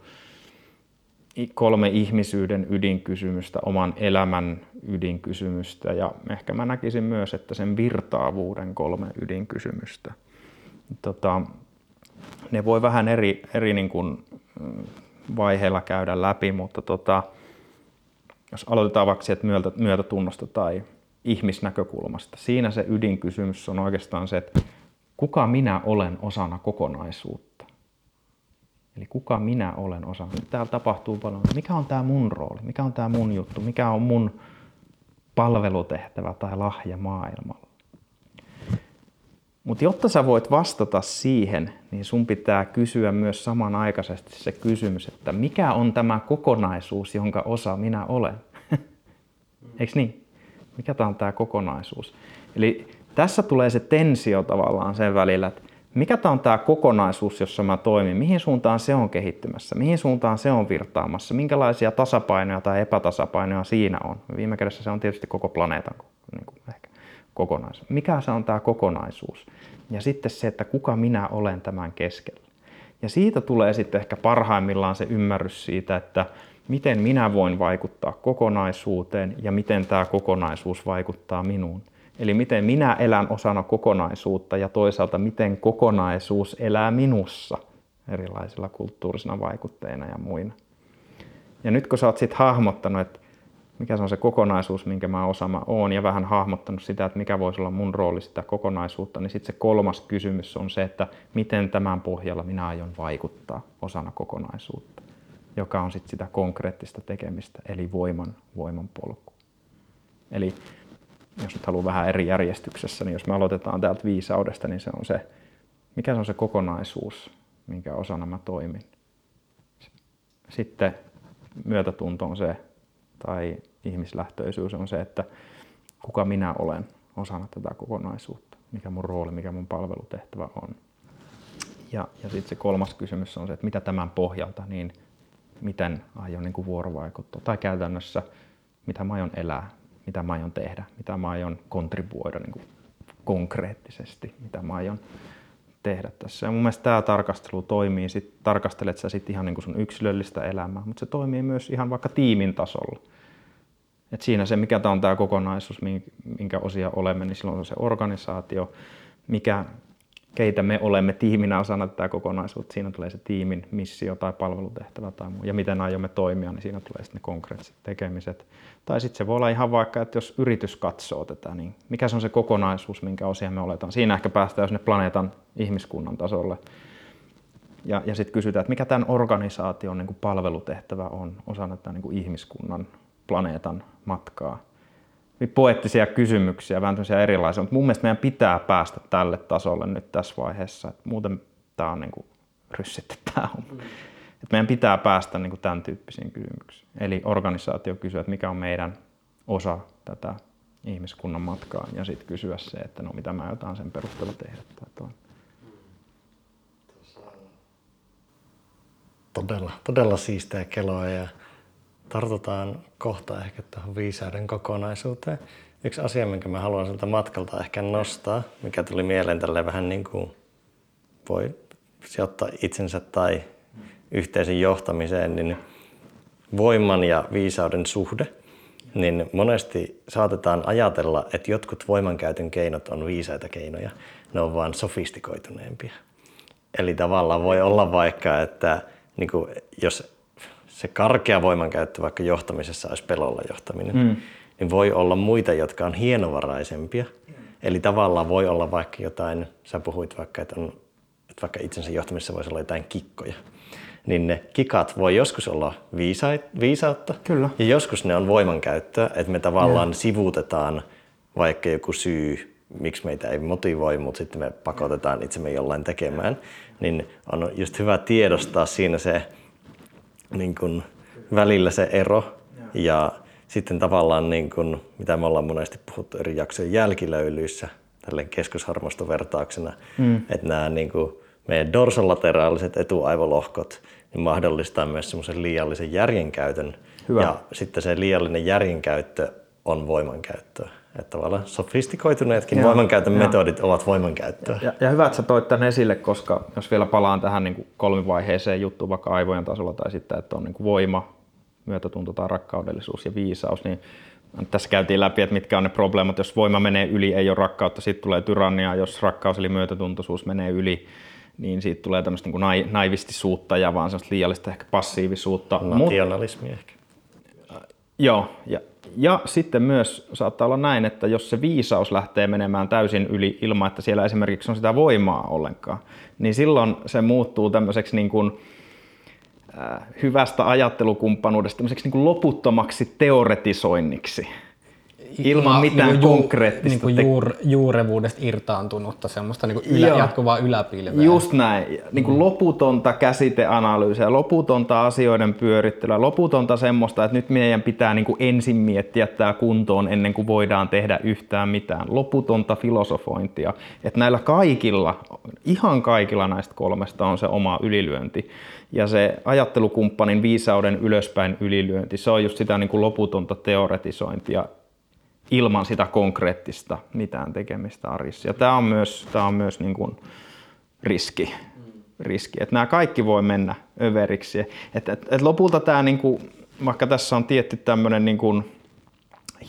kolme ihmisyyden ydinkysymystä, oman elämän ydinkysymystä ja ehkä mä näkisin myös, että sen virtaavuuden kolme ydinkysymystä. Tota, ne voi vähän eri, eri niin kuin mm, vaiheilla käydä läpi, mutta tota, jos aloitetaan vaikka sieltä myötä, myötätunnosta tai ihmisnäkökulmasta, siinä se ydinkysymys on oikeastaan se, että kuka minä olen osana kokonaisuutta. Eli kuka minä olen osana. Täällä tapahtuu paljon. Mikä on tämä mun rooli? Mikä on tämä mun juttu? Mikä on mun palvelutehtävä tai lahja maailmalla? Mutta jotta sä voit vastata siihen, niin sun pitää kysyä myös samanaikaisesti se kysymys, että mikä on tämä kokonaisuus, jonka osa minä olen? Eikö niin? Mikä tämä on tämä kokonaisuus? Eli tässä tulee se tensio tavallaan sen välillä, että mikä tämä on tämä kokonaisuus, jossa mä toimin, mihin suuntaan se on kehittymässä, mihin suuntaan se on virtaamassa, minkälaisia tasapainoja tai epätasapainoja siinä on. Viime kädessä se on tietysti koko planeetan niin kuin ehkä kokonaisuus. Mikä se on tämä kokonaisuus? Ja sitten se, että kuka minä olen tämän keskellä. Ja siitä tulee sitten ehkä parhaimmillaan se ymmärrys siitä, että miten minä voin vaikuttaa kokonaisuuteen ja miten tämä kokonaisuus vaikuttaa minuun. Eli miten minä elän osana kokonaisuutta ja toisaalta miten kokonaisuus elää minussa erilaisilla kulttuurisina vaikutteina ja muina. Ja nyt kun sä oot sitten hahmottanut, että mikä se on se kokonaisuus, minkä mä osa mä oon, ja vähän hahmottanut sitä, että mikä voisi olla mun rooli sitä kokonaisuutta, niin sitten se kolmas kysymys on se, että miten tämän pohjalla minä aion vaikuttaa osana kokonaisuutta, joka on sitten sitä konkreettista tekemistä, eli voiman, voiman polku. Eli jos nyt haluaa vähän eri järjestyksessä, niin jos me aloitetaan täältä viisaudesta, niin se on se, mikä se on se kokonaisuus, minkä osana mä toimin. Sitten myötätunto on se, tai ihmislähtöisyys on se, että kuka minä olen osana tätä kokonaisuutta, mikä mun rooli, mikä mun palvelutehtävä on. Ja, ja sitten se kolmas kysymys on se, että mitä tämän pohjalta, niin miten aion niin kuin vuorovaikuttaa, tai käytännössä mitä mä aion elää, mitä mä aion tehdä, mitä mä aion kontribuoida niin kuin konkreettisesti, mitä mä aion tehdä tässä. Ja mun mielestä tämä tarkastelu toimii, sit, tarkastelet sä sitten ihan niin kuin sun yksilöllistä elämää, mutta se toimii myös ihan vaikka tiimin tasolla. Et siinä se, mikä tämä on tämä kokonaisuus, minkä osia olemme, niin silloin on se organisaatio, mikä keitä me olemme tiiminä osana tätä kokonaisuutta. Siinä tulee se tiimin missio tai palvelutehtävä tai muu. Ja miten aiomme toimia, niin siinä tulee sitten ne konkreettiset tekemiset. Tai sitten se voi olla ihan vaikka, että jos yritys katsoo tätä, niin mikä se on se kokonaisuus, minkä osia me oletaan. Siinä ehkä päästään sinne planeetan ihmiskunnan tasolle. Ja, ja sitten kysytään, että mikä tämän organisaation niin kuin palvelutehtävä on osana tämän niin kuin ihmiskunnan planeetan matkaa poettisia kysymyksiä, vähän erilaisia, mutta mun mielestä meidän pitää päästä tälle tasolle nyt tässä vaiheessa, että muuten tämä on niin kuin ryssitty tämä homma. Mm. Että meidän pitää päästä niin kuin tämän tyyppisiin kysymyksiin. Eli organisaatio kysyy, että mikä on meidän osa tätä ihmiskunnan matkaa ja sitten kysyä se, että no mitä mä jotain sen perusteella tehdä tai. Todella, todella siistää keloa ja tartutaan kohta ehkä tuohon viisauden kokonaisuuteen. Yksi asia, minkä mä haluan siltä matkalta ehkä nostaa, mikä tuli mieleen tälle vähän niin kuin voi sijoittaa itsensä tai yhteisen johtamiseen, niin voiman ja viisauden suhde, niin monesti saatetaan ajatella, että jotkut voimankäytön keinot on viisaita keinoja, ne on vaan sofistikoituneempia. Eli tavallaan voi olla vaikka, että niin kuin, jos se karkea voimankäyttö vaikka johtamisessa olisi pelolla johtaminen, mm. niin voi olla muita, jotka on hienovaraisempia. Eli tavallaan voi olla vaikka jotain, sä puhuit vaikka, että, on, että vaikka itsensä johtamisessa voisi olla jotain kikkoja. Niin ne kikat voi joskus olla viisait, viisautta Kyllä. ja joskus ne on voimankäyttöä, että me tavallaan ja. sivuutetaan vaikka joku syy, miksi meitä ei motivoi, mutta sitten me pakotetaan itsemme jollain tekemään. Niin on just hyvä tiedostaa siinä se, niin kuin välillä se ero ja sitten tavallaan, niin kuin, mitä me ollaan monesti puhuttu eri jaksojen jälkilöylyissä, tälleen keskusharmostovertauksena, mm. että nämä niin kuin, meidän dorsalateraaliset etuaivolohkot niin mahdollistaa myös semmoisen liiallisen järjenkäytön. Hyvä. Ja sitten se liiallinen järjenkäyttö on voimankäyttöä. Että tavallaan sofistikoituneetkin Joo, voimankäytön ja. metodit ovat voimankäyttöä. Ja, ja hyvä, että sä toit tämän esille, koska jos vielä palaan tähän niin kuin kolmivaiheeseen juttuun vaikka aivojen tasolla tai sitten, että on niin kuin voima, myötätunto tai rakkaudellisuus ja viisaus, niin tässä käytiin läpi, että mitkä on ne probleemat. Jos voima menee yli, ei ole rakkautta, sitten tulee tyrannia. Jos rakkaus eli myötätuntoisuus menee yli, niin siitä tulee tämmöistä niin naivistisuutta ja vaan semmoista liiallista ehkä passiivisuutta. Nationalismi ehkä. Joo, ja ja sitten myös saattaa olla näin, että jos se viisaus lähtee menemään täysin yli ilman, että siellä esimerkiksi on sitä voimaa ollenkaan, niin silloin se muuttuu tämmöiseksi niin kuin, äh, hyvästä ajattelukumppanuudesta tämmöiseksi niin kuin loputtomaksi teoretisoinniksi ilman mitään niin konkreettista. Niin kuin juur, juurevuudesta irtaantunutta semmoista niin kuin ylä, jatkuvaa yläpilveä. Just näin. Niin kuin mm. loputonta käsiteanalyysiä, loputonta asioiden pyörittelyä, loputonta semmoista, että nyt meidän pitää niin kuin ensin miettiä tämä kuntoon ennen kuin voidaan tehdä yhtään mitään. Loputonta filosofointia. Että näillä kaikilla, ihan kaikilla näistä kolmesta on se oma ylilyönti. Ja se ajattelukumppanin viisauden ylöspäin ylilyönti, se on just sitä niin kuin loputonta teoretisointia ilman sitä konkreettista mitään tekemistä arjessa. Ja tämä on myös, tämä on myös niin kuin riski. riski. Että nämä kaikki voi mennä överiksi. Et, et, et lopulta tämä, niin kuin, vaikka tässä on tietty tämmöinen niin kuin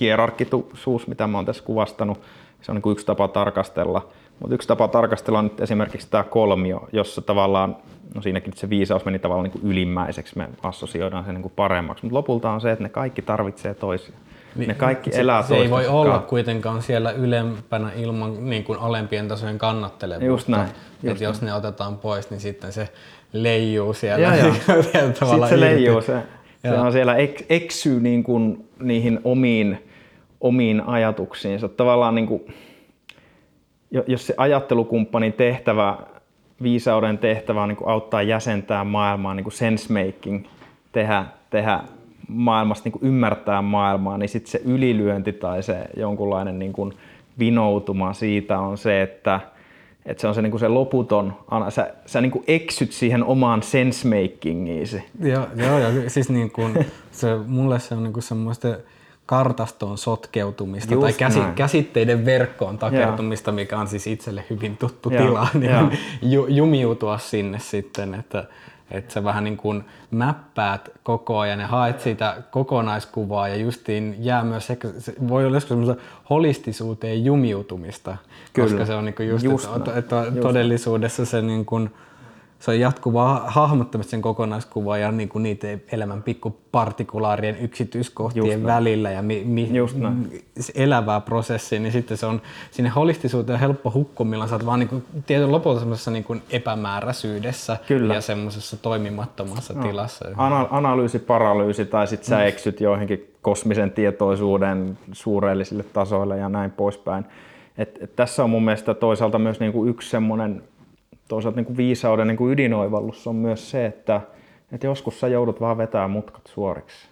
hierarkisuus, mitä mä oon tässä kuvastanut, se on niin kuin yksi tapa tarkastella. Mutta yksi tapa tarkastella on nyt esimerkiksi tämä kolmio, jossa tavallaan, no siinäkin se viisaus meni tavallaan niin kuin ylimmäiseksi, me assosioidaan sen niin kuin paremmaksi. Mutta lopulta on se, että ne kaikki tarvitsee toisiaan. Niin, ne kaikki se, elää Se ei voi olla kuitenkaan siellä ylempänä ilman niin kuin alempien tasojen kannattelevuutta. Just näin. Just että jos ne otetaan pois, niin sitten se leijuu siellä. Ja, ja. sitten se leijuu. Se, se on siellä ek, eksyy niin kuin niihin omiin, omiin ajatuksiinsa. Tavallaan niin kuin, jos se ajattelukumppanin tehtävä, viisauden tehtävä on niin kuin auttaa jäsentää maailmaa, niin kuin sense making, tehdä, tehdä maailmasta niin kuin ymmärtää maailmaa, niin sitten se ylilyönti tai se jonkunlainen niin kuin vinoutuma siitä on se, että, että se on se, niin kuin se loputon, sä, sä niin kuin eksyt siihen omaan sensemakingiisi. Joo, joo ja siis niin kuin, se, mulle se on niin kuin semmoista kartastoon sotkeutumista Just tai käsi, näin. käsitteiden verkkoon takertumista, mikä on siis itselle hyvin tuttu Joo, tila, niin ju, jumiutua sinne sitten, että, että sä vähän niin kuin mäppäät koko ajan ja haet siitä kokonaiskuvaa ja justiin jää myös, ehkä, se voi olla joskus semmoista holistisuuteen jumiutumista, Kyllä. koska se on niin kuin just, Just että, näin. että todellisuudessa se niin kuin, se on jatkuvaa hahmottamista sen kokonaiskuvaa ja niin kuin niiden elämän pikkupartikulaarien yksityiskohtien välillä ja mi, mi, elävää prosessia, niin sitten se on sinne holistisuuteen helppo hukkua, milloin sä oot vaan niin kuin, tietyllä lopulta semmoisessa niin kuin epämääräisyydessä Kyllä. ja semmoisessa toimimattomassa no. tilassa. Ana- analyysi, paralyysi tai sitten Mm. sä eksyt joihinkin kosmisen tietoisuuden suureellisille tasoille ja näin poispäin. Et, et tässä on mun mielestä toisaalta myös niinku yksi semmoinen toisaalta niinku viisauden niinku ydinoivallus on myös se, että et joskus sä joudut vaan vetää mutkat suoriksi.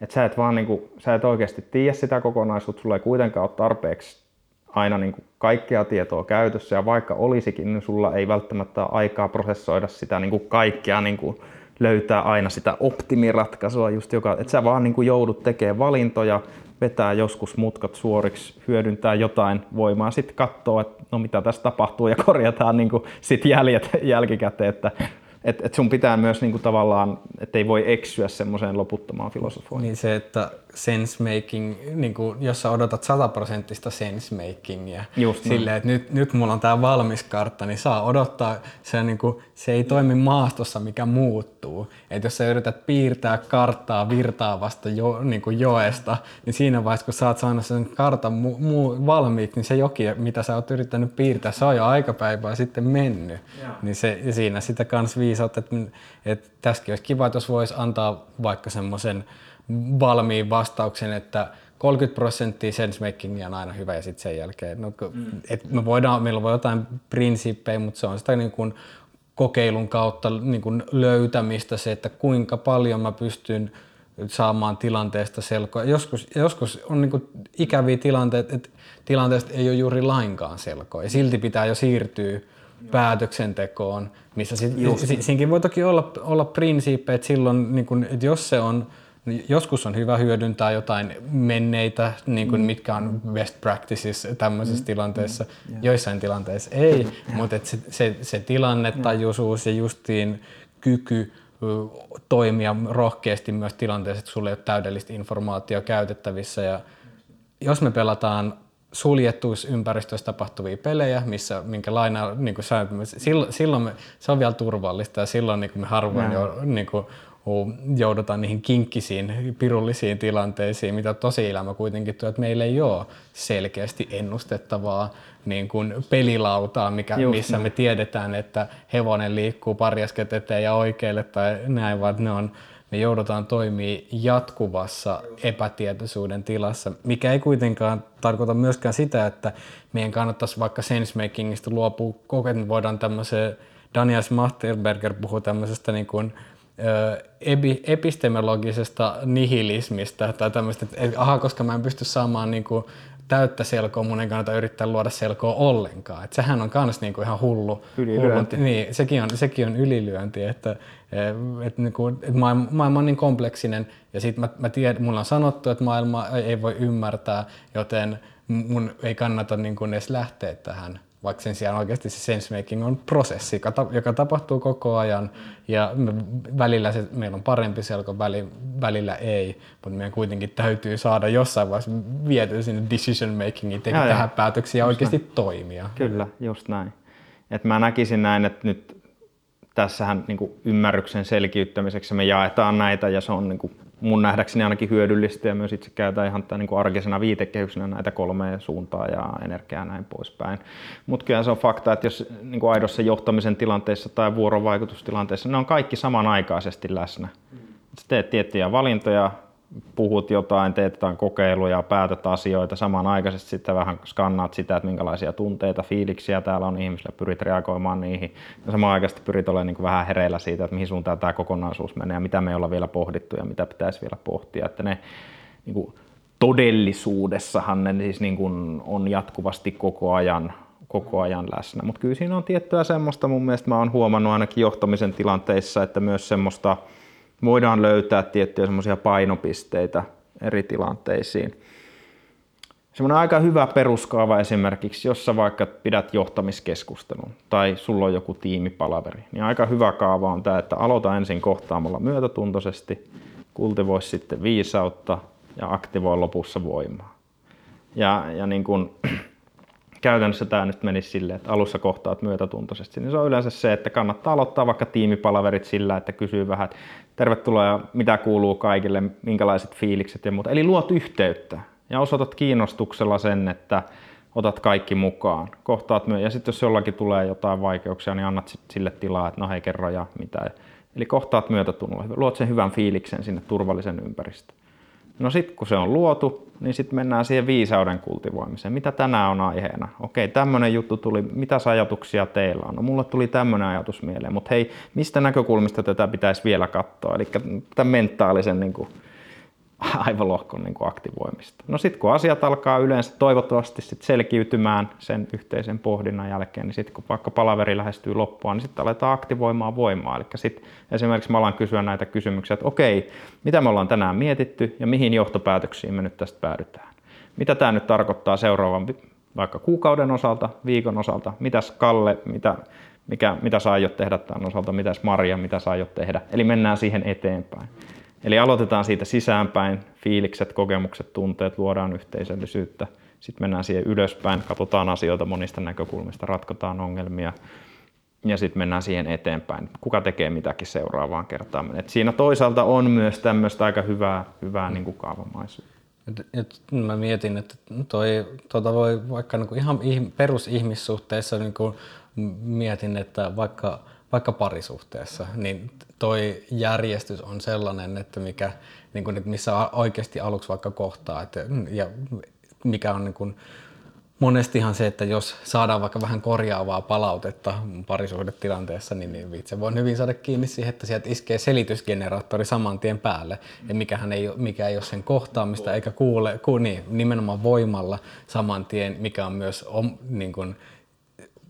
Et sä et vaan niinku, sä et oikeasti tiedä sitä kokonaisuutta, sulla ei kuitenkaan ole tarpeeksi aina niinku kaikkea tietoa käytössä ja vaikka olisikin, niin sulla ei välttämättä ole aikaa prosessoida sitä niinku kaikkea niinku löytää aina sitä optimiratkaisua, just joka, että sä vaan niinku joudut tekemään valintoja, vetää joskus mutkat suoriksi, hyödyntää jotain voimaa, sitten katsoo, että no mitä tässä tapahtuu ja korjataan niinku sit jäljet jälkikäteen, että et, et sun pitää myös niinku tavallaan, että ei voi eksyä semmoiseen loputtomaan filosofoihin. Niin se, että sense making, niin kuin, jos sä odotat sataprosenttista sense makingia, Just silleen, että nyt, nyt mulla on tää valmis kartta, niin saa odottaa, se, niin kuin, se ei toimi maastossa, mikä muuttuu. Että jos sä yrität piirtää karttaa virtaavasta jo, niin kuin joesta, niin siinä vaiheessa, kun sä oot saanut sen kartan mu, mu, valmiiksi, niin se joki, mitä sä oot yrittänyt piirtää, se on jo aikapäivää sitten mennyt. Niin se, ja siinä sitä kans viisautta, että, että tässäkin olisi kiva, että jos voisi antaa vaikka semmoisen valmiin vastauksen, että 30 prosenttia sensemakingia on aina hyvä ja sitten sen jälkeen, no, mm. et me voidaan, meillä voi jotain prinsiippejä, mutta se on sitä niin kuin kokeilun kautta niin kuin löytämistä se, että kuinka paljon mä pystyn saamaan tilanteesta selkoa. Joskus, joskus on niin kuin ikäviä tilanteita, että tilanteesta ei ole juuri lainkaan selkoa ja silti pitää jo siirtyä päätöksentekoon, missä sit, si, siinäkin voi toki olla, olla prinsiippejä, että silloin, niin kun, että jos se on, joskus on hyvä hyödyntää jotain menneitä, niin kun, mitkä on best practices tämmöisessä tilanteessa, joissain tilanteissa ei, mutta että se, se, se tilannetajuisuus ja justiin kyky toimia rohkeasti myös tilanteessa, että sulla ei ole täydellistä informaatiota käytettävissä. Ja jos me pelataan suljettuissa ympäristöissä tapahtuvia pelejä, missä, minkä laina, niin kuin sä, silloin, silloin me, se on vielä turvallista ja silloin niin kuin me harvoin jo, niin kuin, joudutaan niihin kinkkisiin, pirullisiin tilanteisiin, mitä tosi elämä kuitenkin tuo, että meillä ei ole selkeästi ennustettavaa niin kuin pelilautaa, mikä, Just missä me tiedetään, että hevonen liikkuu pari askelta eteen ja oikealle tai näin, vaan ne on me joudutaan toimii jatkuvassa epätietoisuuden tilassa, mikä ei kuitenkaan tarkoita myöskään sitä, että meidän kannattaisi vaikka sensemakingista luopua koko ajan, voidaan tämmöiseen, Daniel Smachterberger puhuu tämmöisestä niin kuin, epi, epistemologisesta nihilismista tai tämmöistä, että aha, koska mä en pysty saamaan niin kuin, täyttä selkoa, mun ei kannata yrittää luoda selkoa ollenkaan. Et sehän on myös niinku ihan hullu. Ylilyönti. hullu niin, sekin on, sekin on ylilyönti, että et niinku, et maailma, maailma on niin kompleksinen ja sitten mä, mä tiedän, mulla on sanottu, että maailma ei, ei voi ymmärtää, joten mun ei kannata niinku edes lähteä tähän vaikka sen sijaan oikeasti se sensemaking on prosessi, joka, ta- joka tapahtuu koko ajan ja me, välillä se, meillä on parempi selko, väli, välillä ei, mutta meidän kuitenkin täytyy saada jossain vaiheessa vietyä sinne decision makingiin, tehdä tähän päätöksiä ja oikeasti toimia. Kyllä, just näin. Et mä näkisin näin, että nyt tässähän niin ymmärryksen selkiyttämiseksi me jaetaan näitä ja se on niin kuin mun nähdäkseni ainakin hyödyllistä ja myös itse käytetään ihan tämän niin kuin arkisena viitekehyksenä näitä kolmea suuntaa ja energiaa ja näin poispäin. Mutta kyllä se on fakta, että jos niin kuin aidossa johtamisen tilanteessa tai vuorovaikutustilanteessa, ne on kaikki samanaikaisesti läsnä. Sä teet tiettyjä valintoja, puhut jotain, teet jotain kokeiluja, päätät asioita samanaikaisesti, sitten vähän skannaat sitä, että minkälaisia tunteita, fiiliksiä täällä on ihmisillä, pyrit reagoimaan niihin. Ja samanaikaisesti pyrit olemaan niin kuin vähän hereillä siitä, että mihin suuntaan tämä kokonaisuus menee ja mitä me ollaan vielä pohdittu ja mitä pitäisi vielä pohtia. Että ne niin kuin todellisuudessahan ne siis niin kuin on jatkuvasti koko ajan, koko ajan läsnä. Mutta kyllä siinä on tiettyä semmoista, mun mielestä mä oon huomannut ainakin johtamisen tilanteissa, että myös semmoista voidaan löytää tiettyjä semmoisia painopisteitä, eri tilanteisiin. Semmoinen aika hyvä peruskaava esimerkiksi, jos sä vaikka pidät johtamiskeskustelun tai sulla on joku tiimipalaveri, niin aika hyvä kaava on tämä, että aloita ensin kohtaamalla myötätuntoisesti, kultivoi sitten viisautta ja aktivoi lopussa voimaa. Ja, ja niin kun, käytännössä tämä nyt menisi silleen, että alussa kohtaat myötätuntoisesti, niin se on yleensä se, että kannattaa aloittaa vaikka tiimipalaverit sillä, että kysyy vähän, että tervetuloa ja mitä kuuluu kaikille, minkälaiset fiilikset ja muuta. Eli luot yhteyttä ja osoitat kiinnostuksella sen, että otat kaikki mukaan. Kohtaat myö- ja sitten jos jollakin tulee jotain vaikeuksia, niin annat sille tilaa, että no hei kerro ja mitä. Eli kohtaat myötätunnolla, luot sen hyvän fiiliksen sinne turvallisen ympäristöön. No sitten kun se on luotu, niin sitten mennään siihen viisauden kultivoimiseen. Mitä tänään on aiheena? Okei, tämmöinen juttu tuli. Mitä ajatuksia teillä on? No mulle tuli tämmöinen ajatus mieleen, mutta hei, mistä näkökulmista tätä pitäisi vielä katsoa? Eli tämän mentaalisen niin kuin, aivolohkon niin kuin aktivoimista. No sitten kun asiat alkaa yleensä toivottavasti sit selkiytymään sen yhteisen pohdinnan jälkeen, niin sitten kun vaikka palaveri lähestyy loppua, niin sitten aletaan aktivoimaan voimaa. Eli sitten esimerkiksi mä alan kysyä näitä kysymyksiä, että okei, mitä me ollaan tänään mietitty ja mihin johtopäätöksiin me nyt tästä päädytään. Mitä tämä nyt tarkoittaa seuraavan vaikka kuukauden osalta, viikon osalta, mitäs Kalle, mitä, mikä, mitä sä aiot tehdä tämän osalta, mitäs Maria, mitä sä aiot tehdä. Eli mennään siihen eteenpäin. Eli aloitetaan siitä sisäänpäin, fiilikset, kokemukset, tunteet, luodaan yhteisöllisyyttä. Sitten mennään siihen ylöspäin, katsotaan asioita monista näkökulmista, ratkotaan ongelmia ja sitten mennään siihen eteenpäin. Kuka tekee mitäkin seuraavaan kertaan. Et siinä toisaalta on myös tämmöistä aika hyvää, hyvää niin kuin kaavamaisuutta. Et, et, mä mietin, että toi, tuota voi vaikka niin kuin ihan perusihmissuhteissa niin kuin mietin, että vaikka vaikka parisuhteessa, niin toi järjestys on sellainen, että mikä, niin kuin, missä oikeasti aluksi vaikka kohtaa, että, ja mikä on niin kuin, monestihan se, että jos saadaan vaikka vähän korjaavaa palautetta parisuhdetilanteessa, niin, niin vitsi voi hyvin saada kiinni siihen, että sieltä iskee selitysgeneraattori saman tien päälle. Ja mikähän ei, mikä ei ole sen kohtaamista eikä kuule, ku, niin, nimenomaan voimalla saman tien, mikä on myös om, niin kuin,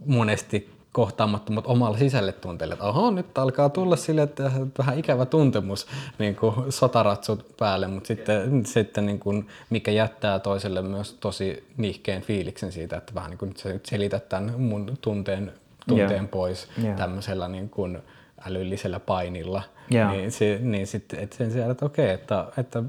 monesti kohtaamattomat omalla sisälle tunteelle, että oho, nyt alkaa tulla sille, että vähän ikävä tuntemus, niin kuin sotaratsut päälle, mutta sitten, sitten niin kuin, mikä jättää toiselle myös tosi nihkeen fiiliksen siitä, että vähän niin kuin nyt sä nyt selität tämän mun tunteen, tunteen yeah. pois yeah. tämmöisellä niin kuin älyllisellä painilla, yeah. niin, se, niin sitten että sen sijaan, että okei, että, että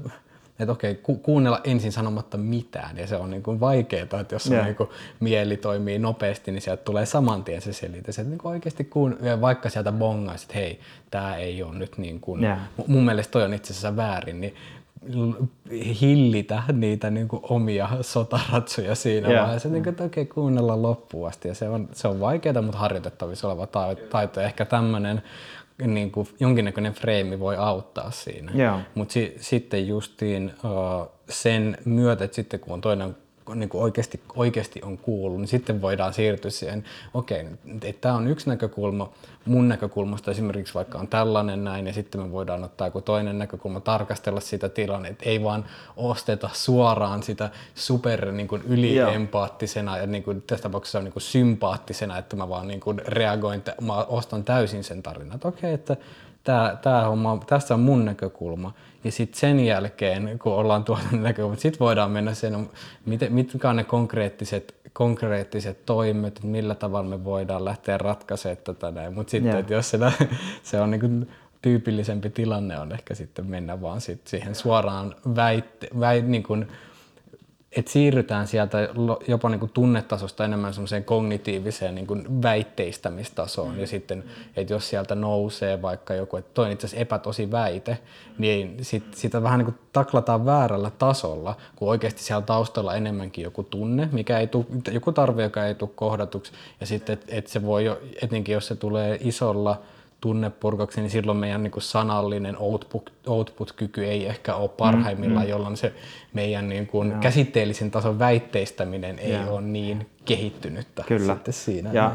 että okei, ku, kuunnella ensin sanomatta mitään ja se on niin kuin vaikeaa, että jos yeah. niin kuin mieli toimii nopeasti, niin sieltä tulee saman tien se selitys, että niin kuin oikeasti kuun, vaikka sieltä bongaisi, että hei, tämä ei ole nyt niin kuin, yeah. mun mielestä toi on itse asiassa väärin, niin hillitä niitä niin kuin omia sotaratsuja siinä yeah. vaiheessa, niin kuin, että okei, kuunnella loppuun asti. Ja se on, se on vaikeaa, mutta harjoitettavissa oleva taito. Ehkä tämmöinen niin kuin jonkinnäköinen freimi voi auttaa siinä. Mutta si, sitten justiin uh, sen myötä, että sitten kun on toinen niin kuin oikeasti, oikeasti on kuullut, niin sitten voidaan siirtyä siihen, okei, okay, tämä on yksi näkökulma, mun näkökulmasta esimerkiksi vaikka on tällainen näin, ja sitten me voidaan ottaa joku toinen näkökulma, tarkastella sitä tilannetta, ei vaan osteta suoraan sitä super niin kuin yliempaaattisena, ja niin kuin, tässä tapauksessa on niin kuin sympaattisena, että mä vaan niin kuin reagoin, mä ostan täysin sen tarinan, että okei, okay, että tämä, tämä homma, tässä on mun näkökulma. Ja sitten sen jälkeen, kun ollaan tuolla näkökulma, sitten voidaan mennä sen, mitkä on ne konkreettiset, konkreettiset toimet, millä tavalla me voidaan lähteä ratkaisemaan tätä näin. Mutta sitten, että jos se, se on niin tyypillisempi tilanne on ehkä sitten mennä vaan sit siihen suoraan väitte, väit, niin kuin, että siirrytään sieltä jopa niin kuin tunnetasosta enemmän semmoiseen kognitiiviseen niin kuin väitteistämistasoon. Mm. Ja sitten, että jos sieltä nousee vaikka joku, että toi on itse asiassa epätosi väite, niin sit, sitä vähän niin kuin taklataan väärällä tasolla, kun oikeasti siellä taustalla enemmänkin joku tunne, mikä ei tuu, joku tarve, joka ei tule kohdatuksi. Ja sitten, että et se voi jo, etenkin jos se tulee isolla tunnepurkaksi, niin silloin meidän niin kuin sanallinen output, output-kyky ei ehkä ole parhaimmillaan, mm, mm. jolloin se meidän niin kuin no. käsitteellisen tason väitteistäminen ei ole niin kehittynyttä Kyllä. sitten siinä. Ja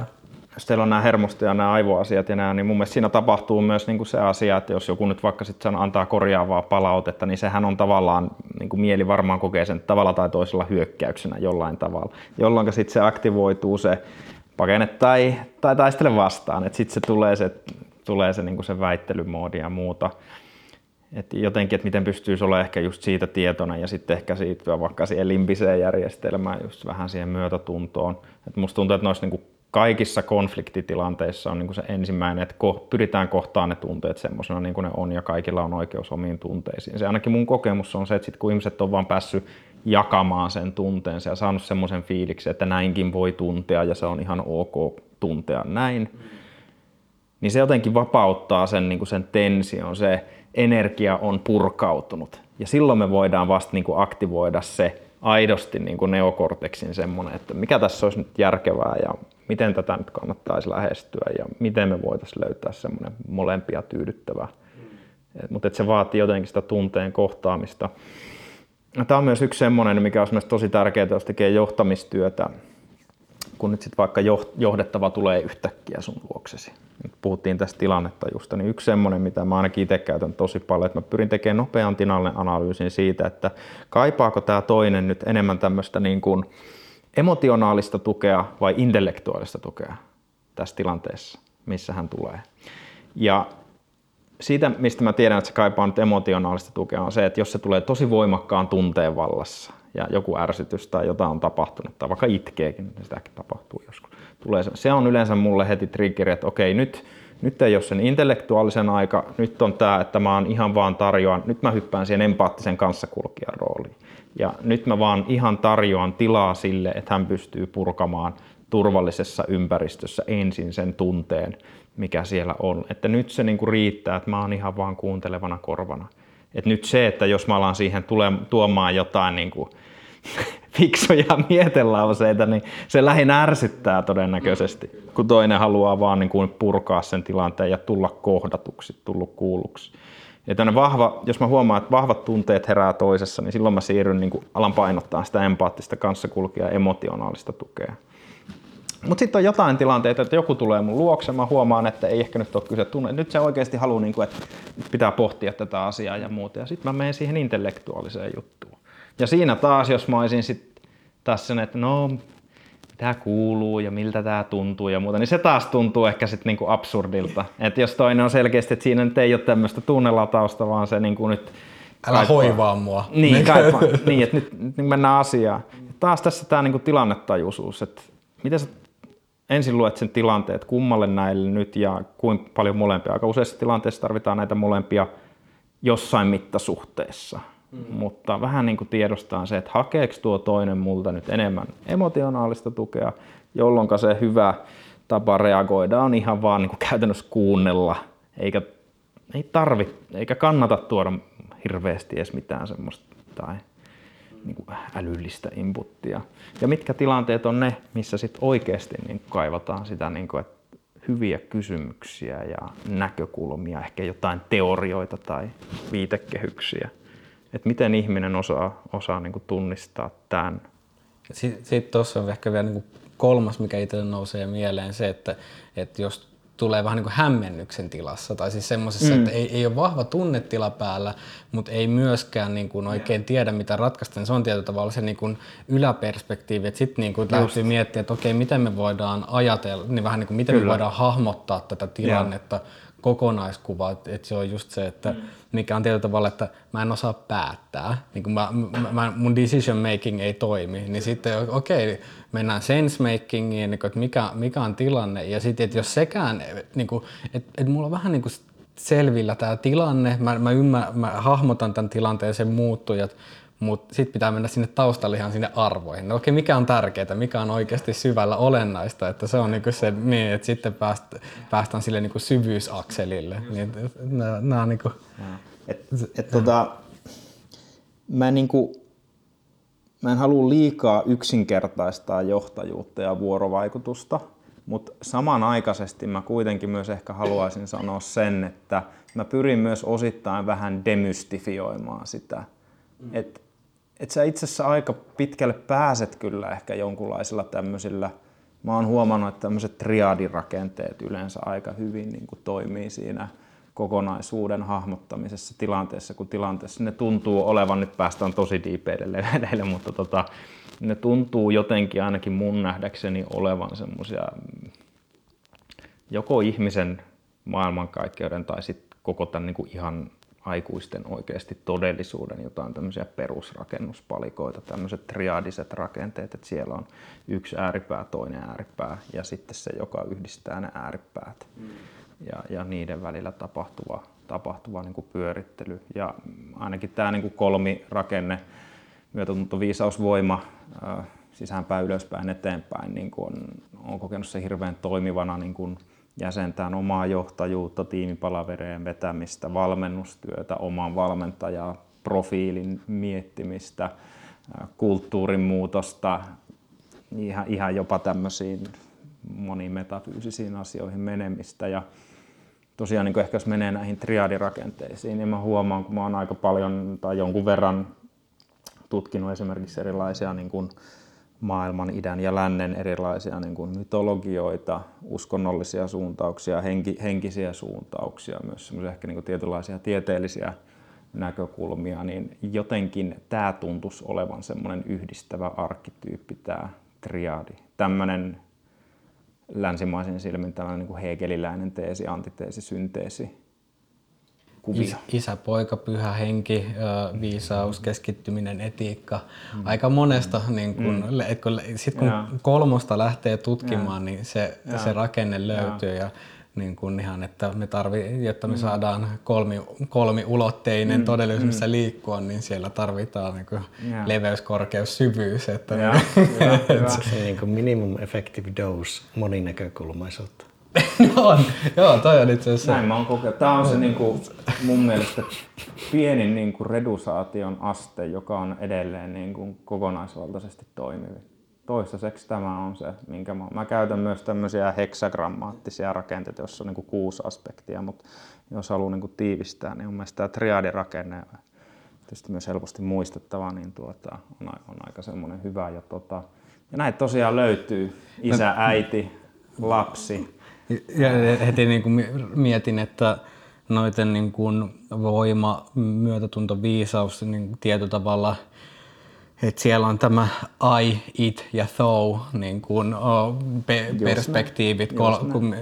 jos teillä on nämä hermosto- ja nämä aivoasiat ja nämä, niin mun mielestä siinä tapahtuu myös niin kuin se asia, että jos joku nyt vaikka sitten antaa korjaavaa palautetta, niin sehän on tavallaan, niin kuin mieli varmaan kokee sen tavalla tai toisella hyökkäyksenä jollain tavalla, jolloin sitten se aktivoituu se pakene tai, tai taistele vastaan, että sitten se tulee se tulee se, niin se väittelymoodi ja muuta. Et jotenkin, että miten pystyisi olla ehkä just siitä tietona ja sitten ehkä siitä vaikka siihen limbiseen järjestelmään, just vähän siihen myötätuntoon. Et musta tuntuu, että noissa niinku kaikissa konfliktitilanteissa on niinku se ensimmäinen, että ko- pyritään kohtaan ne tunteet semmoisena niin kuin ne on ja kaikilla on oikeus omiin tunteisiin. Se ainakin mun kokemus on se, että sit kun ihmiset on vaan päässyt jakamaan sen tunteensa ja saanut semmoisen fiiliksen, että näinkin voi tuntea ja se on ihan ok tuntea näin, niin se jotenkin vapauttaa sen, niin kuin sen tension, se energia on purkautunut. Ja silloin me voidaan vasta niin kuin aktivoida se aidosti niin kuin neokorteksin semmoinen, että mikä tässä olisi nyt järkevää ja miten tätä nyt kannattaisi lähestyä ja miten me voitaisiin löytää semmoinen molempia tyydyttävä. Mm. Mutta se vaatii jotenkin sitä tunteen kohtaamista. Tämä on myös yksi semmoinen, mikä on myös tosi tärkeää, jos tekee johtamistyötä, kun nyt sitten vaikka johdettava tulee yhtäkkiä sun luoksesi. Puhuttiin tästä tilannetta niin yksi semmoinen, mitä mä ainakin itse käytän tosi paljon, että mä pyrin tekemään nopean tilanneanalyysin siitä, että kaipaako tämä toinen nyt enemmän tämmöistä niin kuin emotionaalista tukea vai intellektuaalista tukea tässä tilanteessa, missä hän tulee. Ja siitä, mistä mä tiedän, että se kaipaa nyt emotionaalista tukea, on se, että jos se tulee tosi voimakkaan tunteen vallassa ja joku ärsytys tai jotain on tapahtunut, tai vaikka itkeekin, niin sitäkin tapahtuu joskus. Tulee se, on yleensä mulle heti triggeri, että okei, nyt, nyt ei ole sen intellektuaalisen aika, nyt on tämä, että mä oon ihan vaan tarjoan, nyt mä hyppään siihen empaattisen kanssakulkijan rooliin. Ja nyt mä vaan ihan tarjoan tilaa sille, että hän pystyy purkamaan turvallisessa ympäristössä ensin sen tunteen, mikä siellä on. Että nyt se niinku riittää, että mä oon ihan vaan kuuntelevana korvana. Et nyt se, että jos mä alan siihen tule, tuomaan jotain niinku fiksuja mietelauseita, niin se lähinnä ärsyttää todennäköisesti, kun toinen haluaa vaan niin kuin purkaa sen tilanteen ja tulla kohdatuksi, tullut kuulluksi. Ja vahva, jos mä huomaan, että vahvat tunteet herää toisessa, niin silloin mä siirryn, niin kuin, alan painottaa sitä empaattista kanssakulkea emotionaalista tukea. Mutta sitten on jotain tilanteita, että joku tulee mun luokse, mä huomaan, että ei ehkä nyt ole kyse tunne. Nyt se oikeasti haluaa, niin kuin, että pitää pohtia tätä asiaa ja muuta. Ja sitten mä menen siihen intellektuaaliseen juttuun. Ja siinä taas, jos mä olisin sitten tässä, että no, mitä kuuluu ja miltä tämä tuntuu ja muuta, niin se taas tuntuu ehkä sitten niinku absurdilta. Että jos toinen on selkeästi, että siinä nyt ei ole tämmöistä tunnelatausta, vaan se niinku nyt... Älä kaipaa. hoivaa mua. Niin, kaipaa. niin että nyt, nyt mennään asiaan. Ja taas tässä tämä niinku tilannetajuisuus, että miten sä ensin luet sen tilanteen, että kummalle näille nyt ja kuinka paljon molempia. Aika useissa tilanteissa tarvitaan näitä molempia jossain mittasuhteessa. Mm. Mutta vähän niin kuin tiedostaa se, että hakeeko tuo toinen multa nyt enemmän emotionaalista tukea, jolloin se hyvä tapa reagoida on ihan vaan niin kuin käytännössä kuunnella, eikä ei tarvi, eikä kannata tuoda hirveästi edes mitään semmoista tai niin kuin älyllistä inputtia. Ja mitkä tilanteet on ne, missä sit oikeasti niin kaivataan sitä, niin kuin, että hyviä kysymyksiä ja näkökulmia, ehkä jotain teorioita tai viitekehyksiä että miten ihminen osaa, osaa niin kuin tunnistaa tämän. Sitten sit tuossa on ehkä vielä niin kolmas, mikä itselle nousee mieleen, se, että, että jos tulee vähän niin kuin hämmennyksen tilassa, tai siis semmoisessa, mm. että ei, ei ole vahva tunnetila päällä, mutta ei myöskään niin kuin oikein tiedä, mitä ratkaista, niin se on tietyllä tavalla se niin kuin yläperspektiivi, että sitten niin täytyy miettiä, että okei, miten me voidaan ajatella, niin vähän niin kuin miten Kyllä. me voidaan hahmottaa tätä tilannetta, ja kokonaiskuva, että, että se on just se, että mm. mikä on tietyllä tavalla, että mä en osaa päättää, niin kun mä, mä, mun decision making ei toimi, niin sitten okei, okay, mennään sense makingiin, niin että mikä, mikä on tilanne, ja sitten, että jos sekään, niin että, että mulla on vähän niin kuin selvillä tämä tilanne, mä, mä, ymmär, mä hahmotan tämän tilanteen, sen muuttujat, mutta sitten pitää mennä sinne taustalle ihan sinne arvoihin. No okei, mikä on tärkeää, mikä on oikeasti syvällä olennaista, että se on niinku se, niin, että sitten pääst, päästään sille niinku syvyysakselille. Niin, nämä on niinku... Et, et, tota, mä, niinku, mä en halua liikaa yksinkertaistaa johtajuutta ja vuorovaikutusta, mutta samanaikaisesti mä kuitenkin myös ehkä haluaisin sanoa sen, että mä pyrin myös osittain vähän demystifioimaan sitä. Mm. Että että sä itse asiassa aika pitkälle pääset kyllä ehkä jonkunlaisilla tämmöisillä, mä oon huomannut, että tämmöiset triadirakenteet yleensä aika hyvin niin kuin toimii siinä kokonaisuuden hahmottamisessa tilanteessa kun tilanteessa. Ne tuntuu olevan, nyt päästään tosi diipeille leveille, mutta tota, ne tuntuu jotenkin ainakin mun nähdäkseni olevan semmoisia joko ihmisen maailmankaikkeuden tai sitten koko tämän niin kuin ihan aikuisten oikeasti todellisuuden jotain tämmöisiä perusrakennuspalikoita, tämmöiset triadiset rakenteet, että siellä on yksi ääripää, toinen ääripää ja sitten se, joka yhdistää ne ääripäät mm. ja, ja niiden välillä tapahtuva, tapahtuva niin kuin pyörittely. Ja ainakin tämä niin kuin kolmirakenne, myötätunto, viisaus, voima, sisäänpäin, ylöspäin, eteenpäin, niin kuin on, on kokenut se hirveän toimivana niin kuin jäsentään omaa johtajuutta, tiimipalavereen vetämistä, valmennustyötä, oman valmentajan profiilin miettimistä, kulttuurin muutosta, ihan, ihan jopa tämmöisiin moniin metafyysisiin asioihin menemistä. Ja tosiaan niin ehkä jos menee näihin triadirakenteisiin, niin mä huomaan, kun mä oon aika paljon tai jonkun verran tutkinut esimerkiksi erilaisia niin kuin maailman idän ja lännen erilaisia niin kuin mytologioita, uskonnollisia suuntauksia, henki, henkisiä suuntauksia, myös ehkä niin kuin tietynlaisia tieteellisiä näkökulmia, niin jotenkin tämä tuntuisi olevan semmoinen yhdistävä arkkityyppi, tämä triadi. Tämmöinen länsimaisin silmin tällainen niin kuin hegeliläinen teesi, antiteesi, synteesi kuvia. Isä, isä, poika, pyhä henki, viisaus, keskittyminen, etiikka. Mm. Aika monesta, niin kun, mm. et kun, sit kun ja. kolmosta lähtee tutkimaan, ja. niin se, se rakenne löytyy. Ja. Ja, niin kuin ihan, että me tarvii, jotta me mm. saadaan kolmi, kolmiulotteinen mm. todellisuus, missä mm. liikkua, niin siellä tarvitaan niin kuin leveys, korkeus, syvyys. Että ja, ja, se niin kuin minimum effective dose moninäkökulmaisuutta. on. Joo, toi on itse asiassa. Näin mä oon kokenut. Tämä on se niin kuin, mun mielestä pienin niin kuin redusaation aste, joka on edelleen niin kuin, kokonaisvaltaisesti toimivi. Toistaiseksi tämä on se, minkä mä, mä käytän myös tämmöisiä heksagrammaattisia rakenteita, joissa on niin kuin kuusi aspektia, mutta jos haluaa niin kuin tiivistää, niin mun mielestä tämä triadirakenne tietysti myös helposti muistettava, niin tuota, on, on aika semmoinen hyvä. Ja, tota, ja näitä tosiaan löytyy isä, äiti, lapsi, ja heti niin kuin mietin, että noiden niin kuin voima, myötätunto, viisaus niin tietyllä tavalla, että siellä on tämä I, it ja thou niin kuin, oh, pe- perspektiivit, kol- kun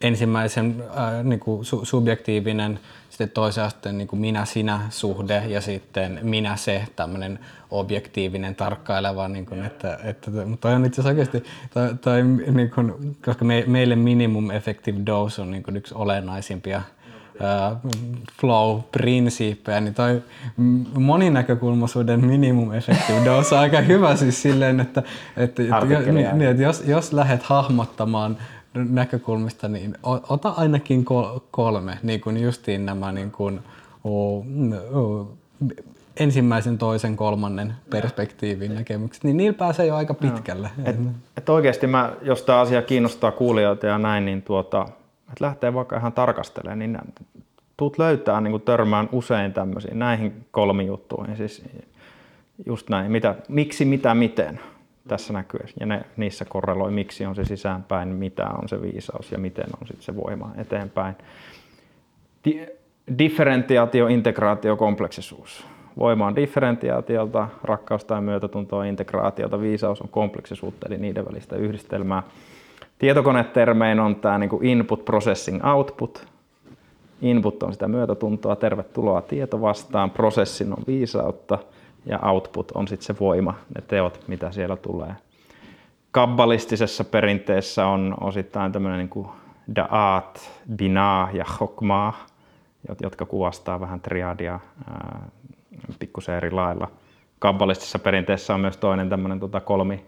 ensimmäisen äh, niin kuin su- subjektiivinen sitten toisen asteen niin kuin minä-sinä-suhde ja sitten minä-se, tämmöinen objektiivinen, tarkkaileva, niin kuin, että, että toi on itse asiassa oikeasti, toi, toi, niin kuin, koska me, meille minimum effective dose on niin kuin yksi olennaisimpia flow-prinsiippejä, niin toi moninäkökulmaisuuden minimum effective dose on aika hyvä siis silleen, että, että, että, niin, että jos, jos lähdet hahmottamaan näkökulmista, niin ota ainakin kolme, niin kuin justiin nämä niin kuin, oh, oh, ensimmäisen, toisen, kolmannen perspektiivin näkemykset, niin niillä pääsee jo aika pitkälle. Et, et oikeasti mä, jos tämä asia kiinnostaa kuulijoita ja näin, niin tuota, että lähtee vaikka ihan tarkastelemaan, niin tuut löytää niin törmään usein tämmöisiin näihin kolmijuttuihin. Siis just näin, mitä, miksi, mitä, miten tässä näkyy. Ja ne, niissä korreloi, miksi on se sisäänpäin, mitä on se viisaus ja miten on sitten se voima eteenpäin. Di- differentiaatio, integraatio, kompleksisuus. Voima on differentiaatiolta, rakkaus tai myötätunto on integraatiota, viisaus on kompleksisuutta, eli niiden välistä yhdistelmää. Tietokonetermein on tämä niin input, processing, output. Input on sitä myötätuntoa, tervetuloa tieto vastaan, prosessin on viisautta – ja output on sitten se voima, ne teot, mitä siellä tulee. Kabbalistisessa perinteessä on osittain tämmöinen niin da'at, binah ja chokmah, jotka kuvastaa vähän triadia pikkusen eri lailla. Kabbalistisessa perinteessä on myös toinen tämmöinen tota kolmi,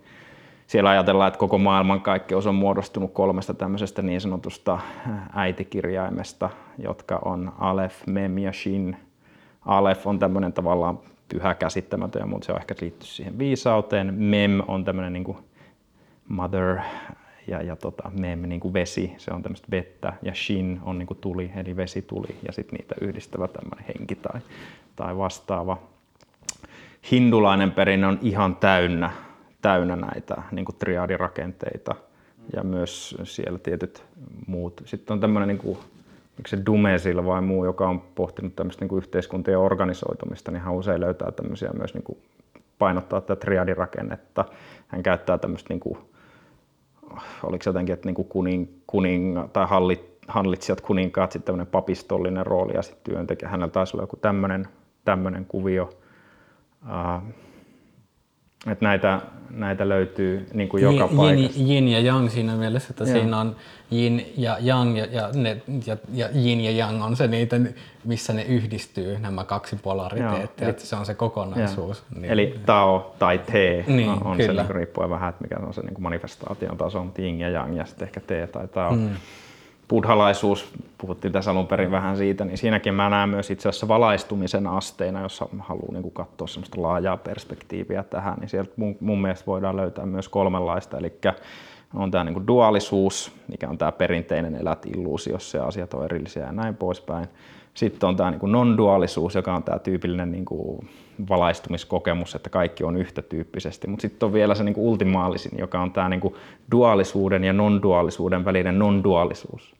siellä ajatellaan, että koko maailmankaikkeus on muodostunut kolmesta tämmöisestä niin sanotusta äitikirjaimesta, jotka on Aleph, Mem ja Shin. Aleph on tämmöinen tavallaan pyhä käsittämätön, mutta se on ehkä liittyy siihen viisauteen. Mem on tämmöinen niin mother ja, ja tota, mem niin kuin vesi, se on tämmöistä vettä, ja shin on niin kuin tuli, eli vesituli, ja sitten niitä yhdistävä tämmöinen henki tai, tai vastaava. Hindulainen perinne on ihan täynnä, täynnä näitä niin kuin triadirakenteita, ja myös siellä tietyt muut. Sitten on tämmöinen niin kuin se Dumesil vai muu, joka on pohtinut tämmöistä niin yhteiskuntien organisoitumista, niin hän usein löytää tämmöisiä myös niin kuin painottaa tätä triadirakennetta. Hän käyttää tämmöistä, niin kuin, oliko se jotenkin, että niin kuin kuning, kuning, tai hallit, hallitsijat, kuninkaat, sitten tämmöinen papistollinen rooli ja sitten työntekijä. Hänellä taisi olla joku tämmöinen, tämmöinen kuvio. Uh, että näitä, näitä löytyy niin kuin joka yin, paikassa. Yin ja yang siinä mielessä, että Joo. siinä on yin ja yang ja, ja, ne, ja, ja yin ja yang on se niitä, missä ne yhdistyy, nämä kaksi polariteettia, että se on se kokonaisuus. Niin, Eli Tao tai Te Niin, on, on se kyllä. niin riippuen vähän, että mikä on se niin kuin manifestaation taso, on Yin ja Yang ja sitten ehkä Te tai Tao. Mm. Buddhalaisuus, puhuttiin tässä alun perin vähän siitä, niin siinäkin mä näen myös itse asiassa valaistumisen asteina, jos haluaa niin katsoa semmoista laajaa perspektiiviä tähän, niin sieltä mun, mun mielestä voidaan löytää myös kolmenlaista, eli on tämä niin kuin duaalisuus, mikä on tämä perinteinen elät illuusiossa ja asiat on erillisiä ja näin poispäin. Sitten on tämä niin kuin non-duaalisuus, joka on tämä tyypillinen niin kuin valaistumiskokemus, että kaikki on yhtä tyyppisesti. Mutta sitten on vielä se niin kuin ultimaalisin, joka on tämä niin kuin duaalisuuden ja non-duaalisuuden välinen non-duaalisuus.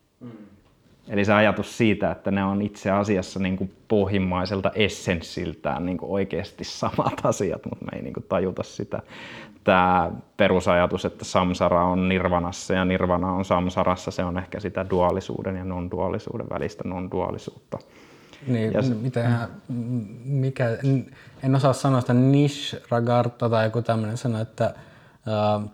Eli se ajatus siitä, että ne on itse asiassa niin kuin pohjimmaiselta essenssiltään niin kuin oikeasti samat asiat, mutta me ei niin kuin tajuta sitä. Tämä perusajatus, että samsara on nirvanassa ja nirvana on samsarassa, se on ehkä sitä duaalisuuden ja non-duaalisuuden välistä non-duaalisuutta. Niin, Ja se- mikä, en osaa sanoa sitä niche ragarta tai joku tämmöinen sana, että uh,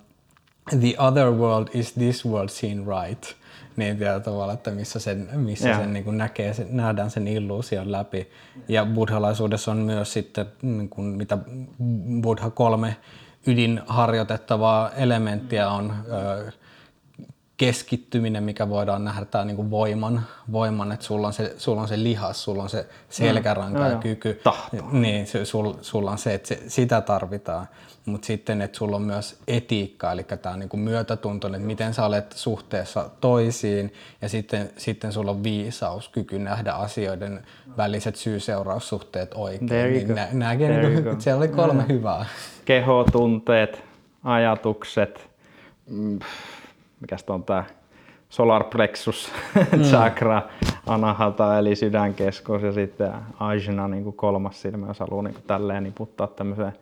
the other world is this world seen right. Niin tietyllä tavalla, että missä sen, missä sen niin kuin näkee, sen, nähdään sen illuusion läpi. Ja buddhalaisuudessa on myös sitten, niin kuin, mitä buddha kolme ydinharjoitettavaa elementtiä on ö, keskittyminen, mikä voidaan nähdä tää niinku voiman, voiman, että sulla on, se, sulla on se lihas, sulla on se selkäranka Joo, ja kyky. Tahto. Niin, se, sul, sulla on se, että se, sitä tarvitaan. Mutta sitten, että sulla on myös etiikka, eli tämä niinku myötätunto, että miten sä olet suhteessa toisiin. Ja sitten, sitten sulla on viisaus, kyky nähdä asioiden väliset syy-seuraussuhteet oikein. There Niin nä, you niinku, siellä oli kolme hyvää. Keho, tunteet, ajatukset, mm, mikä on tämä solar plexus chakra, anahata eli sydänkeskus ja sitten ajna niin kuin kolmas silmä, jos haluaa niin kuin tälleen niputtaa tämmöiseen.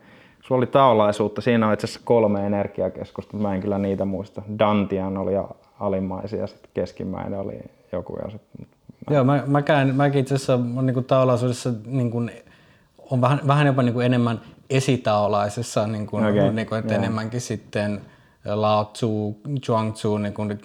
Sulla oli taolaisuutta, siinä on itse asiassa kolme energiakeskusta, mä en kyllä niitä muista. Dantian oli alimmaisia ja sitten keskimmäinen oli joku ja sitten Joo, mä, mäkään, mäkin itse asiassa on niin taolaisuudessa niin kuin, on vähän, vähän jopa niin kuin enemmän esitaolaisessa, niin kuin, Okei, niin kuin, että joo. enemmänkin sitten Lao Tzu, Zhuang Tzu, niin kuin,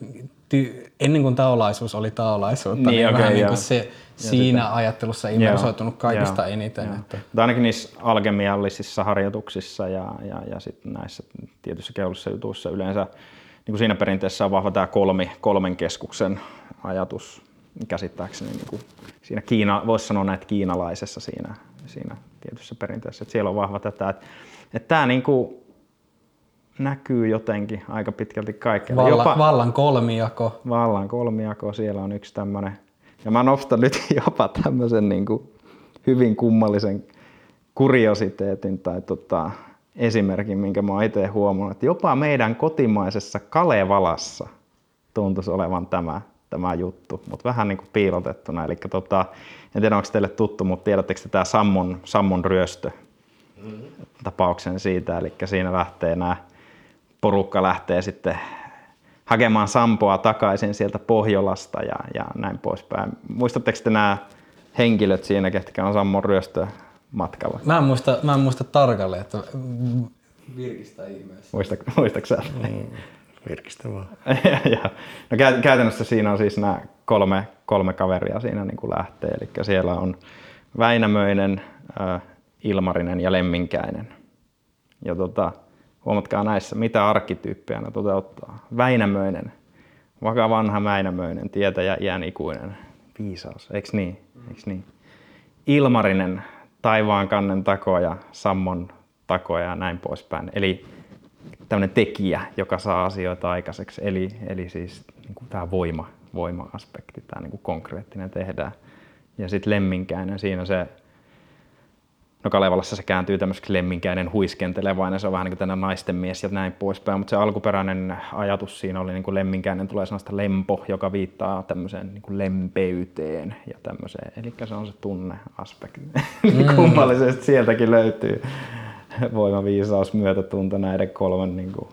ty, ennen kuin taolaisuus oli taolaisuutta, Niin, niin, okei, vähän niin kuin se siinä ajattelussa immersoitunut kaikista joo, eniten. joo. Että, Mutta ainakin niissä alkemiallisissa harjoituksissa ja, ja, ja sitten näissä tietyissä keulissa jutuissa yleensä niin kuin siinä perinteessä on vahva tämä kolmi, kolmen keskuksen ajatus käsittääkseni niin kuin siinä Kiina, voisi sanoa näitä kiinalaisessa siinä, siinä tietyssä perinteessä, että siellä on vahva tätä, että, että tämä niin kuin näkyy jotenkin aika pitkälti kaikkea. Valla, vallan kolmijako. vallan kolmijako, siellä on yksi tämmöinen. Ja mä nostan nyt jopa tämmöisen niin kuin hyvin kummallisen kuriositeetin tai tota, esimerkin, minkä mä oon itse huomannut, että jopa meidän kotimaisessa Kalevalassa tuntuisi olevan tämä, tämä juttu, mutta vähän niin kuin piilotettuna. Eli tota, en tiedä, onko teille tuttu, mutta tiedättekö te tämä Sammon, Sammon ryöstö tapauksen siitä, eli siinä lähtee nämä porukka lähtee sitten hakemaan Sampoa takaisin sieltä Pohjolasta ja, ja näin poispäin. Muistatteko te nämä henkilöt siinä, ketkä on Sammon ryöstö matkalla? Mä en muista, mä en muista tarkalleen, että virkistä ihmeessä. Muistatko, muistatko sä? Virkistävää. ja, no kä- käytännössä siinä on siis nämä kolme, kolme kaveria siinä niin kuin lähtee. Eli siellä on Väinämöinen, äh, Ilmarinen ja Lemminkäinen. Ja tota, huomatkaa näissä, mitä arkkityyppejä ne toteuttaa. Väinämöinen, vaka vanha Väinämöinen, tietäjä iän ikuinen, viisaus, eiks niin? Eiks niin? Ilmarinen, taivaan kannen takoja, sammon takoja ja näin poispäin. Eli tämmöinen tekijä, joka saa asioita aikaiseksi. Eli, eli siis niin tämä voima, voima-aspekti, tämä niin konkreettinen tehdään. Ja sitten lemminkäinen, siinä se, no Kalevalassa se kääntyy tämmöiseksi lemminkäinen huiskentelevainen, se on vähän niin kuin tänä naisten mies ja näin poispäin, mutta se alkuperäinen ajatus siinä oli niin kuin lemminkäinen, tulee sanasta lempo, joka viittaa tämmöiseen niin kuin lempeyteen ja tämmöiseen, eli se on se tunneaspekti. Mm. Kummallisesti sieltäkin löytyy voima, viisaus, myötätunto näiden kolmen niin kuin,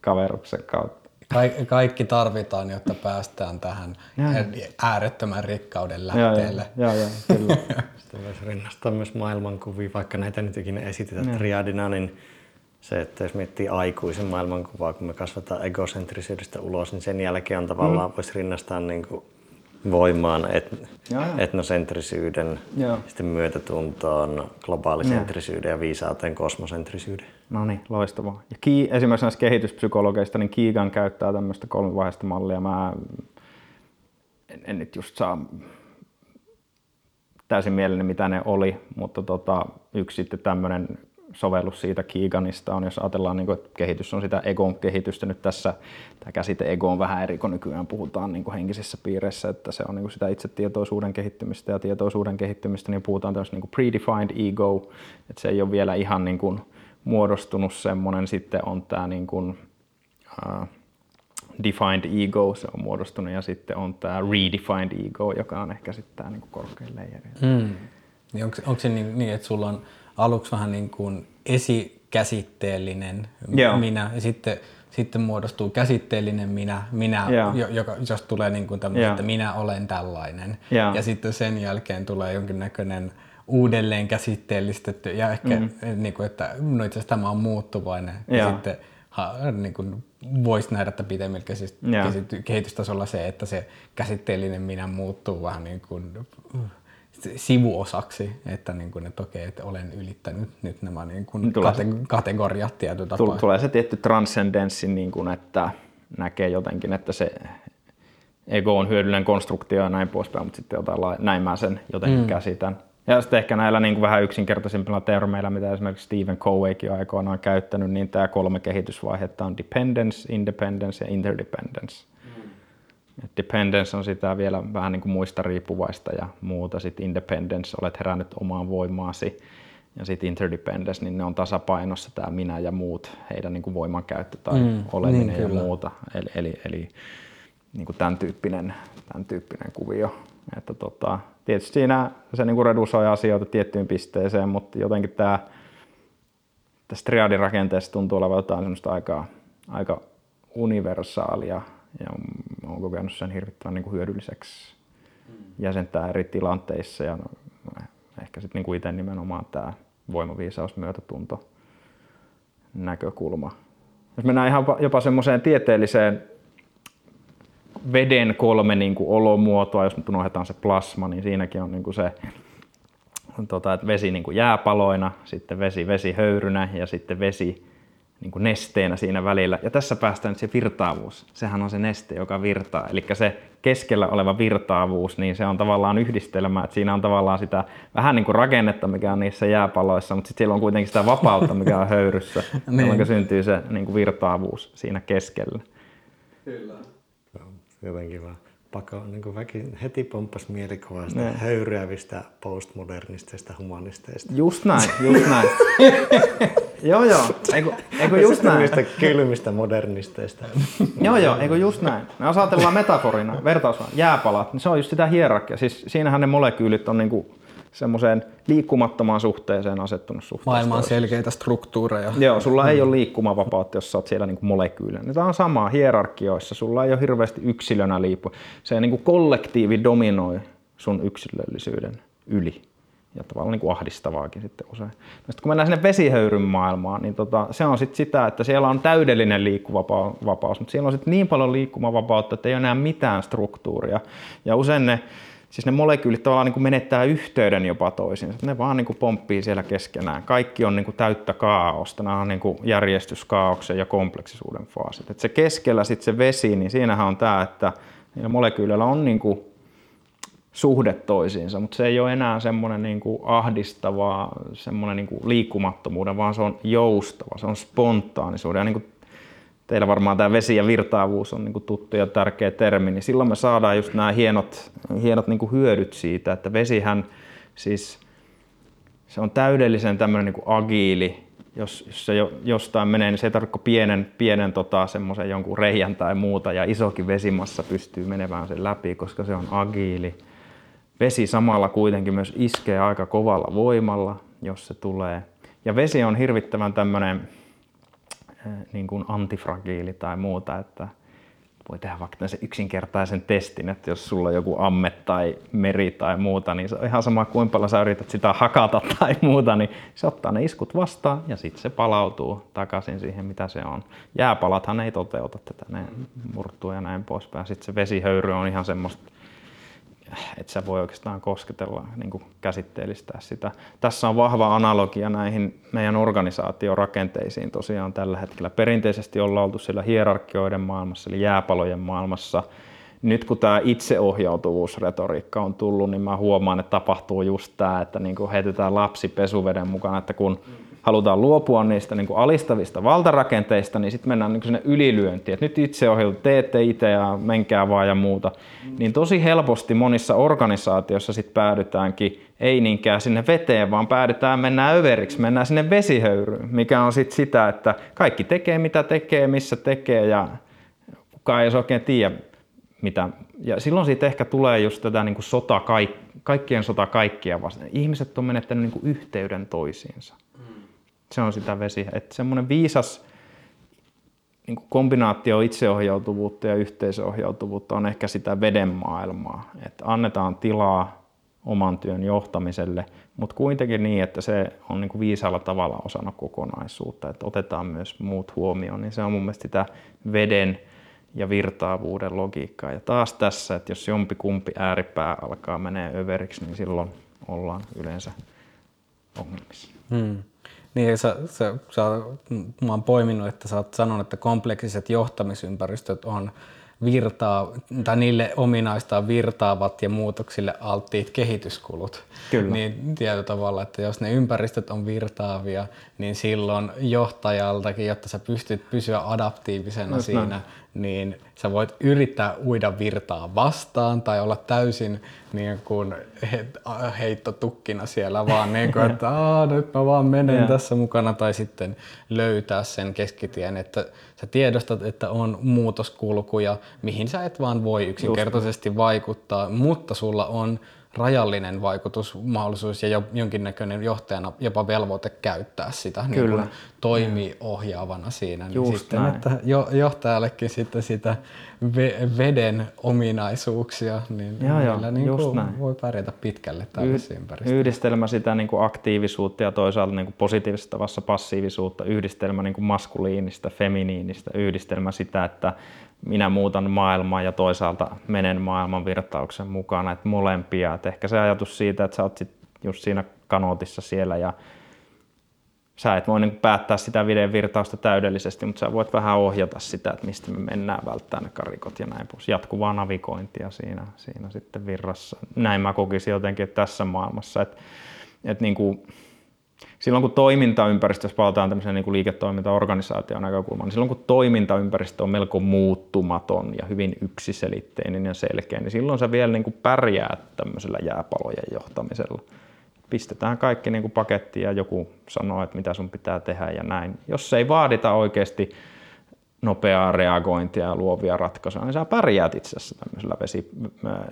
kaveruksen kautta. Kaikki, kaikki tarvitaan, jotta päästään tähän äärettömän rikkauden lähteelle. Joo, joo, kyllä. Sitten voisi rinnastaa myös maailmankuvia, vaikka näitä nyt ikinä esitetään triadina, niin se, että jos miettii aikuisen maailmankuvaa, kun me kasvataan egocentrisyydestä ulos, niin sen jälkeen on tavallaan mm. voisi rinnastaa niin kuin voimaan et, etnosentrisyyden, Joo. sitten myötätuntoon, globaalisentrisyyden ja viisauteen kosmosentrisyyden. No niin, loistavaa. Ja Ki, esimerkiksi näistä kehityspsykologeista, niin Keegan käyttää tämmöistä kolmivaiheista mallia. Mä en, en nyt just saa täysin mielelläni, mitä ne oli, mutta tota, yksi sitten tämmöinen sovellus siitä Keeganista on, jos ajatellaan, niin kuin, että kehitys on sitä egon kehitystä. Nyt tässä tämä käsite ego on vähän eri, kun nykyään puhutaan niin kuin henkisissä piireissä, että se on niin kuin sitä itsetietoisuuden kehittymistä ja tietoisuuden kehittymistä, niin puhutaan tämmöistä niin kuin predefined ego, että se ei ole vielä ihan niin kuin muodostunut semmoinen. Sitten on tämä niin kuin, uh, defined ego, se on muodostunut, ja sitten on tämä redefined ego, joka on ehkä sitten tämä niin korkein leijeri. Mm. Niin onko, onko se niin, niin, että sulla on aluksi vähän niin kuin esikäsitteellinen Joo. minä ja sitten, sitten muodostuu käsitteellinen minä, minä Joo. joka, jos tulee niin kuin tämmöinen, Joo. että minä olen tällainen. Joo. Ja sitten sen jälkeen tulee jonkinnäköinen uudelleen käsitteellistetty ja ehkä mm. niin kuin, että no itse asiassa tämä on muuttuvainen. Ja Joo. sitten ha, niin kuin voisi nähdä, että käsit- kehitystasolla se, että se käsitteellinen minä muuttuu vähän niin kuin sivuosaksi, että, niin kuin, että okei, että olen ylittänyt nyt nämä niin kuin Tulee kate- kategoriat tietyllä tapaa. Tulee se tietty transcendenssi, niin kuin, että näkee jotenkin, että se ego on hyödyllinen konstruktio ja näin poispäin, mutta sitten jotain lai- näin mä sen jotenkin mm. käsitän. Ja sitten ehkä näillä niin kuin vähän yksinkertaisimmilla termeillä, mitä esimerkiksi Stephen Coveykin on aikoinaan käyttänyt, niin tämä kolme kehitysvaihetta on dependence, independence ja interdependence. Et dependence on sitä vielä vähän niin kuin muista riippuvaista ja muuta. Sitten independence, olet herännyt omaan voimaasi. Ja sitten interdependence, niin ne on tasapainossa tämä minä ja muut, heidän niin kuin voimankäyttö tai Mm, mm, oleminen niin, ja kyllä. muuta. Eli, eli, eli niin kuin tämän, tyyppinen, tämän tyyppinen kuvio. Että tota, tietysti siinä se niin kuin redusoi asioita tiettyyn pisteeseen, mutta jotenkin tämä tästä triadirakenteesta tuntuu olevan jotain semmoista aika, aika universaalia ja olen kokenut sen hirvittävän niin kuin hyödylliseksi jäsentää eri tilanteissa ja no, ehkä sitten niin itse nimenomaan tämä voimaviisaus, myötätunto, näkökulma. Jos mennään ihan jopa- jopa semmoiseen tieteelliseen veden kolme niin kuin olomuotoa, jos nyt unohdetaan se plasma, niin siinäkin on niin kuin se, tota, että vesi niin kuin jääpaloina, sitten vesi vesihöyrynä ja sitten vesi niin kuin nesteenä siinä välillä. Ja tässä päästään nyt se virtaavuus. Sehän on se neste, joka virtaa. Eli se keskellä oleva virtaavuus, niin se on tavallaan yhdistelmä, että siinä on tavallaan sitä vähän niin kuin rakennetta, mikä on niissä jääpaloissa, mutta sitten siellä on kuitenkin sitä vapautta, mikä on höyryssä, Niin. jolloin syntyy se niin kuin virtaavuus siinä keskellä. Se on jotenkin vaan pako, niin kuin väki, heti pomppas mielikuvaa sitä höyryävistä postmodernisteista humanisteista. Just näin, just näin. joo, joo, eikö, eikö just näin. Niistä kylmistä modernisteista. Joo, joo, eikö just näin. Me jos ajatellaan metaforina, vertausvana, jääpalat, niin se on just sitä hierarkia. Siis siinähän ne molekyylit on niinku semmoiseen liikkumattomaan suhteeseen asettunut suhteeseen. Maailman selkeitä struktuureja. Joo, sulla ei ole liikkumavapautta, jos sä oot siellä niinku molekyylinen. Tämä on sama hierarkioissa. Sulla ei ole hirveästi yksilönä liippu. Se niinku kollektiivi dominoi sun yksilöllisyyden yli. Ja tavallaan niinku ahdistavaakin sitten usein. No sitten kun mennään sinne vesihöyryn maailmaan, niin tota, se on sitten sitä, että siellä on täydellinen liikkuvapaus, mutta siellä on sitten niin paljon liikkumavapautta, että ei ole enää mitään struktuuria. Ja usein ne Siis ne molekyylit tavallaan niin kuin menettää yhteyden jopa toisiinsa. Ne vaan niin kuin pomppii siellä keskenään. Kaikki on niin kuin täyttä kaaosta. Nämä on niin kuin järjestyskaauksen ja kompleksisuuden faasit. Et se keskellä sitten se vesi, niin siinähän on tämä, että niillä molekyyleillä on niin kuin suhde toisiinsa, mutta se ei ole enää semmoinen niin kuin ahdistava semmoinen niin kuin liikkumattomuuden, vaan se on joustava, se on spontaanisuuden. Ja niin kuin teillä varmaan tämä vesi ja virtaavuus on niin tuttu ja tärkeä termi, niin silloin me saadaan just nämä hienot, hienot niin hyödyt siitä, että vesihän siis se on täydellisen tämmöinen niin agiili, jos, jos se jo, jostain menee, niin se ei tarvitse pienen, pienen tota, semmoisen jonkun reijän tai muuta, ja isokin vesimassa pystyy menemään sen läpi, koska se on agiili. Vesi samalla kuitenkin myös iskee aika kovalla voimalla, jos se tulee. Ja vesi on hirvittävän tämmöinen niin kuin antifragiili tai muuta, että voi tehdä vaikka sen yksinkertaisen testin, että jos sulla on joku amme tai meri tai muuta, niin se on ihan sama kuin paljon sä yrität sitä hakata tai muuta, niin se ottaa ne iskut vastaan ja sitten se palautuu takaisin siihen, mitä se on. Jääpalathan ei toteuta tätä, ne murtuu ja näin poispäin. Sitten se vesihöyry on ihan semmoista että sä voi oikeastaan kosketella, niin käsitteellistää sitä. Tässä on vahva analogia näihin meidän organisaatiorakenteisiin tosiaan tällä hetkellä. Perinteisesti ollaan oltu siellä hierarkioiden maailmassa, eli jääpalojen maailmassa. Nyt kun tämä itseohjautuvuusretoriikka on tullut, niin mä huomaan, että tapahtuu just tämä, että niin heitetään lapsi pesuveden mukana, että kun halutaan luopua niistä niin kuin alistavista valtarakenteista, niin sitten mennään niin sinne ylilyöntiin, että nyt itse ohjautu, teette itse ja menkää vaan ja muuta. Niin tosi helposti monissa organisaatioissa sitten päädytäänkin ei niinkään sinne veteen, vaan päädytään, mennään överiksi, mennään sinne vesihöyryyn, mikä on sitten sitä, että kaikki tekee mitä tekee, missä tekee ja kukaan ei oikein tiedä mitä. Ja silloin siitä ehkä tulee just tätä niin kuin sota, kaikkien sota kaikkia vastaan. Ihmiset on menettänyt niin kuin yhteyden toisiinsa. Se on sitä vesi. Että semmoinen viisas niin kuin kombinaatio itseohjautuvuutta ja yhteisöohjautuvuutta on ehkä sitä veden maailmaa. Että annetaan tilaa oman työn johtamiselle, mutta kuitenkin niin, että se on niin kuin viisaalla tavalla osana kokonaisuutta, että otetaan myös muut huomioon, niin se on mun mielestä sitä veden ja virtaavuuden logiikkaa. Ja taas tässä, että jos jompi kumpi ääripää alkaa menee överiksi, niin silloin ollaan yleensä ongelmissa. Hmm. Niin, sä, sä, sä, mä oon poiminut, että sä oot sanonut, että kompleksiset johtamisympäristöt on virtaa, tai niille ominaista virtaavat ja muutoksille alttiit kehityskulut. Kyllä. Niin tietyllä tavalla, että jos ne ympäristöt on virtaavia, niin silloin johtajaltakin, jotta sä pystyt pysyä adaptiivisena Just siinä, näin niin sä voit yrittää uida virtaa vastaan tai olla täysin niin kuin heittotukkina siellä vaan niin kuin, että nyt mä vaan menen yeah. tässä mukana tai sitten löytää sen keskitien, että sä tiedostat, että on muutoskulkuja, mihin sä et vaan voi yksinkertaisesti Just. vaikuttaa, mutta sulla on rajallinen vaikutusmahdollisuus ja jonkinnäköinen johtajana jopa velvoite käyttää sitä, niin Kyllä. niin toimii ohjaavana siinä. Niin sitten, näin. että johtajallekin sitten sitä veden ominaisuuksia, niin joo, joo, niin kuin voi pärjätä pitkälle tällaisessa ympäristössä. Yhdistelmä sitä niin kuin aktiivisuutta ja toisaalta niin kuin positiivisessa tavassa passiivisuutta, yhdistelmä niin kuin maskuliinista, feminiinistä, yhdistelmä sitä, että minä muutan maailmaa ja toisaalta menen maailman virtauksen mukana, että molempia. Että ehkä se ajatus siitä, että sä oot sit just siinä kanootissa siellä ja sä et voi niin päättää sitä veden virtausta täydellisesti, mutta sä voit vähän ohjata sitä, että mistä me mennään, välttää ne karikot ja näin pois. Jatkuvaa navigointia siinä, siinä sitten virrassa. Näin mä kokisin jotenkin tässä maailmassa, että, että niin kuin, silloin kun toimintaympäristö, jos palataan tämmöisen niin liiketoimintaorganisaation näkökulmaan, niin silloin kun toimintaympäristö on melko muuttumaton ja hyvin yksiselitteinen ja selkeä, niin silloin sä vielä niin kuin pärjäät tämmöisellä jääpalojen johtamisella. Pistetään kaikki niin kuin pakettiin ja joku sanoo, että mitä sun pitää tehdä ja näin. Jos ei vaadita oikeasti nopeaa reagointia ja luovia ratkaisuja, niin sä pärjäät itse asiassa tämmöisellä vesi,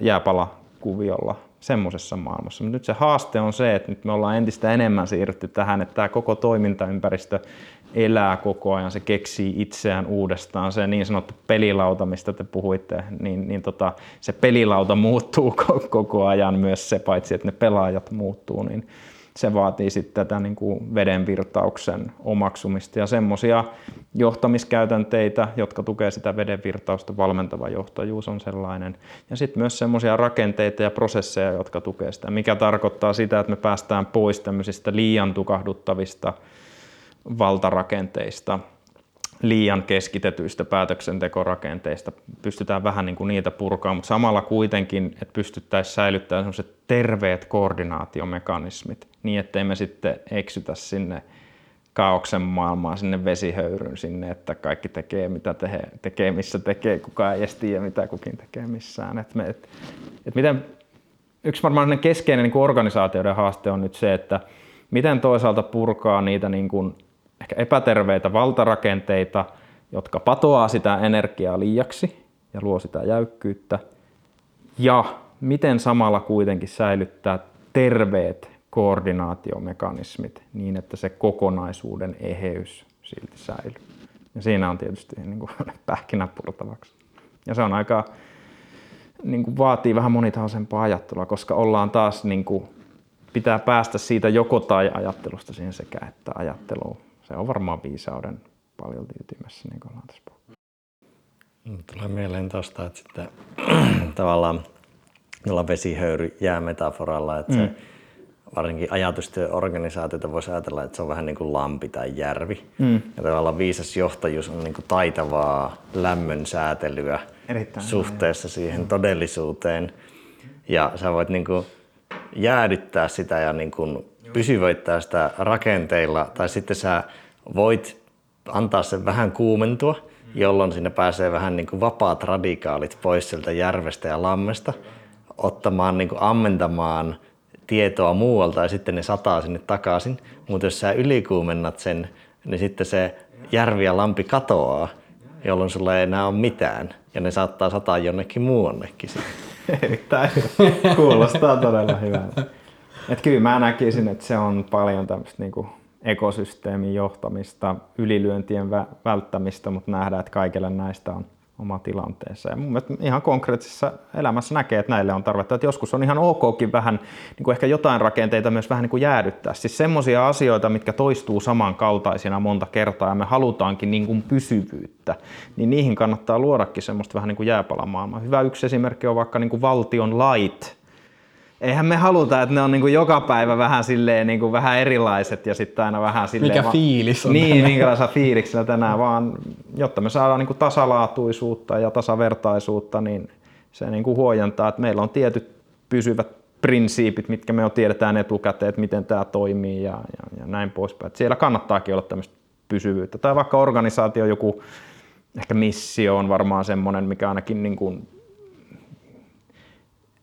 jääpalakuviolla semmoisessa maailmassa. Mutta nyt se haaste on se, että nyt me ollaan entistä enemmän siirrytty tähän, että tämä koko toimintaympäristö elää koko ajan, se keksii itseään uudestaan. Se niin sanottu pelilauta, mistä te puhuitte, niin, niin tota, se pelilauta muuttuu koko ajan myös se, paitsi että ne pelaajat muuttuu, niin se vaatii sitten tätä niin kuin vedenvirtauksen omaksumista ja semmoisia johtamiskäytänteitä, jotka tukee sitä vedenvirtausta. Valmentava johtajuus on sellainen. Ja sitten myös semmoisia rakenteita ja prosesseja, jotka tukee sitä, mikä tarkoittaa sitä, että me päästään pois tämmöisistä liian tukahduttavista valtarakenteista, liian keskitetyistä päätöksentekorakenteista. Pystytään vähän niin kuin niitä purkaa, mutta samalla kuitenkin, että pystyttäisiin säilyttämään sellaiset terveet koordinaatiomekanismit niin, ettei me sitten eksytä sinne kaauksen maailmaan, sinne vesihöyryn sinne, että kaikki tekee mitä te, tekee, missä tekee, kukaan ei edes tiedä mitä kukin tekee missään. Et me, et, et miten, yksi varmaan keskeinen niin kuin organisaatioiden haaste on nyt se, että miten toisaalta purkaa niitä niin kuin ehkä epäterveitä valtarakenteita, jotka patoaa sitä energiaa liiaksi ja luo sitä jäykkyyttä, ja miten samalla kuitenkin säilyttää terveet koordinaatiomekanismit niin, että se kokonaisuuden eheys silti säilyy. Ja siinä on tietysti niin kuin pähkinä purtavaksi. Ja se on aika, niin kuin vaatii vähän monitahoisempaa ajattelua, koska ollaan taas, niin kuin, pitää päästä siitä joko tai ajattelusta siihen sekä että ajatteluun. Se on varmaan viisauden paljon ytimessä, niin kuin ollaan tässä puhuttu. Tulee mieleen tuosta, että sitten tavallaan jolla vesihöyry jää metaforalla, että mm. se varsinkin ajatustyöorganisaatioita voisi ajatella, että se on vähän niin kuin lampi tai järvi. Mm. Ja tavallaan viisas johtajuus on niin kuin taitavaa lämmön säätelyä Erittäin suhteessa siihen todellisuuteen. Ja sä voit niin kuin jäädyttää sitä ja niin kuin pysyvöittää sitä rakenteilla, tai sitten sä voit antaa sen vähän kuumentua, jolloin sinne pääsee vähän niin kuin vapaat radikaalit pois sieltä järvestä ja lammesta, ottamaan, niin kuin ammentamaan tietoa muualta ja sitten ne sataa sinne takaisin. Mutta jos sä ylikuumennat sen, niin sitten se järvi ja lampi katoaa, jolloin sulla ei enää ole mitään. Ja ne saattaa sataa jonnekin muuannekin Erittäin kuulostaa todella hyvältä. Et kyllä mä näkisin, että se on paljon tämmöistä niinku ekosysteemin johtamista, ylilyöntien välttämistä, mutta nähdään, että kaikille näistä on oma tilanteensa. Ja mun mielestä ihan konkreettisessa elämässä näkee, että näille on tarvetta. Että joskus on ihan okkin vähän niin kuin ehkä jotain rakenteita myös vähän niin kuin jäädyttää. Siis semmoisia asioita, mitkä toistuu samankaltaisina monta kertaa ja me halutaankin niin kuin pysyvyyttä, niin niihin kannattaa luodakin semmoista vähän niin kuin jääpalamaailmaa. Hyvä yksi esimerkki on vaikka niin kuin valtion lait, eihän me haluta, että ne on niinku joka päivä vähän silleen niinku vähän erilaiset ja sitten aina vähän silleen... Mikä fiilis on Niin, minkälaisella fiiliksellä tänään, vaan jotta me saadaan niinku tasalaatuisuutta ja tasavertaisuutta, niin se niinku huojentaa, että meillä on tietyt pysyvät prinsiipit, mitkä me jo tiedetään etukäteen, että miten tämä toimii ja, ja, ja näin poispäin. Et siellä kannattaakin olla tämmöistä pysyvyyttä. Tai vaikka organisaatio joku, ehkä missio on varmaan semmoinen, mikä ainakin niin kuin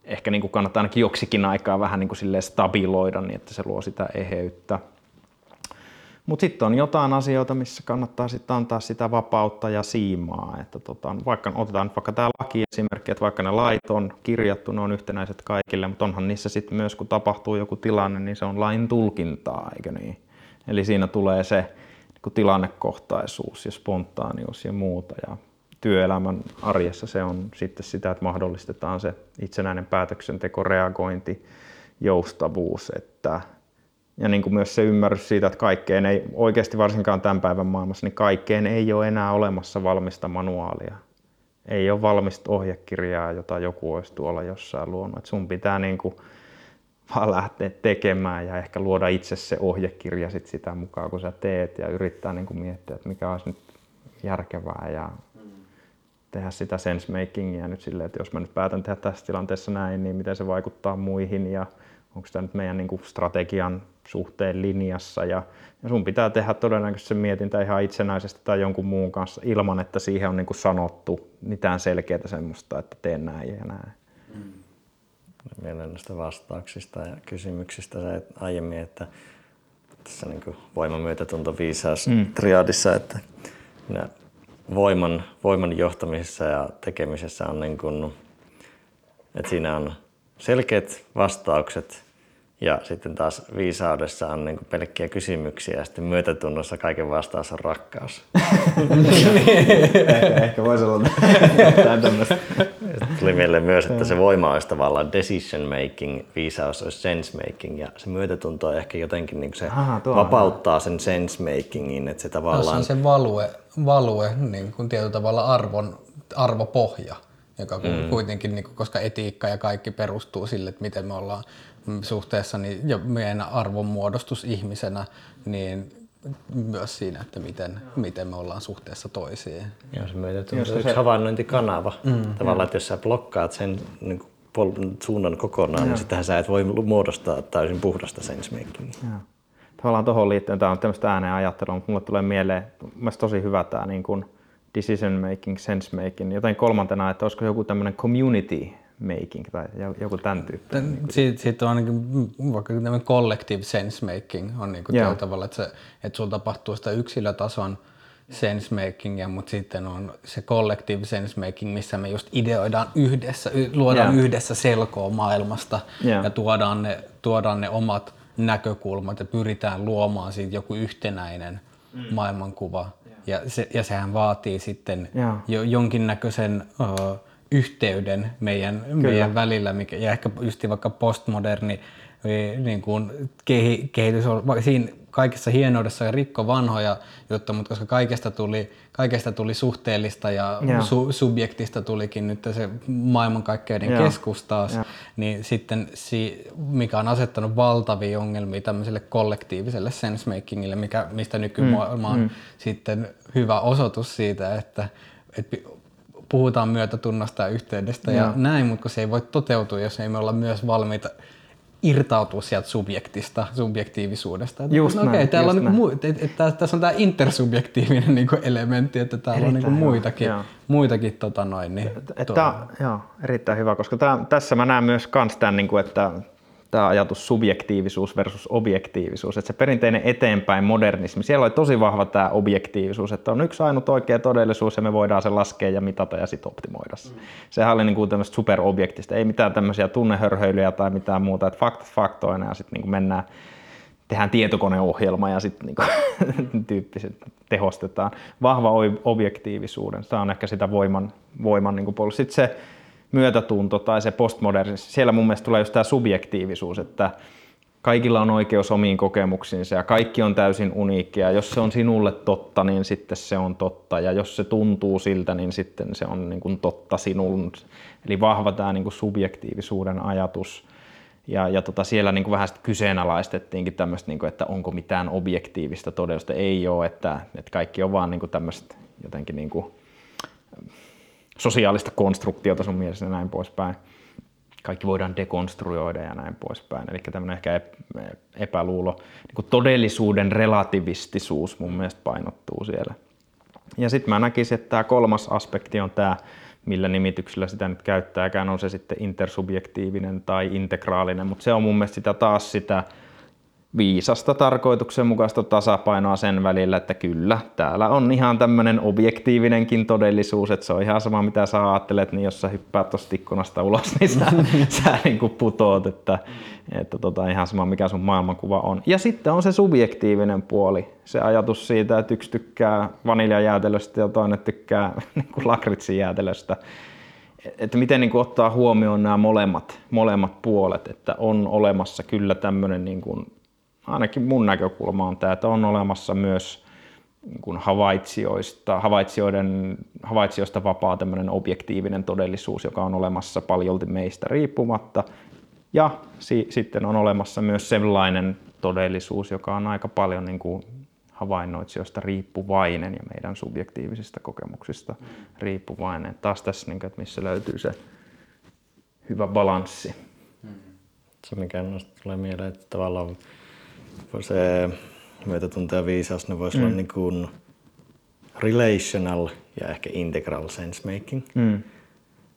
ehkä niin kuin kannattaa ainakin joksikin aikaa vähän niin kuin stabiloida niin, että se luo sitä eheyttä. Mutta sitten on jotain asioita, missä kannattaa sitten antaa sitä vapautta ja siimaa. Että tota, vaikka, otetaan vaikka tämä lakiesimerkki, että vaikka ne lait on kirjattu, ne on yhtenäiset kaikille, mutta onhan niissä sitten myös, kun tapahtuu joku tilanne, niin se on lain tulkintaa, eikö niin? Eli siinä tulee se niin tilannekohtaisuus ja spontaanius ja muuta. Ja työelämän arjessa se on sitten sitä, että mahdollistetaan se itsenäinen päätöksenteko, reagointi, joustavuus, että, ja niin kuin myös se ymmärrys siitä, että kaikkeen ei, oikeasti varsinkaan tämän päivän maailmassa, niin kaikkeen ei ole enää olemassa valmista manuaalia. Ei ole valmista ohjekirjaa, jota joku olisi tuolla jossain luonut. Et sun pitää niin kuin vaan lähteä tekemään ja ehkä luoda itse se ohjekirja sit sitä mukaan, kun sä teet ja yrittää niin kuin miettiä, että mikä olisi nyt järkevää ja tehdä sitä sensemakingia nyt silleen, että jos mä nyt päätän tehdä tässä tilanteessa näin, niin miten se vaikuttaa muihin ja onko tämä nyt meidän niin kuin strategian suhteen linjassa ja, ja sun pitää tehdä todennäköisesti se mietintä ihan itsenäisesti tai jonkun muun kanssa ilman, että siihen on niin kuin sanottu mitään selkeää semmoista, että teen näin ja näin. Mm. Mielen näistä vastauksista ja kysymyksistä se aiemmin, että tässä niin voimamyötätunto viisaus mm. triadissa, että minä voiman, voiman johtamisessa ja tekemisessä on niin kuin, että siinä on selkeät vastaukset ja sitten taas viisaudessa on niin pelkkiä kysymyksiä ja sitten myötätunnossa kaiken vastaus on rakkaus. ehkä, ehkä voisi olla tämmöistä. Tuli mieleen myös, että se voima olisi tavallaan decision making, viisaus olisi sense making ja se myötätunto on ehkä jotenkin niin se Aha, vapauttaa sen sense makingin, että se tavallaan... Tässä on se value, value niin kuin tietyllä tavalla arvon, arvopohja joka mm. kuitenkin, niin kuin, koska etiikka ja kaikki perustuu sille, että miten me ollaan suhteessa niin, ja meidän arvonmuodostus ihmisenä, niin myös siinä, että miten, miten me ollaan suhteessa toisiin. Joo, se meitä on yksi se... havainnointikanava. Mm, Tavallaan, että jos sä blokkaat sen niin kuin, suunnan kokonaan, niin Joo. niin sittenhän sä et voi muodostaa täysin puhdasta sensemakingia. Tavallaan tuohon liittyen, tämä on tämmöistä ääneen ajattelua, mutta mulle tulee mieleen, mielestäni tosi hyvä tämä niin kuin decision making, sense making, joten kolmantena, että olisiko joku tämmöinen community making tai joku tämän tyyppinen. Niin Siitä, siitä on ainakin vaikka tämmöinen collective sense making on niin kuin tällä tavalla, että, se, että sulla tapahtuu sitä yksilötason sense makingia, mutta sitten on se collective sense making, missä me just ideoidaan yhdessä, luodaan yeah. yhdessä selkoa maailmasta yeah. ja tuodaan ne, tuodaan ne omat näkökulmat ja pyritään luomaan siitä joku yhtenäinen mm. maailmankuva. Yeah Ja, se, ja sehän vaatii sitten Joo. jo jonkinnäköisen ö, yhteyden meidän, meidän välillä, mikä, ja ehkä just vaikka postmoderni ö, niin kuin kehi, kehitys on siinä kaikessa hienoudessa ja rikko vanhoja juttuja, mutta koska kaikesta tuli, kaikesta tuli suhteellista ja Joo. su, subjektista tulikin nyt se maailmankaikkeuden Joo. keskus taas, Joo. niin sitten si, mikä on asettanut valtavia ongelmia tämmöiselle kollektiiviselle sensemakingille, mikä, mistä nykymaailma on sitten hyvä osoitus siitä, että, että puhutaan myötätunnosta ja yhteydestä ja Joo. näin, mutta se ei voi toteutua, jos ei me olla myös valmiita irtautua sieltä subjektista, subjektiivisuudesta. Että, Just no täällä on just niinku, mu- et, et, et, tää- tässä on tämä intersubjektiivinen niinku elementti, että täällä on niinku Erittäin hyvä, muitakin, joo. muitakin tota noin, niin, Että, joo, erittäin hyvä, koska tää, tässä mä näen myös kans tämän, niin kuin, että tämä ajatus subjektiivisuus versus objektiivisuus, että se perinteinen eteenpäin modernismi, siellä oli tosi vahva tämä objektiivisuus, että on yksi ainut oikea todellisuus ja me voidaan se laskea ja mitata ja sitten optimoida se. Sehän oli niin kuin tämmöistä superobjektista, ei mitään tämmöisiä tunnehörhöilyjä tai mitään muuta, että faktat faktoina ja sitten niin mennään tehdään tietokoneohjelma ja sitten niinku, tyyppiset tehostetaan. Vahva objektiivisuuden, tämä on ehkä sitä voiman, voiman niinku puolella. Sitten se myötätunto tai se postmodernismi, siellä mun mielestä tulee just tämä subjektiivisuus, että kaikilla on oikeus omiin kokemuksiinsa ja kaikki on täysin uniikkia. Jos se on sinulle totta, niin sitten se on totta ja jos se tuntuu siltä, niin sitten se on niin kuin totta sinun. Eli vahva tämä niin kuin subjektiivisuuden ajatus. Ja, ja tota, siellä niin kuin vähän kyseenalaistettiinkin tämmöistä, niin kuin, että onko mitään objektiivista todellisuutta. Ei ole, että, että kaikki on vaan niin kuin tämmöistä jotenkin niin kuin sosiaalista konstruktiota sun mielestä ja näin poispäin. Kaikki voidaan dekonstruoida ja näin poispäin. Eli tämmöinen ehkä ep- epäluulo, niin kuin todellisuuden relativistisuus mun mielestä painottuu siellä. Ja sitten mä näkisin, että tämä kolmas aspekti on tämä, millä nimityksellä sitä nyt käyttääkään, on se sitten intersubjektiivinen tai integraalinen, mutta se on mun mielestä sitä taas sitä viisasta tarkoituksenmukaista tasapainoa sen välillä, että kyllä, täällä on ihan tämmöinen objektiivinenkin todellisuus, että se on ihan sama mitä sä ajattelet, niin jos sä hyppäät tuosta ikkunasta ulos, niin sä, sä niin kuin putoot, että, että tota, ihan sama mikä sun maailmankuva on. Ja sitten on se subjektiivinen puoli, se ajatus siitä, että yksi tykkää vaniljajäätelöstä ja toinen tykkää niin kuin lakritsin että miten niin kuin ottaa huomioon nämä molemmat, molemmat puolet, että on olemassa kyllä tämmöinen, niin kuin, ainakin mun näkökulma on tämä, että on olemassa myös niin kuin havaitsijoista, havaitsijoiden, havaitsijoista vapaa tämmöinen objektiivinen todellisuus, joka on olemassa paljolti meistä riippumatta. Ja si- sitten on olemassa myös sellainen todellisuus, joka on aika paljon niin kuin havainnoitsijoista riippuvainen ja meidän subjektiivisista kokemuksista riippuvainen. Taas tässä, niin kuin, että missä löytyy se hyvä balanssi. Se mikä tulee mieleen, että tavallaan se myötätunto ja viisaus, ne voisi mm. olla niin kuin relational ja ehkä integral sense making. Mm.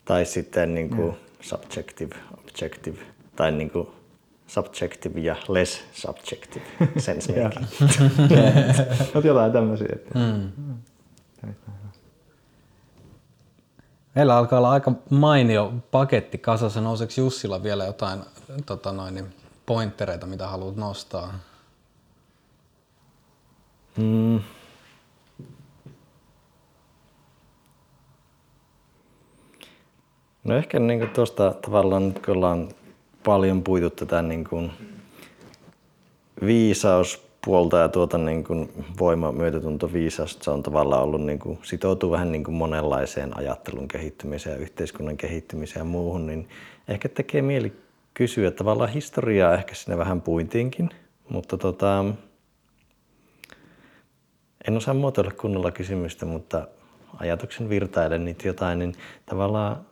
Tai sitten niin kuin subjective, objective tai niin kuin subjective ja less subjective sense making. Olet jotain tämmöisiä. Että... Mm. Meillä alkaa olla aika mainio paketti kasassa. Nouseeko Jussilla vielä jotain tota noin, niin pointtereita, mitä haluat nostaa? Mm. No ehkä niin tuosta tavallaan nyt kun ollaan paljon puitu tätä niin kuin viisauspuolta ja tuota niin kuin voima, myötätunto, viisaus, se on tavallaan ollut niin kuin, sitoutuu vähän niin kuin monenlaiseen ajattelun kehittymiseen ja yhteiskunnan kehittymiseen ja muuhun, niin ehkä tekee mieli kysyä tavallaan historiaa ehkä sinne vähän puintiinkin, mutta tota, en osaa muotoilla kunnolla kysymystä, mutta ajatuksen virtailen niitä jotain, niin tavallaan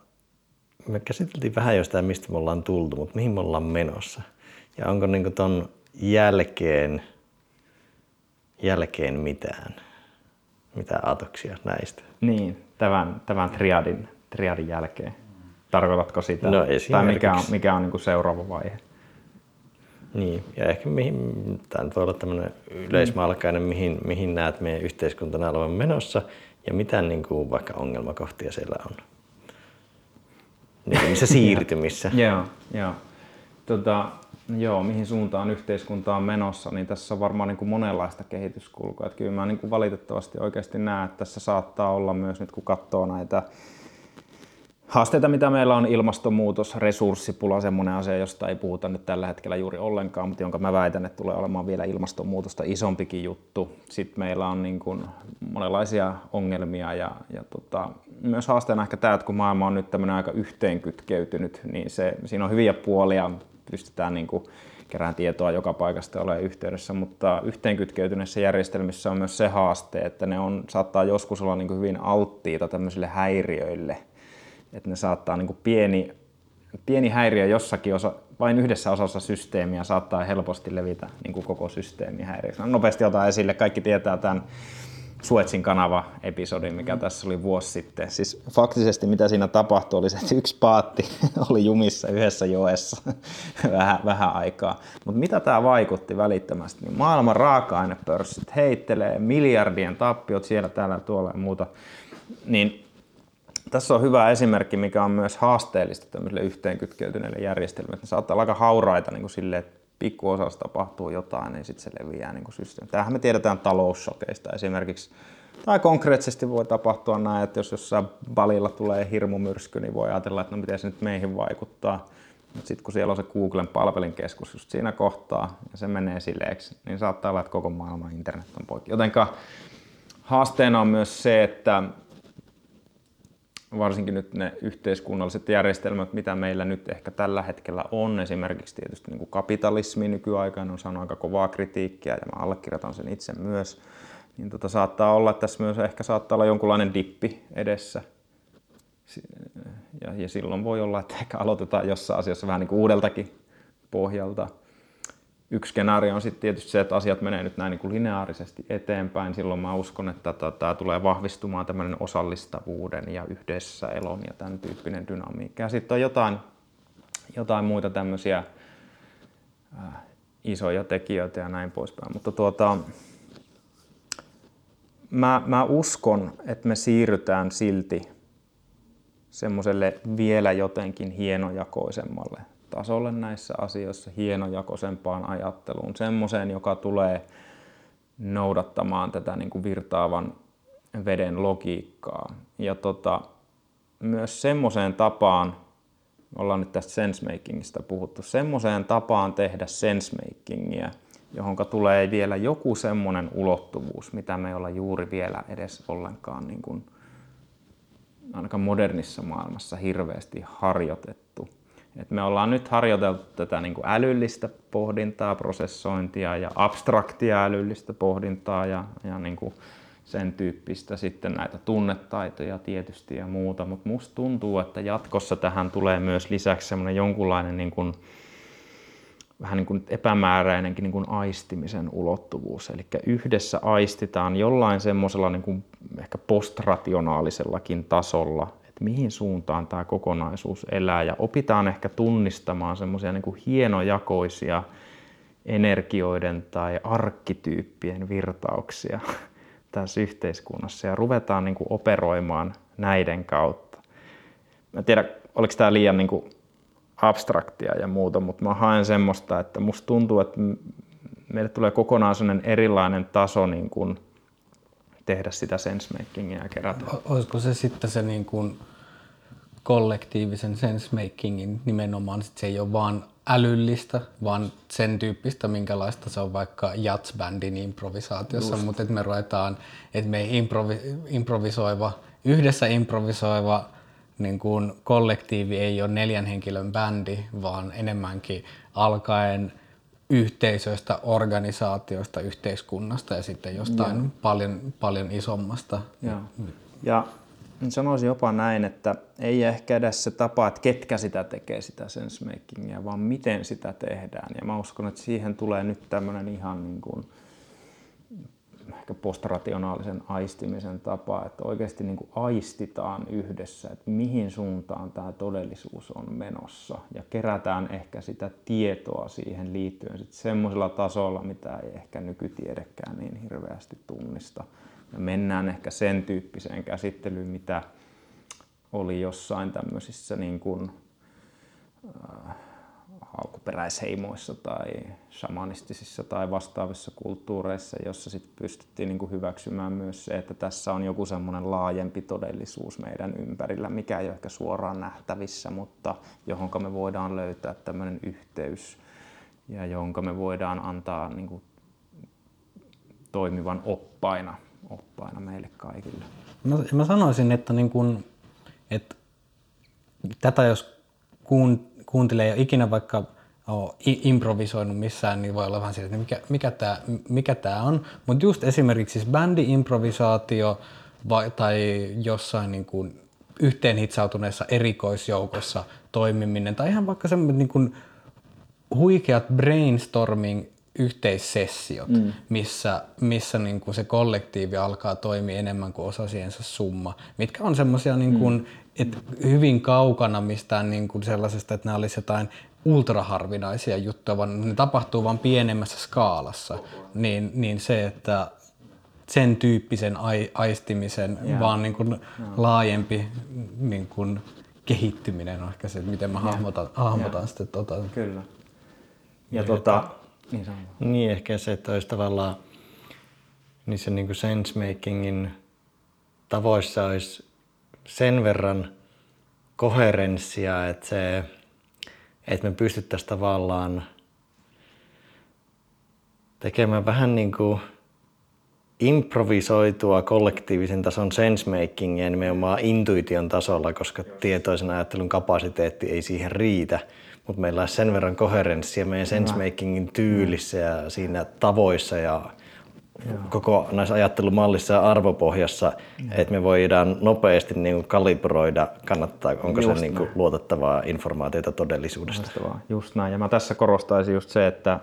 me käsiteltiin vähän jo sitä, mistä me ollaan tultu, mutta mihin me ollaan menossa. Ja onko niin ton jälkeen, jälkeen mitään, mitään ajatuksia näistä? Niin, tämän, tämän triadin, triadin jälkeen. Tarkoitatko sitä? No, tai mikä on, mikä on niin kuin seuraava vaihe? Niin, ja ehkä mihin, tämä nyt voi olla tämmöinen yleismalkainen, mihin, mihin näet meidän yhteiskuntana olevan menossa ja mitä niin kuin vaikka ongelmakohtia siellä on. Niin, missä siirtymissä. Joo, joo. Tota, joo, mihin suuntaan yhteiskunta on menossa, niin tässä on varmaan niin kuin monenlaista kehityskulkua. Että kyllä mä niin kuin valitettavasti oikeasti näen, että tässä saattaa olla myös nyt kun katsoo näitä haasteita, mitä meillä on, ilmastonmuutos, resurssipula, semmoinen asia, josta ei puhuta nyt tällä hetkellä juuri ollenkaan, mutta jonka mä väitän, että tulee olemaan vielä ilmastonmuutosta isompikin juttu. Sitten meillä on niin kuin monenlaisia ongelmia ja, ja tota, myös haasteena ehkä tämä, että kun maailma on nyt tämmöinen aika yhteenkytkeytynyt, niin se, siinä on hyviä puolia, pystytään niin kuin kerään tietoa joka paikasta ole yhteydessä, mutta yhteenkytkeytyneissä järjestelmissä on myös se haaste, että ne on, saattaa joskus olla niin kuin hyvin alttiita tämmöisille häiriöille – että ne saattaa niin kuin pieni, pieni häiriö jossakin osa, vain yhdessä osassa systeemiä saattaa helposti levitä niin kuin koko systeemi häiriöksi. No, nopeasti otan esille, kaikki tietää tämän Suetsin kanava-episodin, mikä tässä oli vuosi sitten. Siis faktisesti mitä siinä tapahtui oli se, että yksi paatti oli jumissa yhdessä joessa vähän, vähän aikaa. Mutta mitä tämä vaikutti välittömästi? Niin maailman raaka-ainepörssit heittelee miljardien tappiot siellä, täällä, tuolla ja muuta. Niin tässä on hyvä esimerkki, mikä on myös haasteellista tämmöisille yhteenkytkeytyneille järjestelmille. Ne saattaa olla aika hauraita niin kuin silleen, että pikkuosassa tapahtuu jotain, niin sitten se leviää niin kuin systeemi. Tämähän me tiedetään taloussokeista esimerkiksi. Tai konkreettisesti voi tapahtua näin, että jos jossain balilla tulee hirmumyrsky, niin voi ajatella, että no miten se nyt meihin vaikuttaa. Mutta sitten kun siellä on se Googlen palvelinkeskus just siinä kohtaa ja se menee sileeksi, niin saattaa olla, että koko maailman internet on poikki. Jotenka haasteena on myös se, että varsinkin nyt ne yhteiskunnalliset järjestelmät, mitä meillä nyt ehkä tällä hetkellä on, esimerkiksi tietysti niin kuin kapitalismi nykyaikana on saanut aika kovaa kritiikkiä ja mä allekirjoitan sen itse myös, niin tota, saattaa olla, että tässä myös ehkä saattaa olla jonkunlainen dippi edessä. Ja, ja silloin voi olla, että ehkä aloitetaan jossain asiassa vähän niin kuin uudeltakin pohjalta yksi skenaario on sitten tietysti se, että asiat menee nyt näin niin kuin lineaarisesti eteenpäin. Silloin mä uskon, että tämä tulee vahvistumaan tämmöinen osallistavuuden ja yhdessä elon ja tämän tyyppinen dynamiikka. Ja sitten on jotain, jotain muita tämmöisiä äh, isoja tekijöitä ja näin poispäin. Mutta tuota, mä, mä uskon, että me siirrytään silti semmoiselle vielä jotenkin hienojakoisemmalle tasolle näissä asioissa, hienojakoisempaan ajatteluun, semmoiseen, joka tulee noudattamaan tätä niin kuin virtaavan veden logiikkaa. Ja tota, myös semmoiseen tapaan, ollaan nyt tästä sensemakingista puhuttu, semmoiseen tapaan tehdä sensemakingia, johon tulee vielä joku semmoinen ulottuvuus, mitä me ei olla juuri vielä edes ollenkaan niin kuin, ainakaan modernissa maailmassa hirveästi harjoitettu. Et me ollaan nyt harjoiteltu tätä niin kuin älyllistä pohdintaa, prosessointia ja abstraktia älyllistä pohdintaa ja, ja niin kuin sen tyyppistä sitten näitä tunnetaitoja tietysti ja muuta, mutta musta tuntuu, että jatkossa tähän tulee myös lisäksi semmoinen jonkunlainen niin kuin, vähän niin kuin epämääräinenkin niin kuin aistimisen ulottuvuus. Eli yhdessä aistitaan jollain semmoisella niin kuin ehkä postrationaalisellakin tasolla, että mihin suuntaan tämä kokonaisuus elää ja opitaan ehkä tunnistamaan semmoisia niin hienojakoisia energioiden tai arkkityyppien virtauksia tässä yhteiskunnassa ja ruvetaan niin kuin operoimaan näiden kautta. Mä en tiedä, oliko tämä liian niin kuin abstraktia ja muuta, mutta mä haen semmoista, että musta tuntuu, että meille tulee kokonaan sellainen erilainen taso niin kuin tehdä sitä sensemakingia ja kerätä. Olisiko se sitten se niin kuin kollektiivisen sensemakingin nimenomaan, että se ei ole vaan älyllistä, vaan sen tyyppistä, minkälaista se on vaikka jatsbändin improvisaatiossa, Just. mutta että me ruvetaan, että me improvi, improvisoiva, yhdessä improvisoiva niin kuin kollektiivi ei ole neljän henkilön bändi, vaan enemmänkin alkaen yhteisöistä, organisaatioista, yhteiskunnasta ja sitten jostain ja. paljon, paljon isommasta. Ja, ja sanoisin jopa näin, että ei ehkä edes se tapa, että ketkä sitä tekee sitä sensemakingia, vaan miten sitä tehdään. Ja mä uskon, että siihen tulee nyt tämmöinen ihan niin kuin, ehkä postrationaalisen aistimisen tapa, että oikeasti niin kuin aistitaan yhdessä, että mihin suuntaan tämä todellisuus on menossa ja kerätään ehkä sitä tietoa siihen liittyen sitten semmoisella tasolla, mitä ei ehkä nykytiedekään niin hirveästi tunnista. Ja mennään ehkä sen tyyppiseen käsittelyyn, mitä oli jossain tämmöisissä niin kuin, äh, alkuperäisheimoissa tai shamanistisissa tai vastaavissa kulttuureissa, jossa sit pystyttiin niin kuin hyväksymään myös se, että tässä on joku semmoinen laajempi todellisuus meidän ympärillä, mikä ei ole ehkä suoraan nähtävissä, mutta johon me voidaan löytää tämmöinen yhteys ja jonka me voidaan antaa niin kuin toimivan oppaina, oppaina meille kaikille. Mä, mä sanoisin, että, niin kun, että tätä jos kuun, kuuntelee ja ikinä vaikka ole improvisoinut missään, niin voi olla vähän silleen, että mikä, mikä tämä mikä tää on. Mutta just esimerkiksi siis bändi-improvisaatio vai, tai jossain niin kuin yhteen hitsautuneessa erikoisjoukossa toimiminen tai ihan vaikka semmoinen niin kuin huikeat brainstorming yhteissessiot, mm. missä, missä niin kuin se kollektiivi alkaa toimia enemmän kuin osasiensa summa, mitkä on semmoisia niin kuin, mm. Et hyvin kaukana mistään niin kuin sellaisesta, että nämä olisi jotain ultraharvinaisia juttuja, vaan ne tapahtuu vain pienemmässä skaalassa, niin, niin se, että sen tyyppisen aistimisen, yeah. vaan niin kuin laajempi niin kuin kehittyminen on ehkä se, miten mä hahmotan, hahmotan yeah. sitten tota. Kyllä. Ja niin, tota, niin, niin ehkä se, että olisi tavallaan niissä niin kuin sense-makingin tavoissa olisi sen verran koherenssia, että, se, että me pystyttäisiin tavallaan tekemään vähän niin kuin improvisoitua kollektiivisen tason sensemakingia nimenomaan intuition tasolla, koska tietoisen ajattelun kapasiteetti ei siihen riitä. Mutta meillä olisi sen verran koherenssia meidän sensemakingin tyylissä ja siinä tavoissa ja Joo. koko näissä ajattelumallissa ja arvopohjassa, Joo. että me voidaan nopeasti niin kuin kalibroida, kannattaa, onko just se niin kuin luotettavaa informaatiota todellisuudesta. Loistavaa. Just näin. Ja mä tässä korostaisin just se, että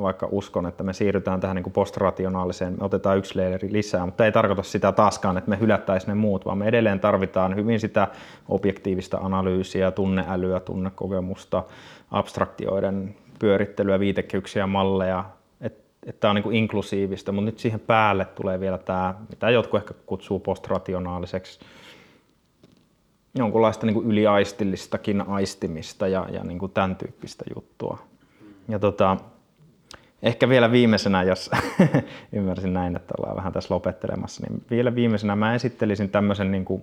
vaikka uskon, että me siirrytään tähän niin kuin postrationaaliseen, me otetaan yksi leiri lisää, mutta ei tarkoita sitä taaskaan, että me hylättäisiin ne muut, vaan me edelleen tarvitaan hyvin sitä objektiivista analyysiä, tunneälyä, tunnekokemusta, abstraktioiden pyörittelyä, viitekehyksiä, malleja, että et tämä on niin kuin inklusiivista, mutta nyt siihen päälle tulee vielä tämä, mitä jotkut ehkä kutsuu postrationaaliseksi, jonkunlaista niin kuin yliaistillistakin aistimista ja, ja niin kuin tämän tyyppistä juttua. Ja tota, Ehkä vielä viimeisenä, jos ymmärsin näin, että ollaan vähän tässä lopettelemassa, niin vielä viimeisenä mä esittelisin tämmöisen, niin kuin,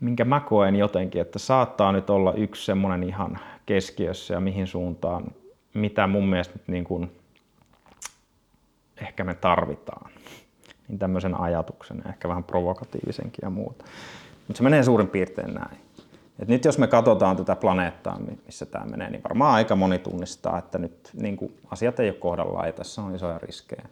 minkä mä koen jotenkin, että saattaa nyt olla yksi semmoinen ihan keskiössä ja mihin suuntaan, mitä mun mielestä niin kuin, ehkä me tarvitaan. Niin tämmöisen ajatuksen, ehkä vähän provokatiivisenkin ja muuta. Mutta se menee suurin piirtein näin. Et nyt jos me katsotaan tätä planeettaa, missä tämä menee, niin varmaan aika moni tunnistaa, että nyt niin kuin, asiat ei ole kohdallaan ja tässä on isoja riskejä.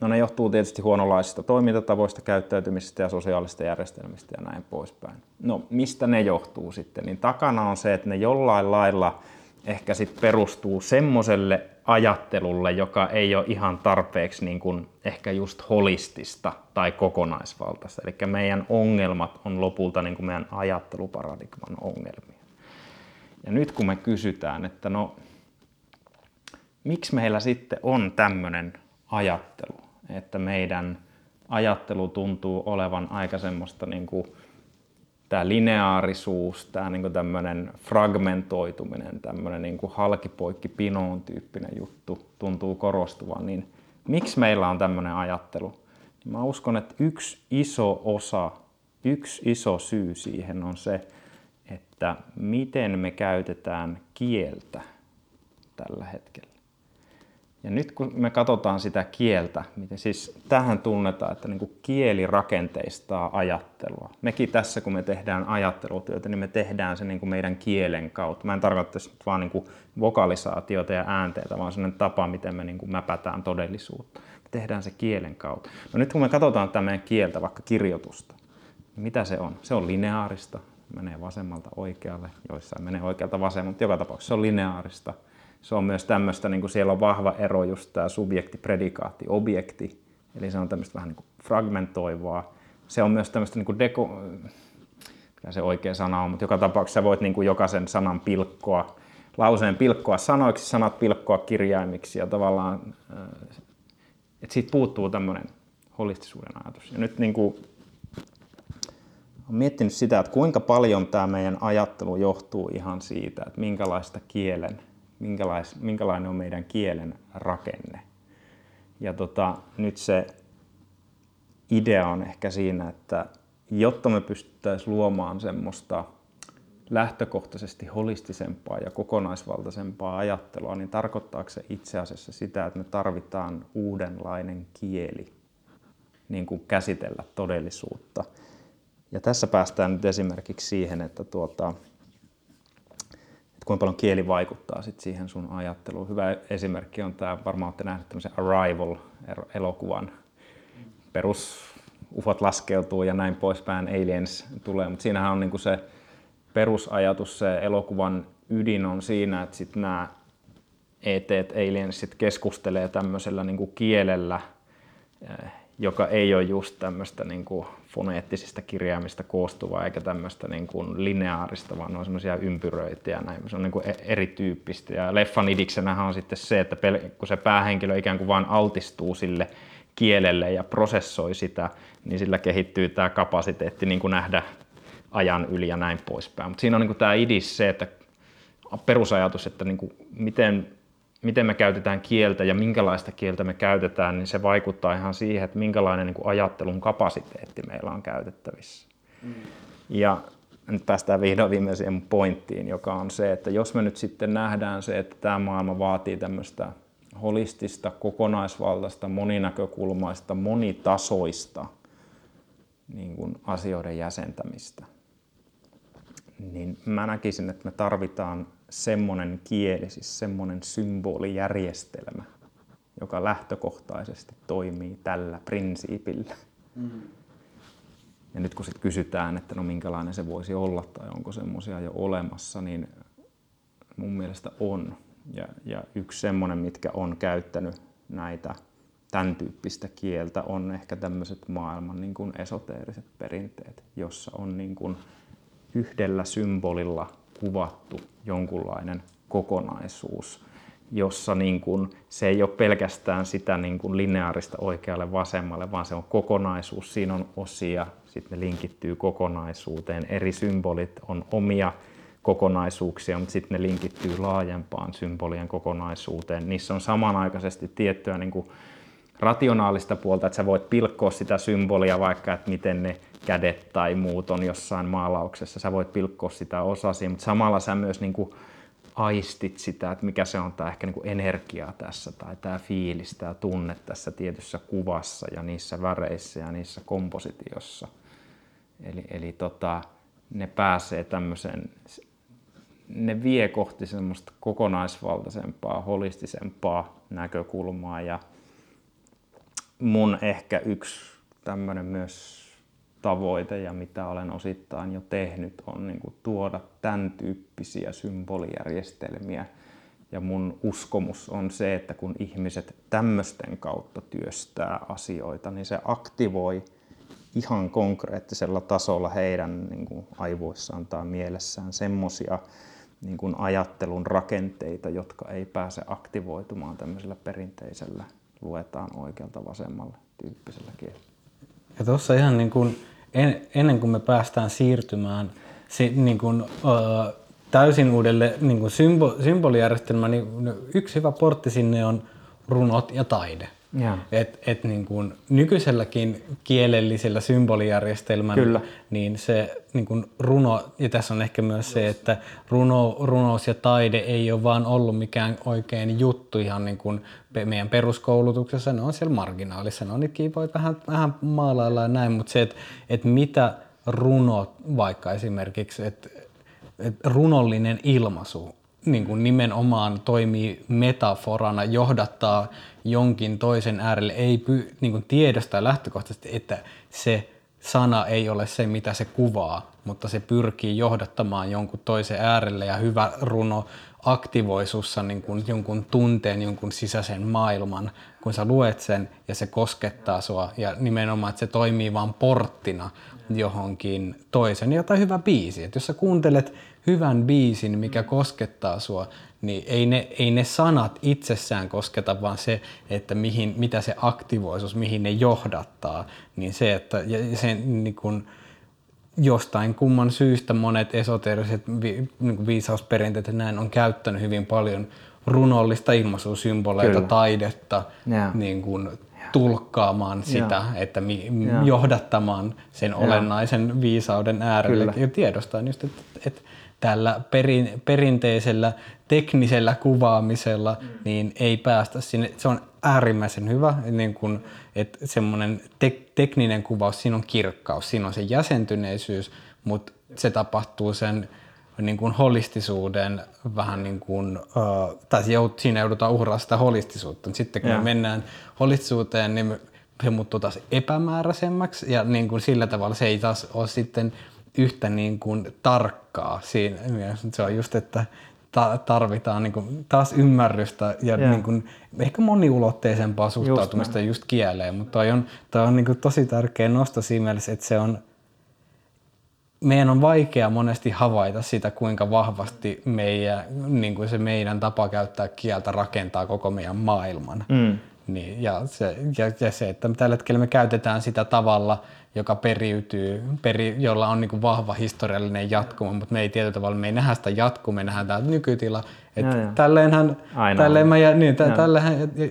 No ne johtuu tietysti huonolaisista toimintatavoista, käyttäytymisestä ja sosiaalisista järjestelmistä ja näin poispäin. No mistä ne johtuu sitten? Niin takana on se, että ne jollain lailla ehkä sit perustuu semmoiselle ajattelulle, joka ei ole ihan tarpeeksi niin kuin ehkä just holistista tai kokonaisvaltaista. Eli meidän ongelmat on lopulta niin kuin meidän ajatteluparadigman ongelmia. Ja nyt kun me kysytään, että no miksi meillä sitten on tämmöinen ajattelu, että meidän ajattelu tuntuu olevan aika semmoista niin kuin tämä lineaarisuus, tämä niin tämmöinen fragmentoituminen, tämmöinen niin halkipoikki pinoon tyyppinen juttu tuntuu korostuvan, niin miksi meillä on tämmöinen ajattelu? Mä uskon, että yksi iso osa, yksi iso syy siihen on se, että miten me käytetään kieltä tällä hetkellä. Ja nyt kun me katsotaan sitä kieltä, miten siis tähän tunnetaan, että niin kuin kieli rakenteistaa ajattelua. Mekin tässä, kun me tehdään ajattelutyötä, niin me tehdään se niin kuin meidän kielen kautta. Mä en tarkoita nyt vaan niin kuin vokalisaatiota ja äänteitä, vaan sellainen tapa, miten me niin kuin mäpätään todellisuutta. Me tehdään se kielen kautta. No nyt kun me katsotaan tätä meidän kieltä, vaikka kirjoitusta, niin mitä se on? Se on lineaarista, menee vasemmalta oikealle, joissain menee oikealta vasemmalta, joka tapauksessa se on lineaarista se on myös tämmöistä, niin kuin siellä on vahva ero just tämä subjekti, predikaatti, objekti. Eli se on tämmöistä vähän niin kuin fragmentoivaa. Se on myös tämmöistä niin kuin deko, mikä se oikea sana on, mutta joka tapauksessa voit niin kuin jokaisen sanan pilkkoa, lauseen pilkkoa sanoiksi, sanat pilkkoa kirjaimiksi ja tavallaan, äh, että siitä puuttuu tämmöinen holistisuuden ajatus. Ja nyt niin kuin, olen miettinyt sitä, että kuinka paljon tämä meidän ajattelu johtuu ihan siitä, että minkälaista kielen, minkälais, minkälainen on meidän kielen rakenne. Ja tota, nyt se idea on ehkä siinä, että jotta me pystyttäisiin luomaan semmoista lähtökohtaisesti holistisempaa ja kokonaisvaltaisempaa ajattelua, niin tarkoittaako se itse asiassa sitä, että me tarvitaan uudenlainen kieli niin kuin käsitellä todellisuutta. Ja tässä päästään nyt esimerkiksi siihen, että, tuota, kuinka paljon kieli vaikuttaa sit siihen sun ajatteluun. Hyvä esimerkki on tämä, varmaan olette nähneet tämmöisen Arrival-elokuvan. Perus ufot laskeutuu ja näin poispäin, aliens tulee, mutta siinähän on niinku se perusajatus, se elokuvan ydin on siinä, että sitten nämä ET, aliensit keskustelee tämmöisellä niinku kielellä, eh, joka ei ole just tämmöistä niin kuin foneettisista kirjaimista koostuvaa eikä tämmöistä niin kuin lineaarista, vaan ne on semmoisia ympyröitä ja näin. Se on niin kuin e- erityyppistä. Ja leffan idiksenähän on sitten se, että kun se päähenkilö ikään kuin vaan altistuu sille kielelle ja prosessoi sitä, niin sillä kehittyy tämä kapasiteetti niin kuin nähdä ajan yli ja näin poispäin. Mutta siinä on niin kuin tämä idis se, että perusajatus, että niin kuin miten miten me käytetään kieltä ja minkälaista kieltä me käytetään, niin se vaikuttaa ihan siihen, että minkälainen niin kuin ajattelun kapasiteetti meillä on käytettävissä. Mm. Ja nyt päästään vihdoin viimeiseen pointtiin, joka on se, että jos me nyt sitten nähdään se, että tämä maailma vaatii tämmöistä holistista, kokonaisvaltaista, moninäkökulmaista, monitasoista niin kuin asioiden jäsentämistä, niin mä näkisin, että me tarvitaan semmoinen kieli, siis semmoinen symbolijärjestelmä, joka lähtökohtaisesti toimii tällä prinsiipillä. Mm-hmm. Ja nyt kun sitten kysytään, että no minkälainen se voisi olla tai onko semmoisia jo olemassa, niin mun mielestä on. Ja, ja yksi semmoinen, mitkä on käyttänyt näitä tämän tyyppistä kieltä, on ehkä tämmöiset maailman niin kuin esoteeriset perinteet, jossa on niin kuin yhdellä symbolilla kuvattu jonkunlainen kokonaisuus, jossa niin kuin, se ei ole pelkästään sitä niin kuin lineaarista oikealle vasemmalle, vaan se on kokonaisuus, siinä on osia, sitten ne linkittyy kokonaisuuteen. Eri symbolit on omia kokonaisuuksia, mutta sitten ne linkittyy laajempaan symbolien kokonaisuuteen. Niissä on samanaikaisesti tiettyä niin kuin rationaalista puolta, että sä voit pilkkoa sitä symbolia vaikka, että miten ne kädet tai muut on jossain maalauksessa. Sä voit pilkkoa sitä osasia, mutta samalla sä myös niin kuin aistit sitä, että mikä se on tämä ehkä niin kuin energia tässä tai tämä fiilis, tämä tunne tässä tietyssä kuvassa ja niissä väreissä ja niissä kompositiossa. Eli, eli tota, ne pääsee tämmöiseen, ne vie kohti semmoista kokonaisvaltaisempaa, holistisempaa näkökulmaa ja mun ehkä yksi tämmöinen myös tavoite ja mitä olen osittain jo tehnyt on niin kuin tuoda tämän tyyppisiä symbolijärjestelmiä. Ja mun uskomus on se, että kun ihmiset tämmöisten kautta työstää asioita, niin se aktivoi ihan konkreettisella tasolla heidän niin kuin aivoissaan tai mielessään semmoisia niin kuin ajattelun rakenteita, jotka ei pääse aktivoitumaan tämmöisellä perinteisellä luetaan oikealta vasemmalle tyyppisellä kielellä. Ja tuossa ihan niin kuin en, ennen kuin me päästään siirtymään se, niin kuin, ö, täysin uudelle niin kuin symbo, symbolijärjestelmään, niin yksi hyvä portti sinne on runot ja taide. Yeah. Et, et niin kuin nykyiselläkin kielellisellä symbolijärjestelmällä, Kyllä. niin se niin kuin runo, ja tässä on ehkä myös se, että runo, runous ja taide ei ole vaan ollut mikään oikein juttu ihan niin kuin meidän peruskoulutuksessa, ne on siellä marginaalissa, ne on niitä kiipoit vähän, vähän maalailla ja näin, mutta se, että, että mitä runo vaikka esimerkiksi, että, että runollinen ilmaisu niin kuin nimenomaan toimii metaforana, johdattaa jonkin toisen äärelle, ei py, niin kuin tiedostaa lähtökohtaisesti, että se sana ei ole se, mitä se kuvaa, mutta se pyrkii johdattamaan jonkun toisen äärelle ja hyvä runo aktivoi sussa niin kuin jonkun tunteen, jonkun sisäisen maailman, kun sä luet sen ja se koskettaa sua ja nimenomaan, että se toimii vain porttina johonkin toisen. Jotain hyvä biisi. Että jos sä kuuntelet hyvän biisin, mikä koskettaa sua, niin ei ne, ei ne sanat itsessään kosketa, vaan se, että mihin, mitä se aktivoisuus, mihin ne johdattaa, niin se, että ja se, niin kun, jostain kumman syystä monet esoteriset vi, niin viisausperinteet ja näin on käyttänyt hyvin paljon runollista ilmaisusymboleita, Kyllä. taidetta Joo. niin kuin tulkkaamaan sitä, että mi, johdattamaan sen olennaisen viisauden äärelle. Kyllä. ja tiedostaen just, että, että tällä perin, perinteisellä teknisellä kuvaamisella mm. niin ei päästä sinne. Se on äärimmäisen hyvä, niin kun, että semmoinen tek, tekninen kuvaus, siinä on kirkkaus, siinä on se jäsentyneisyys, mutta se tapahtuu sen niin kuin holistisuuden vähän niin kuin, uh, tai siinä joudutaan uhraa sitä holistisuutta. Sitten kun Joo. me mennään holistisuuteen, niin me- se muuttuu taas epämääräisemmäksi ja niin kuin sillä tavalla se ei taas ole sitten yhtä niin kuin tarkkaa siinä mielessä. Se on just, että ta- tarvitaan niin kuin taas ymmärrystä ja Joo. niin kuin ehkä moniulotteisempaa suhtautumista just, just kieleen, mutta toi on, toi on niin kuin tosi tärkeä nosto siinä mielessä, että se on meidän on vaikea monesti havaita sitä, kuinka vahvasti meidän, niin kuin se meidän tapa käyttää kieltä rakentaa koko meidän maailman. Mm. Niin, ja, se, ja, ja se, että tällä hetkellä me käytetään sitä tavalla, joka periytyy, peri, jolla on niin kuin vahva historiallinen jatkuma, mutta me ei tietyllä tavalla, me ei nähdä sitä jatkumaa, me nähdään tämä nykytila. Että Joo, joo. tälleenhän, Aina tälleen on. mä, niin, tä,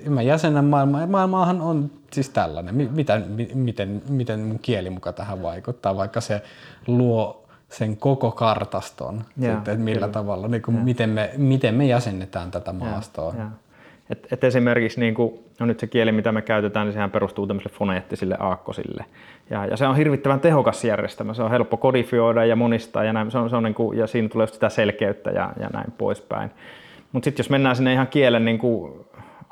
mä jäsenän maailmaa, ja maailmaahan on siis tällainen. Mi- Mitä, mi- miten, miten mun kieli muka tähän vaikuttaa, vaikka se luo sen koko kartaston, sitten, että millä kyllä. tavalla, niin kuin, miten, me, miten me jäsennetään tätä maastoa. Joo. Et, et esimerkiksi niin kuin, no nyt se kieli, mitä me käytetään, niin sehän perustuu tämmöisille foneettisille aakkosille. Ja, ja se on hirvittävän tehokas järjestelmä. Se on helppo kodifioida ja monistaa ja, näin. Se on, se on niin kuin, ja siinä tulee sitä selkeyttä ja, ja näin poispäin. Mutta sitten jos mennään sinne ihan kielen niin kuin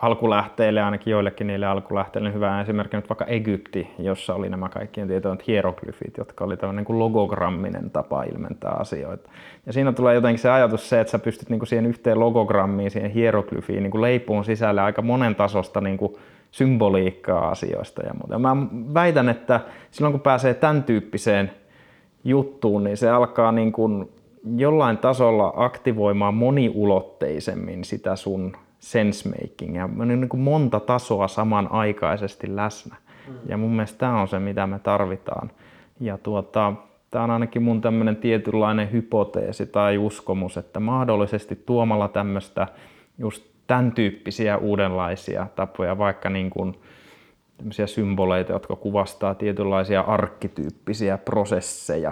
alkulähteille, ainakin joillekin niille alkulähteille, niin hyvä esimerkki nyt vaikka Egypti, jossa oli nämä kaikkien tietojen hieroglyfit, jotka oli tämmöinen niin logogramminen tapa ilmentää asioita. Ja siinä tulee jotenkin se ajatus se, että sä pystyt niin kuin siihen yhteen logogrammiin, siihen hieroglyfiin niin kuin leipuun sisälle aika monen tasosta niin kuin symboliikkaa asioista ja muuta. Mä väitän, että silloin kun pääsee tämän tyyppiseen juttuun, niin se alkaa niin kuin jollain tasolla aktivoimaan moniulotteisemmin sitä sun sensemakingia. On niin kuin monta tasoa samanaikaisesti läsnä. Ja mun mielestä tämä on se, mitä me tarvitaan. Ja tuota, tämä on ainakin mun tämmöinen tietynlainen hypoteesi tai uskomus, että mahdollisesti tuomalla tämmöistä just tämän tyyppisiä uudenlaisia tapoja, vaikka niin kuin symboleita, jotka kuvastaa tietynlaisia arkkityyppisiä prosesseja,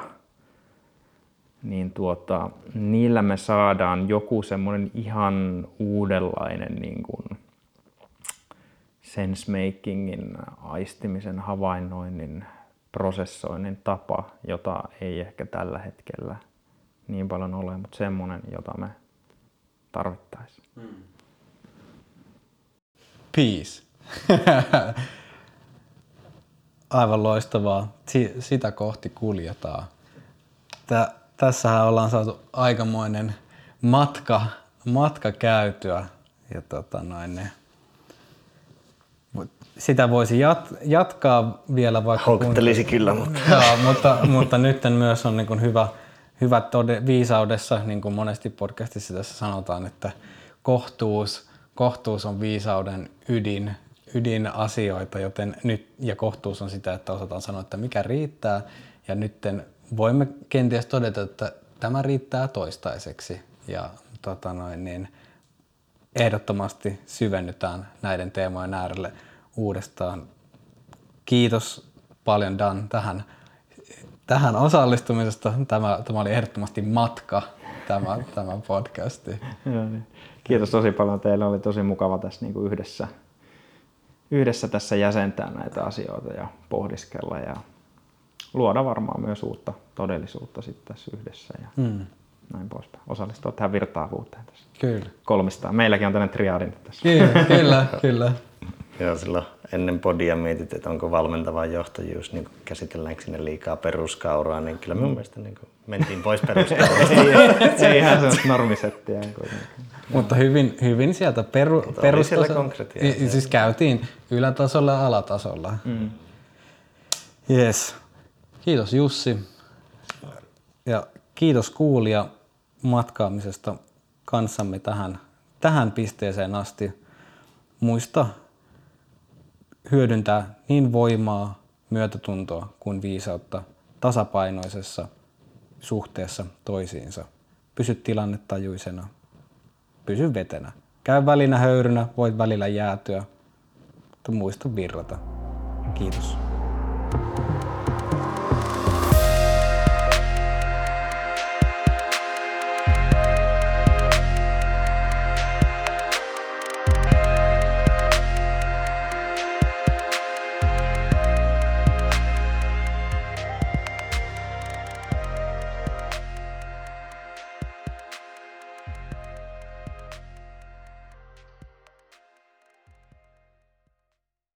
niin tuota, niillä me saadaan joku semmoinen ihan uudenlainen niin kuin sense-makingin, aistimisen, havainnoinnin, prosessoinnin tapa, jota ei ehkä tällä hetkellä niin paljon ole, mutta semmoinen, jota me tarvittaisiin. Peace. Aivan loistavaa. Si- sitä kohti kuljetaan. Tä- tässähän ollaan saatu aikamoinen matka, matka käytyä. Ja tota noin, ne- Mut sitä voisi jat- jatkaa vielä vaikka Houkuttelisi kyllä, mutta Joo, mutta, mutta nyt myös on niin kuin hyvä, hyvä tode, viisaudessa, niin kuin monesti podcastissa tässä sanotaan, että kohtuus, kohtuus on viisauden ydin, ydinasioita, joten nyt, ja kohtuus on sitä, että osataan sanoa, että mikä riittää, ja nyt voimme kenties todeta, että tämä riittää toistaiseksi, ja tota noin, niin, ehdottomasti syvennytään näiden teemojen äärelle uudestaan. Kiitos paljon Dan tähän, tähän osallistumisesta. Tämä, tämä oli ehdottomasti matka, tämä, tämä podcasti. Niin. Kiitos tosi paljon teille. Oli tosi mukava tässä niin kuin yhdessä, yhdessä tässä jäsentää näitä asioita ja pohdiskella ja luoda varmaan myös uutta todellisuutta sitten tässä yhdessä ja Mm. näin poispäin. Osallistua tähän virtaavuuteen tässä Kyllä. kolmistaan. Meilläkin on tämmöinen triadi nyt tässä. Kyllä, kyllä, kyllä. Joo, silloin ennen podia mietit, että onko valmentava johtajuus, niin käsitelläänkö sinne liikaa peruskauraa, niin kyllä mun mielestä niin mentiin pois peruskaurasta. ei, ei ihan sellaista normisettiä. Mutta hyvin, hyvin sieltä peru, siellä perustaso- konkretiaa. I- Siis käytiin ylätasolla ja alatasolla. Mm. Yes. Kiitos Jussi. Ja kiitos kuulija matkaamisesta kanssamme tähän, tähän pisteeseen asti. Muista hyödyntää niin voimaa, myötätuntoa kuin viisautta tasapainoisessa suhteessa toisiinsa. Pysy tilannetajuisena, pysy vetenä. Käy välinä höyrynä, voit välillä jäätyä, mutta muista virrata. Kiitos.